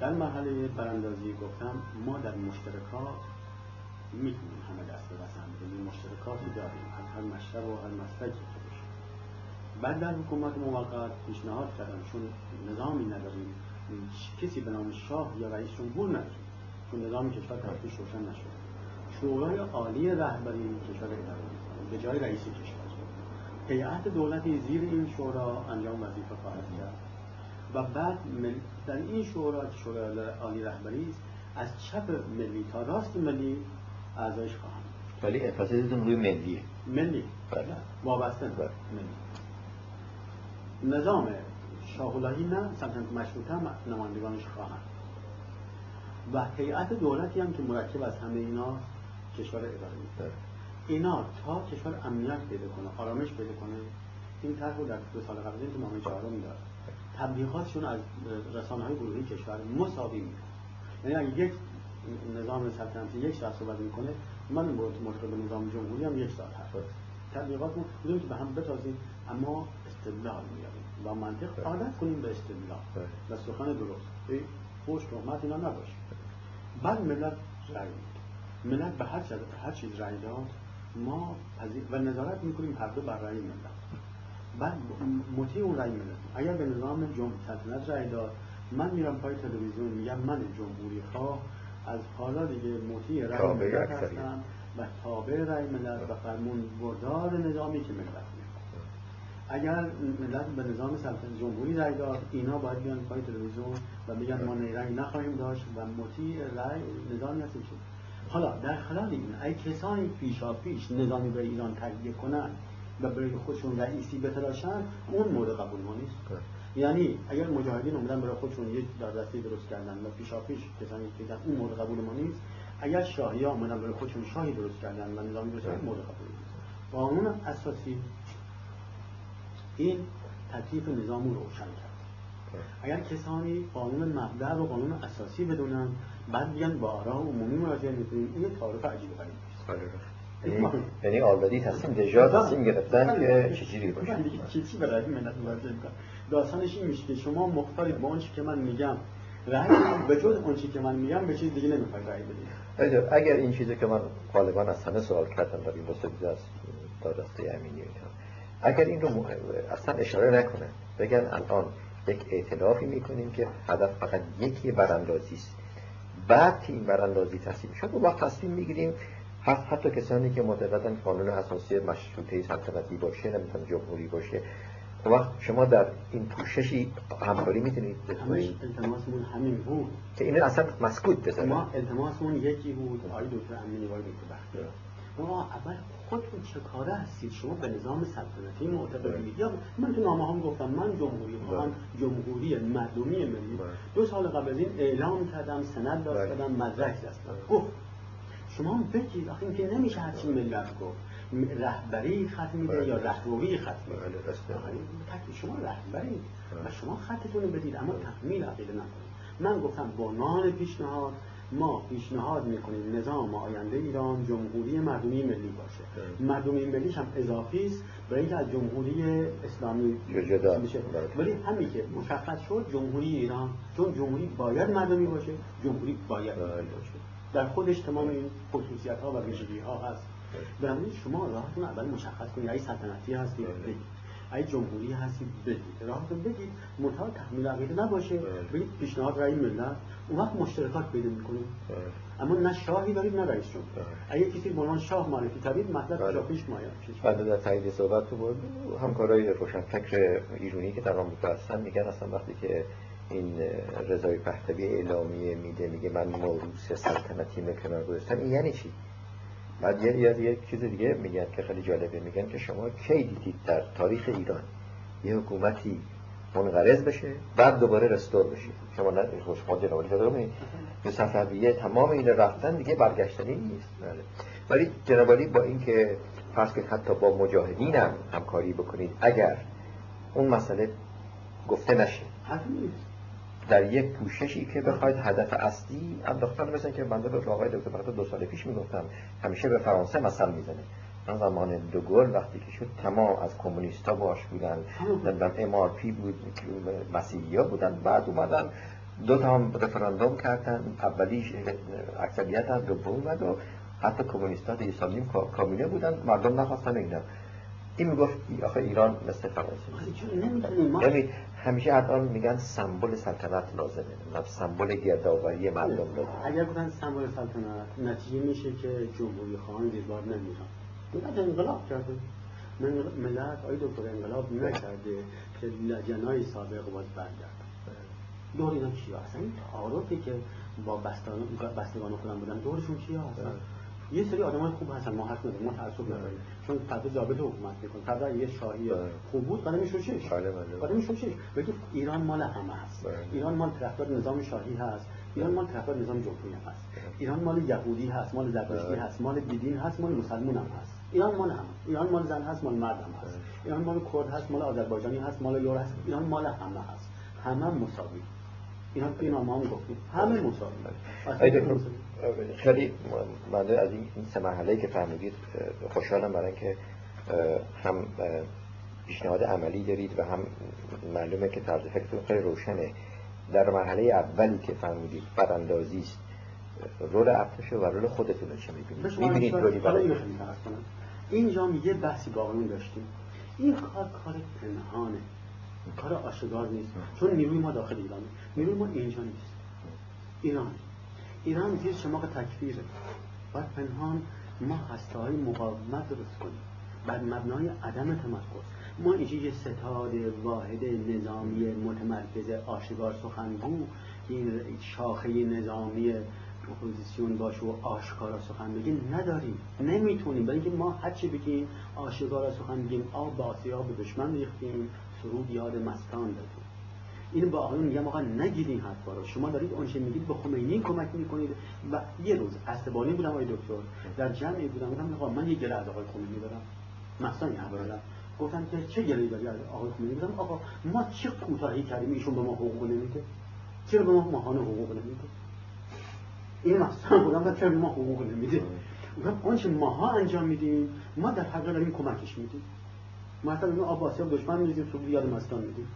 در مرحله براندازی گفتم ما در مشترکات می‌تونیم همه دست به دست هم بدیم. مشترکاتی داریم. از هر مشرب و هر مسلکی که بشه بعد در حکومت موقت پیشنهاد کردم. چون نظامی نداریم. کسی به نام شاه یا رئیس جمهور نداریم. چون نظام کشور تحتیش روشن نشد شورای عالی رهبری کشور اداره به جای رئیس کشور. هیئت دولتی زیر این شورا انجام وظیفه خواهد کرد. و بعد در این شورا که شورای عالی رهبری است از چپ ملی تا راست ملی اعضایش خواهند ولی انفاسیزتون روی ملیه. ملی. بله. وابسته بله. ملی. نظام شاهولایی نه سلطنت مشروطه هم نمایندگانش خواهند. و هیئت دولتی هم که مرکب از همه اینا کشور اداره می‌کنه. اینا تا کشور امنیت پیدا کنه آرامش پیدا کنه این طرح رو در دو سال قبل تو نامه چهارم داد تبلیغاتشون از رسانه های گروهی کشور مساوی می‌کنه. یعنی اگه یک نظام سلطنتی یک ساعت صحبت می‌کنه من مرتبط به نظام جمهوری هم یک ساعت حرف تبلیغاتمون بودیم که به هم بتازیم اما استدلال میاریم و منطق عادت کنیم به استدلال و سخن درست. خوش تهمت اینا نباشه. بعد ملت رأی ملت به هر, هر چیز رأی داد ما و نظارت می‌کنیم هر دو بر رأی ملت بعد مطیع اون رأی ملت اگر به نظام جمهور سلطنت رأی داد من میرم پای تلویزیون میگم من جمهوری خواه. از حالا دیگه مطیع رأی ملت هستم و تابع رأی ملت و فرمون بردار نظامی که ملت اگر ملت به نظام سلطنت جمهوری رأی داد اینا باید بیان پای تلویزیون و میگن ما رأی نخواهیم داشت و مطیع رأی نظامی هستیم حالا در خلال این ای کسانی پیشا پیش نظامی به ایران تهیه کنن و برای خودشون رئیسی بتراشن اون مورد قبول ما نیست. یعنی اگر مجاهدین اومدن برای خودشون یک دستی درست کردن و پیشا پیش کسانی که اون مورد قبول ما نیست. اگر شاهی ها اومدن برای خودشون شاهی درست کردن و نظامی درست کردن مورد قبول نیست. قانون اساسی این تکلیف نظام رو روشن کرد. اگر کسانی قانون مبدع و قانون اساسی بدونن بعد بیان با آرا عمومی مراجعه می‌کنیم این تعارف عجیب غریب یعنی آلردی تصمیم دژا تصمیم گرفتن که چجوری باشه چی برای ملت می‌کنن داستانش این میشه که شما مختلف با آنچه که من میگم رأی به جز آنچه که من میگم به چیز دیگه نمی‌خوای رأی بدید اگر این چیزی که من غالبا از همه سوال کردم در این دسته از دادسته امینی اگر این رو اصلا اشاره نکنه بگن الان یک اعتلافی می‌کنیم که هدف فقط یکی براندازی است بعد که این براندازی تصمیم شد و وقت تصمیم می‌گیریم حتی کسانی که معتقدن قانون اساسی مشروطه سلطنتی باشه نمی‌تونه جمهوری باشه. وقت شما در این پوششی همکاری می‌تونید همش التماسمون همین بود. که این اصلا مسکوت بزنه ما التماسمون یکی بود. آقای دکتر امینی وای دکتر ما اول خودتون چه کاره هستید؟ شما به نظام سلطنتی معتقدید یا من تو نامه هم گفتم من جمهوری بله. جمهوری مردمی ملی. بله. دو سال قبل از این اعلام کردم سند داشت بله. مدرک دستم. گفت شما بگید آخه این که نمیشه هرچی ملت گفت. رهبری خط میده یا رهروی خط میده. شما رهبری. و شما خطتون رو بدید. اما تکمیل عقیده نکنید. من گفتم عنوان پیشنهاد ما پیشنهاد می‌کنیم نظام آینده ایران جمهوری مردمی ملی باشه. مردمی ملیش هم اضافی است. برای از جمهوری اسلامی جدا میشه. ولی همین که مشخص شد جمهوری ایران چون جمهوری باید مردمی باشه جمهوری باید باشه. در خودش تمام این خصوصیت ها و ویژگی ها هست. بنابراین شما راهتون اول مشخص کنید. ای سلطنتی هستید ای جمهوری هستید بگید. راهتون بگید. منتها تحمیل عقیده نباشه. بگید پیشنهاد رای ملت. اون وقت مشترکات پیدا می‌کنیم اما نه شاهی دارید نه رئیس جمهور. اگه کسی به شاه معرفی کردید مطلب بله. پیش مایا بعد در تایید صحبت تو بود همکارای روشنفکر ایرانی که در آمریکا هستن میگن اصلا وقتی که این رضای پهلوی اعلامیه میده میگه من موروث سلطنتی کنار گذاشتم این یعنی چی؟ بعد یه یه چیز دیگه میگن که خیلی جالبه میگن که شما کی دیدید در تاریخ ایران؟ یه حکومتی منقرض بشه بعد دوباره رستور بشه. شما نه شما جنابالی داره به صفویه تمام این رفتن دیگه برگشتنی نیست. بله. ولی جنابالی با اینکه فرض که حتی با مجاهدین هم همکاری بکنید اگر اون مسئله گفته نشه. در یک پوششی که بخواید هدف اصلی انداختن مثل که بنده به آقای دکتر فقط دو سال پیش می‌گفتم همیشه به فرانسه مثل می‌زنه. من زمان دوگل وقتی که شد تمام از کمونیستا باش بودن. نمی‌دونم ام آر پی بود مسیحی ها بودن بعد اومدن دو تا هم رفراندوم کردن. اولیش اکثریت از دوم اومد و حتی کمونیستا دیگه کامینه بودن. مردم نخواستن اینا. این می‌گفت آخه ایران مثل فرانسه یعنی همیشه الان میگن سمبل سلطنت لازمه. نه سمبل گردآوری مردم لازمه. اگر بودن سمبل سلطنت نتیجه میشه که جمهوری خواهان دیوار نمیرن. ملت انقلاب کرده. ملت آی دکتر انقلاب نکرده که لجنای سابق باز برگرد. دور اینا چی اصلا این تعارفی که با بستگان خودم بودن دورشون چی هستن؟ یه سری آدمای خوب هستن ما حرف نداریم ما تعصب نداریم. چون فردا ضابط حکومت می‌کنه. فردا یه شاهی خوب بود قدم شوشش قدم شوشش بگید ایران مال همه هست. ایران مال طرفدار نظام شاهی هست. ایران مال طرفدار نظام جمهوری هست. ایران مال یهودی هست مال زرتشتی هست مال بیدین هست مال مسلمان هم هست. ایران مال هم ایران مال زن هست مال مرد هم هست. ایران مال کرد هست مال آذربایجانی هست مال یور هست. ایران مال همه هست. همه مساوی. ایران این ما هم گفتیم. همه مساوی. خیلی من از این سه مرحله که فهمیدید خوشحالم برای اینکه هم پیشنهاد عملی دارید و هم معلومه که طرز فکرتون خیلی روشنه. در مرحله اولی که فرمودید اندازی است رول ارتش و رول خودتون رو چه می‌بینید؟ می‌بینید رولی برای اینجا یه بحثی با داشتیم این کار کار پنهانه. کار آشکار نیست. چون نیروی ما داخل ایرانه. نیروی ما اینجا نیست. ایران ایران زیر شماق تکفیره. باید پنهان ما هسته های مقاومت درست کنیم. بر مبنای عدم تمرکز. ما اینجا یه ستاد واحد نظامی متمرکز آشکار سخنگو این شاخه نظامی اپوزیسیون باشه و آشکارا سخن بگیم نداریم. نمی‌تونیم. برای اینکه ما هرچی بگیم آشکارا سخن بگیم آب به آسیاب دشمن ریختیم سرود یاد مستان دادیم. این با آقایون میگم آقا نگیرین حرفا رو. شما دارید اونچه میگید به خمینی کمک می‌کنید. و یه روز عصبانی بودم آقای دکتر. در جمعی بودم گفتم آقا من یه گله از آقای خمینی دارم. مستان حرف دارم گفتم که چه گله داری از آقای خمینی؟ گفتم آقا ما چه کوتاهی کردیم ایشون به ما حقوق نمیده. چرا به ما ماهانه حقوق نمیده؟ این مثلا بودم چرا به ما حقوق نمیده؟ گفتم آنچه ماها انجام میدیم؟ ما در حقیقت داریم کمکش میدیم. مثلا اینو آباسی دشمن میریزیم تو یاد مستان میدیم.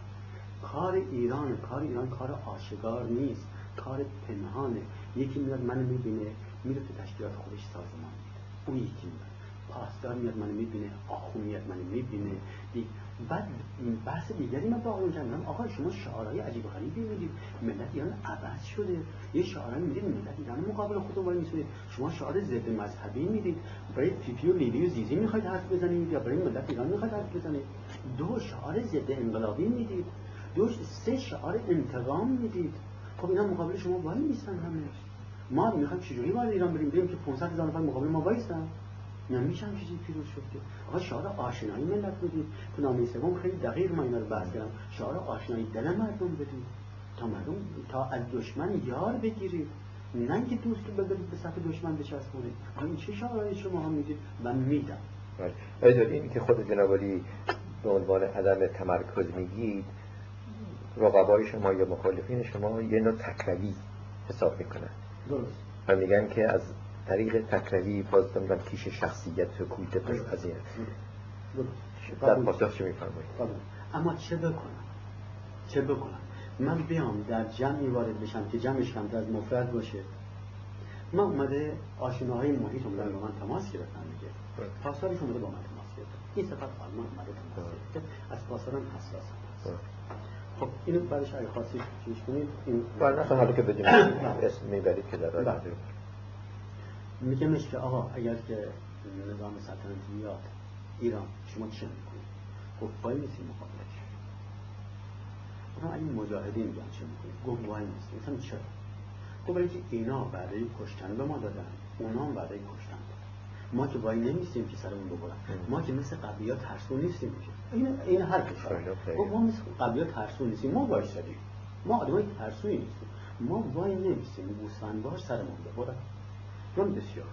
کار ایران کار ایران کار آشکار نیست کار پنهانه. یکی میاد منو می‌بینه میره تو تشکیلات خودش سازمان میده اون یکی میاد. پاسدار میاد منو می‌بینه آخو میاد منو می‌بینه. بعد بحث دیگری من با آقایون کردم آقا شما شعارهای عجیب و غریبی می‌دید ملت ایران عوض شده. یه شعارهایی می‌دید ملت ایران مقابل خودتون وای میسونید شما شعار ضد مذهبی می‌دید. برای فیفی و لیلی و زیزی می‌خواید حرف بزنید یا برای ملت ایران می‌خواید حرف بزنید؟ دو شعار ضد انقلابی می‌دید. دو سه شعار انتقام می‌دید. خب اینا مقابل شما وای میستن همه ما می‌خوایم چجوری وارد ایران بریم؟ بریم که 500 هزار نفر مقابل ما وایستن. نمیشه هم چیزی پیروز شد که. آقا شعار آشنایی ملت بدید تو نامه سوم خیلی دقیق ما اینا رو بحث کردم. شعار آشنایی دل مردم بدید. تا مردم تا از دشمن یار بگیرید. نه که دوست بذارید به صف دشمن بچسبونید. آقا این چه شعارهایی شما هم می‌دید؟ من میدم. بله. این که خود جنابالی به عنوان عدم تمرکز میگید رقبای شما یا مخالفین شما یه نوع تکروی حساب می‌کنن. درست. و میگن که از طریق تکروی باز نمی‌دونم کیش شخصیت و کویت پذیر در پاسخ چه میفرمایید؟ اما چه بکنم؟ چه بکنم؟ من بیام در جمعی وارد بشم که جمعش کمتر از مفرد باشه. من اومده آشناهای محیط اومدن با من تماس گرفتن دیگه. پاسدارش اومده با من تماس گرفتن. این صفت آلمان اومده تماس گرفته. از پاسدارم حساس هست خب اینو بعدش اگه خاصی چیز کنید این بعد اصلا حالا که بدونید (coughs) اسم می‌برید که در میگمش که آقا اگر که نظام سلطنتی میاد ایران شما چه می‌کنید؟ گفت وای نیستی مقابلش. گفتم اگه مجاهدین میگن چه می‌کنید؟ گفت وای نیستی گفتم چرا؟ گفت برای که اینا بعدی کشتن به ما دادن. اونا هم بعدی کشتن. ما که وای نمیستیم که سرمون ببرن. ما که مثل قبلی ها ترسو نیستیم که. این این هر کشور. ما مثل قبلی ها ترسو نیستیم. ما وایسادیم ما آدمای ترسویی نیستیم. ما وای نمیستیم بار سرمون ببرن چون بسیار.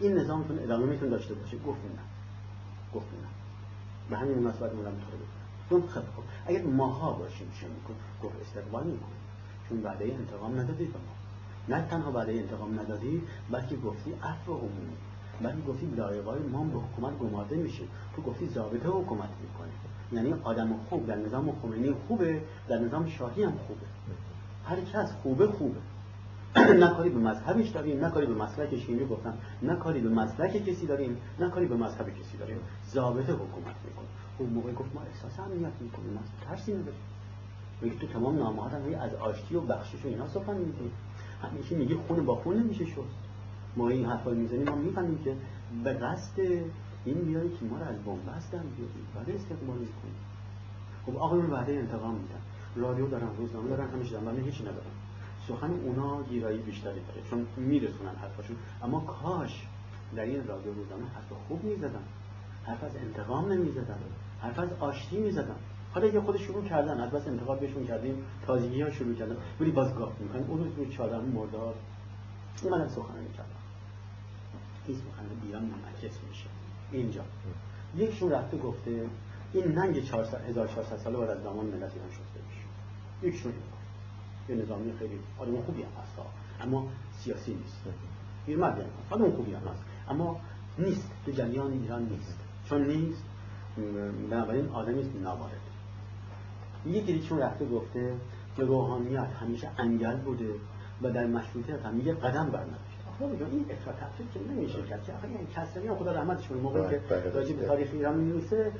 این نظامتون ادامه میتون داشته باشه. گفت نه. گفت نه. به همین مناسبت مولم تو رو خب خب اگر ماها باشیم چه میکن گفت استقبال میکن چون وعده انتقام ندادید به ما. نه تنها وعده انتقام ندادی بلکه گفتی عفو عمومی. بلکه گفتی لایقای ما به حکومت گمارده میشه. تو گفتی ضابطه حکومت می‌کنه یعنی آدم خوب در نظام خمینی خوبه در نظام شاهی هم خوبه. هر کس خوبه خوبه. (clears throat) نه کاری به مذهبش داریم نه کاری به مسلکش اینجا گفتم. نه کاری به مسلک کسی داریم نه کاری به مذهب کسی داریم. ضابطه حکومت می‌کنه اون موقع گفت ما احساس امنیت می‌کنیم. ما ترسی نداریم. میگه تو تمام نامه از آشتی و بخشش و اینا سخن میگی. همیشه میگه خون با خون نمیشه شد. ما این حرفا می‌زنیم ما می‌فهمیم که به قصد این میاره که ما رو از بنبست هم بیاریم بعد استقبال می‌کنیم خب آقایون وعده انتقام میدن. رادیو دارن روزنامه دارن همیشه دارن ولی هیچی ندارن. سخن اونا گیرایی بیشتری داره چون میرسونن حرفاشون. اما کاش در این رادیو روزنامه حرف خوب می‌زدن. حرف از انتقام نمی‌زدن. حرف از آشتی می‌زدن. حالا یه خود شروع کردن. از بس انتقاد بهشون کردیم تازگی ها شروع کردن. ولی باز گاف می‌کنن. اون روز بود چهارم مرداد. من سخن می‌کردم این سخن بیان منعکس میشه. اینجا. یکشون رفته گفته این ننگ 1400 ساله بعد از زمان ملت ایران شده میشه یکشون یه نظامی خیلی آدم خوبی هم هست. اما سیاسی نیست. مردی هم هست. آدم خوبی هم هست. اما نیست. تو جریان ایران نیست. چون نیست. بنابراین آدمی است ناوارد یه چون رفته گفته که روحانیت همیشه انگل بوده و در مشروطیت هم یه قدم برنداشت خب این افراط تفسیر که نمیشه که آخه این کسری خدا رحمتش کنه. موقعی که بله، بله، راجع به بله. تاریخ ایران می‌نویسه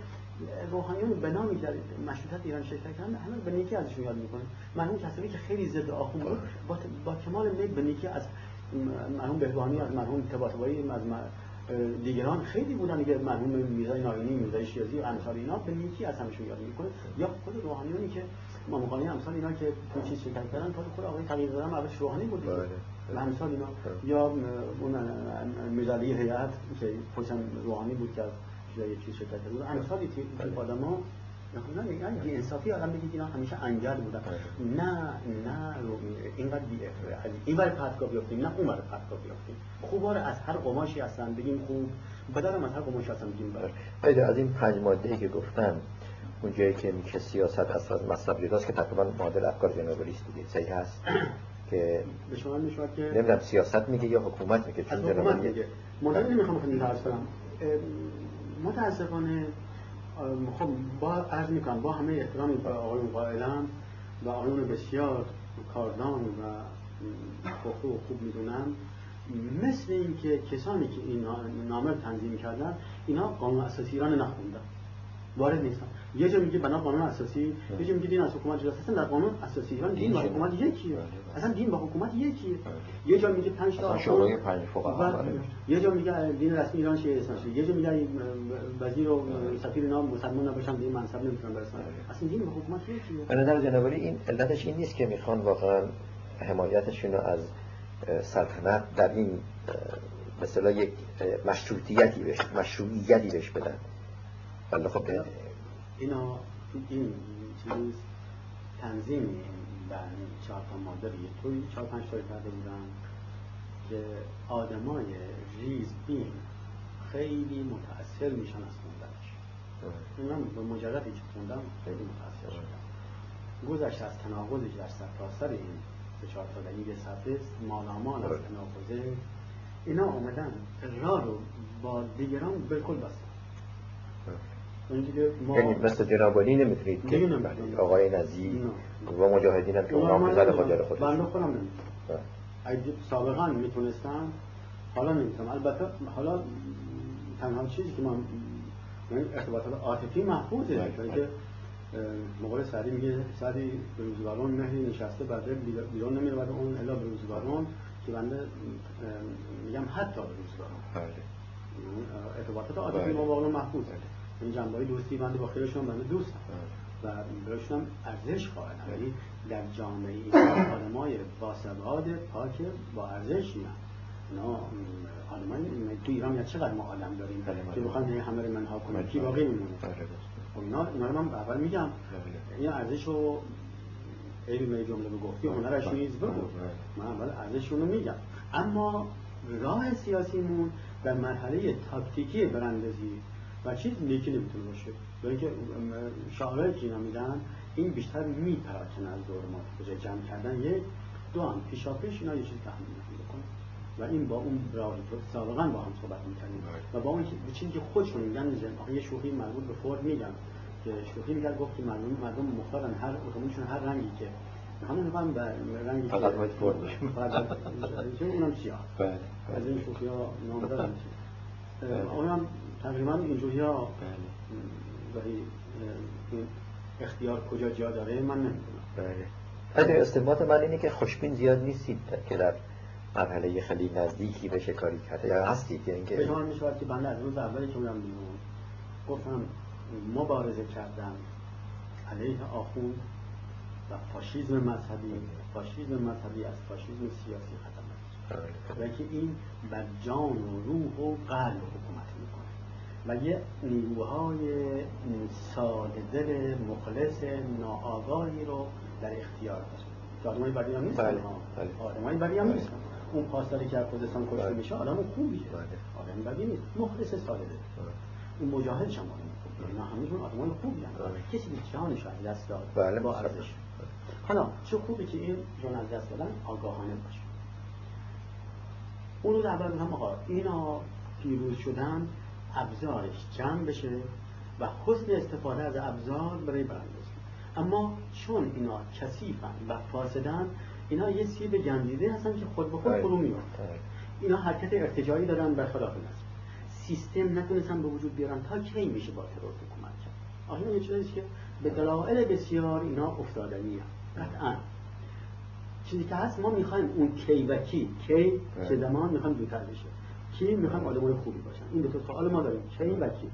روحانیون به نامی در مشروطیت ایران شرکت کردن همه به نیکی ازشون یاد می‌کنه. مرحوم کسری که خیلی ضد آخوند بود با, با کمال میل به نیکی از مرحوم بهبانی از مرحوم طباطبایی از دیگران خیلی بودن دیگه مرحوم میرزای ناینی میرزای شیرازی و امثال اینا به نیکی از همشون یاد می‌کنه. یا خود روحانیونی که مامقانی امثال اینا که تو چیز شرکت کردن تا خود آقای دادن اولش روحانی بود. بله. امثال اینا یا م- اون میرزالی هیئت که پشتم روحانی بود که از یه چیز شرکت بود. امثالی که بله. آدما نه یعنی بی انصافی آدم بگید اینا همیشه انگل بودن. بله. نه نه اینقدر بی این ور پرتگاه بیافتیم نه اون ور پرتگاه بیافتیم. خوبا رو از هر قماشی هستن بگیم خوب بدن از هر قماشی هستن بگیم بد خیلی از این پنج ماده که گفتم اون جایی که میگه سیاست از از جداست که تقریبا معادل افکار جنابالیست دیگه صحیح هست؟ (clears throat) که به شما می‌شود که نمی‌دونم سیاست میگه یا حکومت میگه چون حکومت میگه. مدل نمی‌خوام خیلی درس اه، متاسفانه خب با عرض می‌کنم با همه احترامی به آقایون قائلم و آقایون بسیار کاردان و و خوب می‌دونم مثل اینکه کسانی که این نامه تنظیم کردن اینا قانون اساسی ایران نخوندن. وارد نیستن. یه جا میگه بنا قانون اساسی یه جا میگه دین از حکومت جداست اصلا در قانون اساسی ایران دین و دین حکومت یکیه. بله، بله. اصلا دین و حکومت یکیه. بله. یه جا میگه پنج تا شورای پنج فقها بله. یه جا میگه دین رسمی ایران شیعه اسلامی یه جا میگه وزیر و سفیر اینا مسلمان نباشن این منصب نمی‌تونن برسن اصلا دین و حکومت یکیه. به نظر جنابالی این علتش این نیست که می‌خوان واقعا حمایتشون رو از سلطنت در این اصطلاح یک مشروطیتی بهش مشروعیتی بهش بدن. ولی خب. اینا این چیز تنظیم برنامه چهار تا ماده یه طوری چهار پنج تا کرده بودن که آدمای ریز بین خیلی متأثر میشن از خوندنش. من به مجردی که خوندم خیلی متأثر شدم گذشت از تناقضش در سرتاسر این سه چهار تا یه صفحه مالامال از بله. تناقضه. اینا آمدن راه رو با دیگران بالکل بستن یعنی مثل جنابالی نمی‌تونید که. بله، آقای نزی. و مجاهدین هم که اونا هم زد خاجر بنده خودم نمی‌تونم بله. اگه سابقا می‌تونستم حالا نمی‌تونم البته حالا تنها چیزی که من یعنی ارتباطات عاطفی محفوظه بله،. که اه، مقول سعدی میگه سعدی به روزگاران مهری نشسته بعد بیرون- نمیره بعد اون الا به روزگاران که بنده میگم حتی به روزگاران. یعنی ارتباطات عاطفی. ما واقعا محفوظ بله. این جنبه دوستی بنده با خیلیشون بنده دوستم بله. و برایشون هم ارزش قائلم یعنی در جامعه ایران آدمای باسواد پاک با ارزش میان اینا آدمای تو ایران یا چقدر ما آدم داریم. که بخوان هی همه رو منها کنیم. کی باقی میمونه بله. خب اینا اینا رو من اول میگم. این ارزش رو ای به جمله به گفتی هنرش. نیز بگو بله. من اول ارزششون رو میگم اما راه سیاسیمون در مرحله تاکتیکی براندازی و چیز نیکی نمی‌تونه باشه. برای اینکه شعارهایی که اینا میدن این بیشتر میپراکنه از دور ما به جمع کردن یک دو هم پیشا پیش اینا یه چیز تحمیل بکنن و این با اون راهی که سابقا با هم صحبت می‌کردیم. و با اون که- چیزی که خودشون میگن زن آخه یه شوخی مربوط به فورد میگن که شوخی میگن گفت که مردم مردم مختارن هر اتومبیلشون هر رنگی که همون می‌خوام به رنگی فقط باید فورد. (laughs) فقط اونم سیاه بله. از این شوخی ها نام (laughs) اونم تقریبا اینجوری ها. بله. گاهی این اختیار کجا جا داره من نمی‌دونم. بله. حتی استمات من اینه که خوشبین زیاد نیستید که در مرحله خیلی نزدیکی بشه کاری کرده یا هستید یعنی به که شما می‌شود که بنده از روز اولی که بودم بیرون گفتم مبارزه کردم علیه آخوند و فاشیزم مذهبی. فاشیزم مذهبی از فاشیزم سیاسی خطرناک بله. و که این بر جان و روح و قلب حکومت و یه نیروهای ساده دل مخلص ناآگاهی رو در اختیار داره که آدمای بدی هم نیستن بله،. بله. آدمای بدی هم بله. نیستن اون پاسداری که از خوزستان کشته بله. میشه آدم خوبیه بله. آدم بدی نیست مخلص ساده دل اون مجاهدش هم آدم خوبیه اینا همشون آدمای خوبی هم. کسی به جانش از دست داد بله، با. ارزش حالا چه خوبی که این جان از دست دادن آگاهانه باشه اون روز اول گفتم آقا اینا پیروز شدن ابزارش جمع بشه و حسن استفاده از ابزار برای براندازی اما چون اینا کثیفن و فاسدن اینا یه سیب گندیده هستن که خود به خود فرو میاد اینا حرکت ارتجاعی دارن برخلاف نظر سیستم نتونستن به وجود بیارن تا کی میشه با ترور حکومت کرد؟ آیا یه چیزی که به دلایل بسیار اینا افتادنیه. قطعا. چیزی که هست ما می‌خوایم اون کی و کی کی چه زمان می‌خوایم دوتر بشه. کی می‌خوایم آدمای خوبی باشن این دو تا سوال ما داریم. کی و کی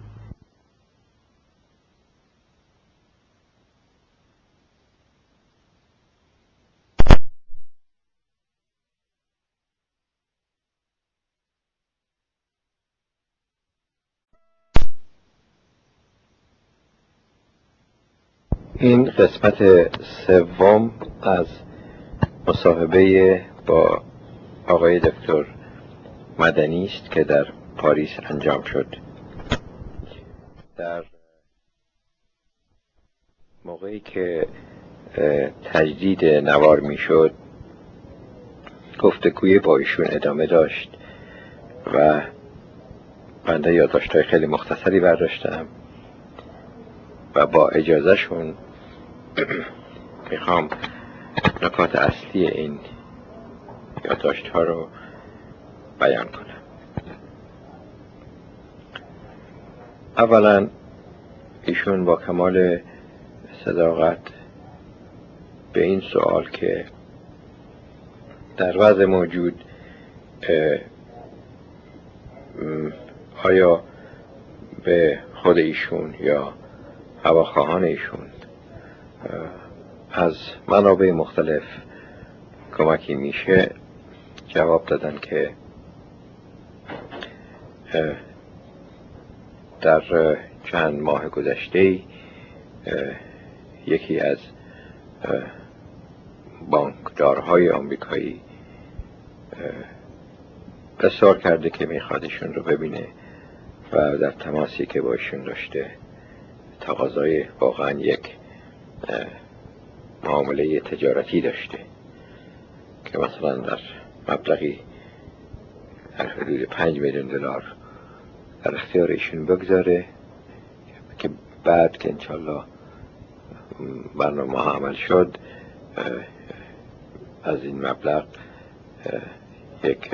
این قسمت سوم از مصاحبه با آقای دکتر مدنی است که در پاریس انجام شد. در موقعی که تجدید نوار می‌شد گفتگوی با ایشون ادامه داشت و بنده یادداشت‌های خیلی مختصری برداشتم و با اجازهشون (clears throat) می‌خوام نکات اصلی این یادداشت ها رو بیان کنم. اولا ایشون با کمال صداقت به این سوال که در وضع موجود آیا به خود ایشون یا هواخواهان ایشون از منابع مختلف کمکی میشه؟ جواب دادن که در چند ماه گذشته یکی از بانکدارهای آمریکایی اصرار کرده که میخوادشون رو ببینه و در تماسی که باشون داشته تقاضای واقعا یک معامله تجارتی داشته که مثلا در مبلغی در حدود پنج میلیون دلار در اختیار ایشون بگذاره که بعد که انشالله برنامه عمل شد از این مبلغ یک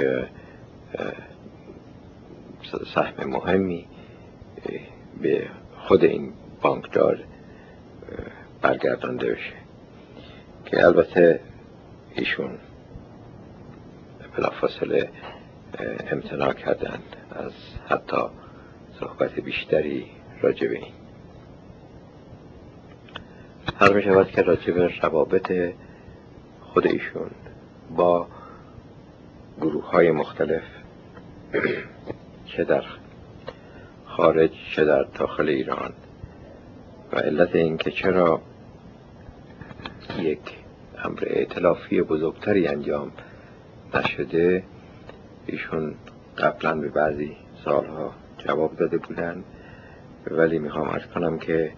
سهم مهمی به خود این بانکدار برگردانده بشه. که البته ایشون بلافاصله امتناع کردند. از حتی صحبت بیشتری راجع به این. هر می شود که راجع به روابط خود ایشون با گروه های مختلف (clears throat) چه در خارج چه در داخل ایران و علت اینکه چرا یک امر اعتلافی بزرگتری انجام نشده ایشون قبلا به بعضی سالها جواب داده بودن ولی می‌خوام ارز کنم که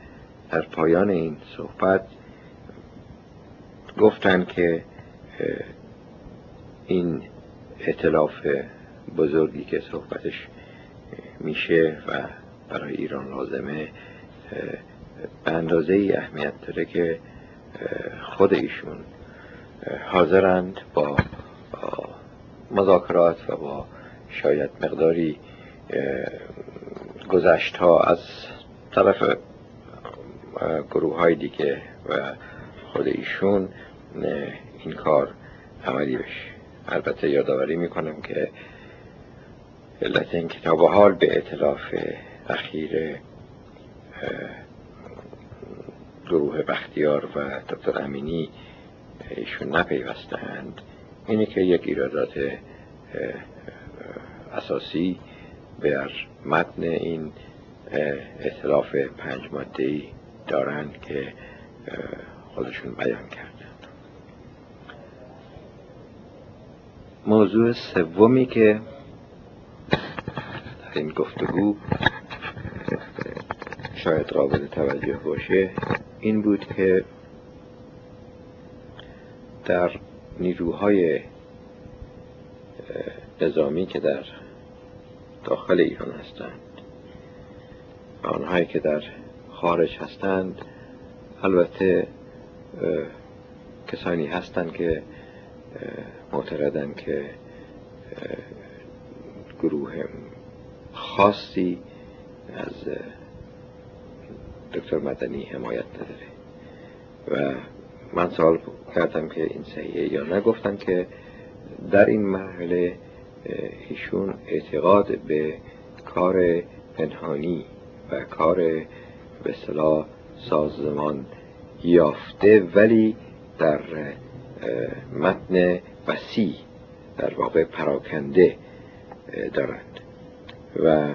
در پایان این صحبت گفتن که این اعتلاف بزرگی که صحبتش میشه و برای ایران لازمه به اندازه ای اهمیت داره که خود ایشون حاضرند با مذاکرات و با شاید مقداری گذشت ها از طرف گروه های دیگه و خود ایشون این کار عملی بشه. البته یادآوری می‌کنم که علت این کتاب حال به اعتلاف اخیر گروه بختیار و دکتر امینی ایشون نپیوستند. اینه که یک ایرادات اساسی بر متن این اطلاف پنج ماده دارند که خودشون بیان کردند. موضوع سومی که در این گفتگو شاید قابل توجه باشه این بود که در نیروهای نظامی که در داخل ایران هستند. آنهایی که در خارج هستند البته کسانی هستند که معتقدند که گروه خاصی از دکتر مدنی حمایت نداره. و من سوال کردم که این صحیحه یا نگفتن که در این مرحله ایشون اعتقاد به کار پنهانی و کار به صلاح سازمان یافته ولی در متن وسیع در واقع پراکنده دارند. و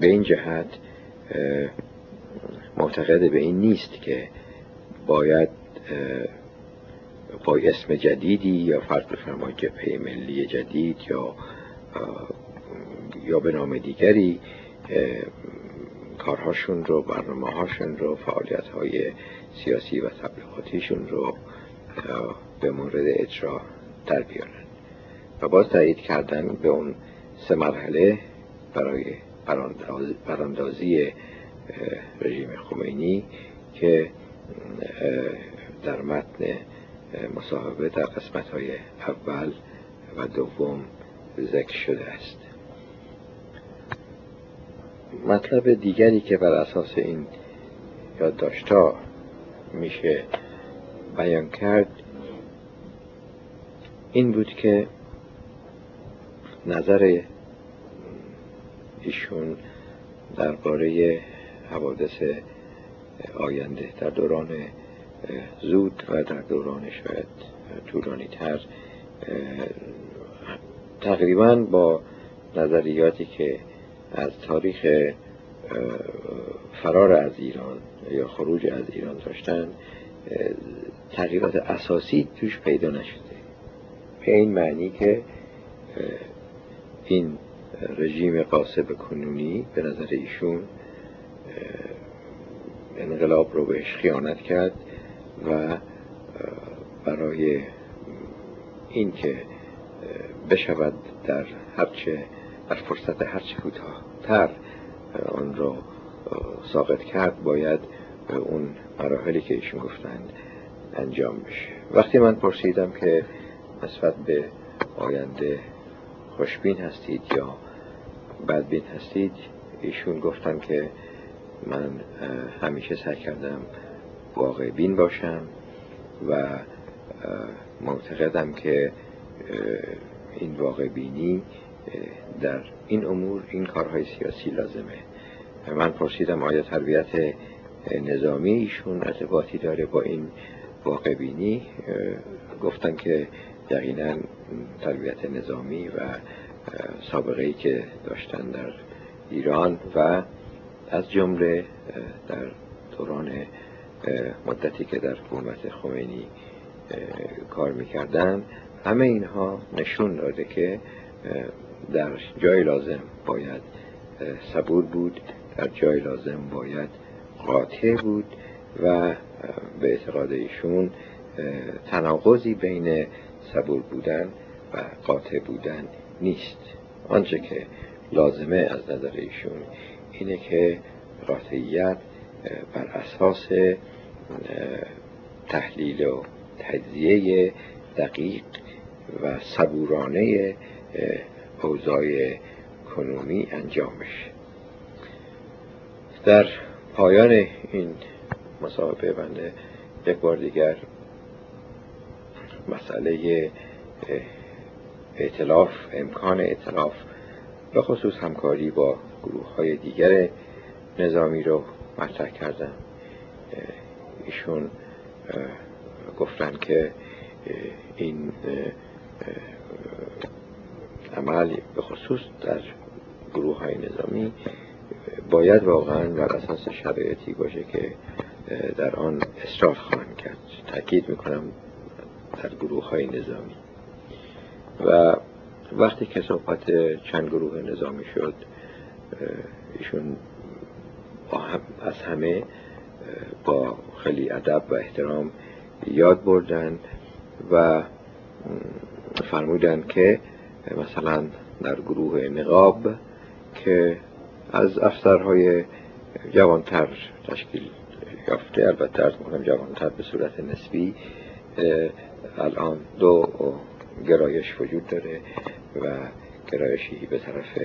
به این جهت معتقد به این نیست که باید با اسم جدیدی یا فرض بفرمایید جبهه ملی جدید یا یا به نام دیگری کارهاشون رو برنامه هاشون رو فعالیت های سیاسی و تبلیغاتیشون رو به مورد اجرا در بیارن. و باز تایید کردن به اون سه مرحله برای براندازی رژیم خمینی که در متن مصاحبه در قسمت های اول و دوم ذکر شده است. مطلب دیگری که بر اساس این یادداشتها میشه بیان کرد این بود که نظر ایشون درباره حوادث آینده در دوران زود و در دوران شاید طولانی تر تقریبا با نظریاتی که از تاریخ فرار از ایران یا خروج از ایران داشتن تغییرات اساسی توش پیدا نشده. به این معنی که این رژیم قاسب کنونی به نظر ایشون انقلاب رو بهش خیانت کرد. و برای اینکه بشود در هرچه در فرصت هرچه کوتاهتر آن را ساقط کرد باید اون مراحلی که ایشون گفتند انجام بشه. وقتی من پرسیدم که نسبت به آینده خوشبین هستید یا بدبین هستید ایشون گفتن که من همیشه سعی کردم واقع بین باشم و معتقدم که این واقع بینی در این امور این کارهای سیاسی لازمه. من پرسیدم آیا تربیت نظامی ایشون ارتباطی داره با این واقع بینی؟ گفتن که یقینا تربیت نظامی و سابقه ای که داشتن در ایران و از جمله در دوران مدتی که در حکومت خمینی کار می‌کردن همه اینها نشون داده که در جای لازم باید صبور بود در جای لازم باید قاطع بود و به اعتقاد ایشون تناقضی بین صبور بودن و قاطع بودن نیست. آنچه که لازمه از نظر ایشون اینه که قاطعیت بر اساس تحلیل و تجزیه دقیق و صبورانه اوضاع کنونی انجام بشه. در پایان این مصاحبه بنده یک بار دیگر مسئله اعتلاف امکان اعتلاف به خصوص همکاری با گروه های دیگر نظامی رو مطرح کردم ایشون گفتن که این عمل به خصوص در گروه های نظامی باید واقعا بر اساس شرایطی باشه که در آن اصرار خواهند کرد. تاکید می‌کنم در گروه های نظامی. و وقتی که صحبت چند گروه نظامی شد ایشون از همه با خیلی ادب و احترام یاد بردن و فرمودن که مثلا در گروه نقاب که از افسرهای جوانتر تشکیل یافته البته ارز می‌کنم جوانتر به صورت نسبی الان دو گرایش وجود داره و گرایشی به طرف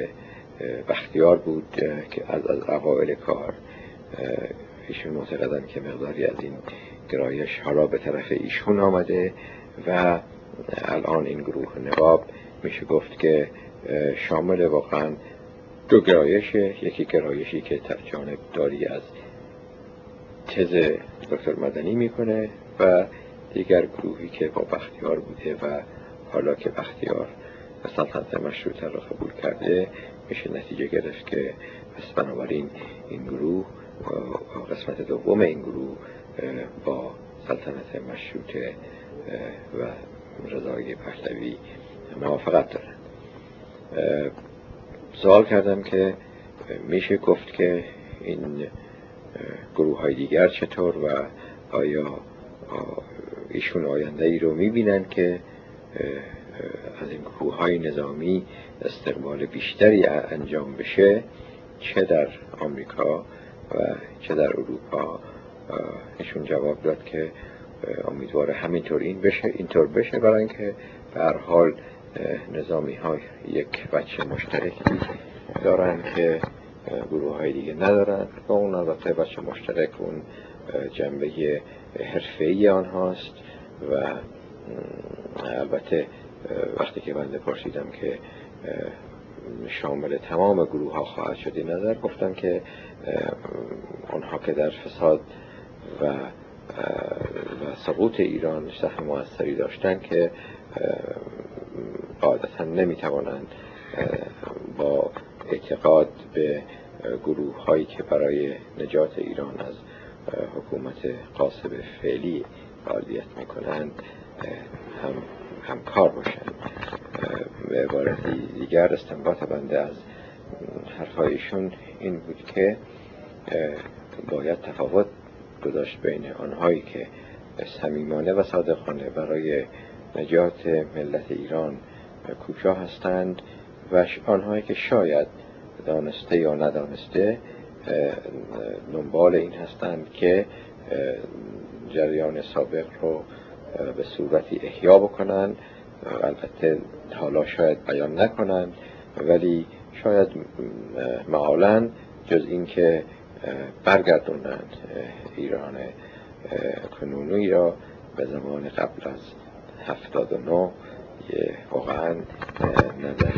بختیار بود که از از اوائل کار ایشون معتقدن که مقداری از این گرایش حالا به طرف ایشون آمده و الان این گروه نقاب میشه گفت که شامل واقعا دو گرایش. یکی گرایشی که جانب داری از تز دکتر مدنی می‌کنه و دیگر گروهی که با بختیار بوده و حالا که بختیار سلطنت مشروطه را قبول کرده میشه نتیجه گرفت که پس بنابراین این گروه قسمت دوم این گروه با سلطنت مشروطه و رضای پهلوی موافقت دارن. سوال کردم که میشه گفت که این گروه های دیگر چطور و آیا ایشون آینده ای رو می‌بینن که از این گروه های نظامی استقبال بیشتری انجام بشه؟ چه در آمریکا و چه در اروپا ایشون جواب داد که امیدواره همینطور این بشه اینطور بشه برای اینکه به هر حال نظامی های یک بچه مشترکی دارن که گروه های دیگه ندارن و اون البته بچه مشترک اون جنبه حرفه‌ای آنهاست و البته وقتی که بنده پرسیدم که شامل تمام گروه ها خواهد شد نظر گفتم که آنها که در فساد و و سقوط ایران سهم موثری داشتن که قاعدتا نمی‌توانند با اعتقاد به گروه هایی که برای نجات ایران از حکومت قاسب فعلی فعالیت می‌کنند هم همکار باشند. به عبارتی دیگر استنباط بنده از حرفایشون این بود که باید تفاوت گذاشت بین آنهایی که صمیمانه و صادقانه برای نجات ملت ایران کوشا هستند و آنهایی که شاید دانسته یا ندانسته دنبال این هستند که جریان سابق رو به صورتی احیا بکنند. البته حالا شاید بیان نکنند ولی شاید معالا جز اینکه برگردونند ایران کنونی را به زمان قبل از هفتاد و نو واقعا نظر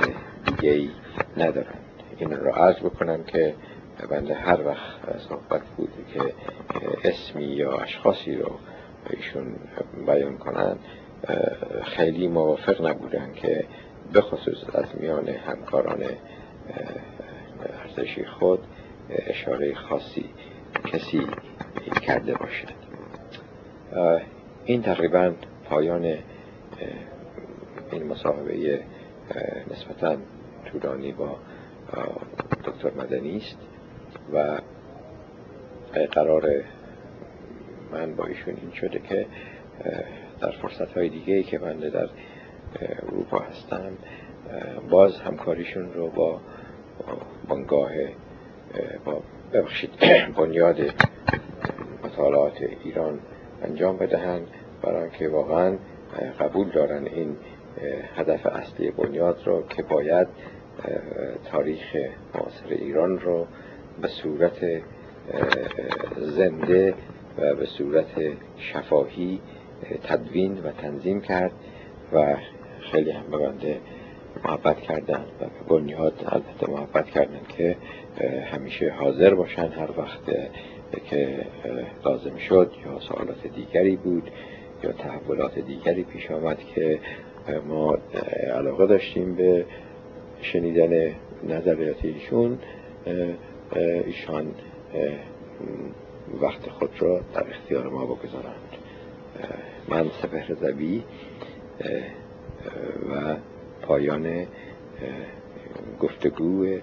دیگه ندارند. این را عرض بکنم که بنده هر وقت صحبت بود که اسمی یا اشخاصی رو ایشون بیان کنند خیلی موافق نبودن که بخصوص از میان همکاران ارزشی خود اشاره خاصی کسی کرده باشد. این تقریبا پایان این مصاحبه نسبتا طولانی با دکتر مدنی است و قرار من با ایشون این شده که در فرصت های دیگه ای که من در اروپا هستم باز همکاریشون رو با بنگاه با ببخشید (clears throat) بنیاد مطالعات ایران انجام بدهند برای که واقعا قبول دارن این هدف اصلی بنیاد رو که باید تاریخ معاصر ایران رو به صورت زنده و به صورت شفاهی تدوین و تنظیم کرد و خیلی هم بنده محبت کردن و به بنیاد البته محبت کردن که همیشه حاضر باشن هر وقت که لازم شد یا سوالات دیگری بود یا تحولات دیگری پیش آمد که ما علاقه داشتیم به شنیدن نظریات ایشون ایشان وقت خود را در اختیار ما بگذارند. من سپهر زبی و پایان گفتگو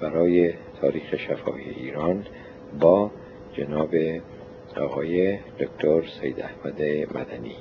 برای تاریخ شفاهی ایران با جناب آقای دکتر سید احمد مدنی.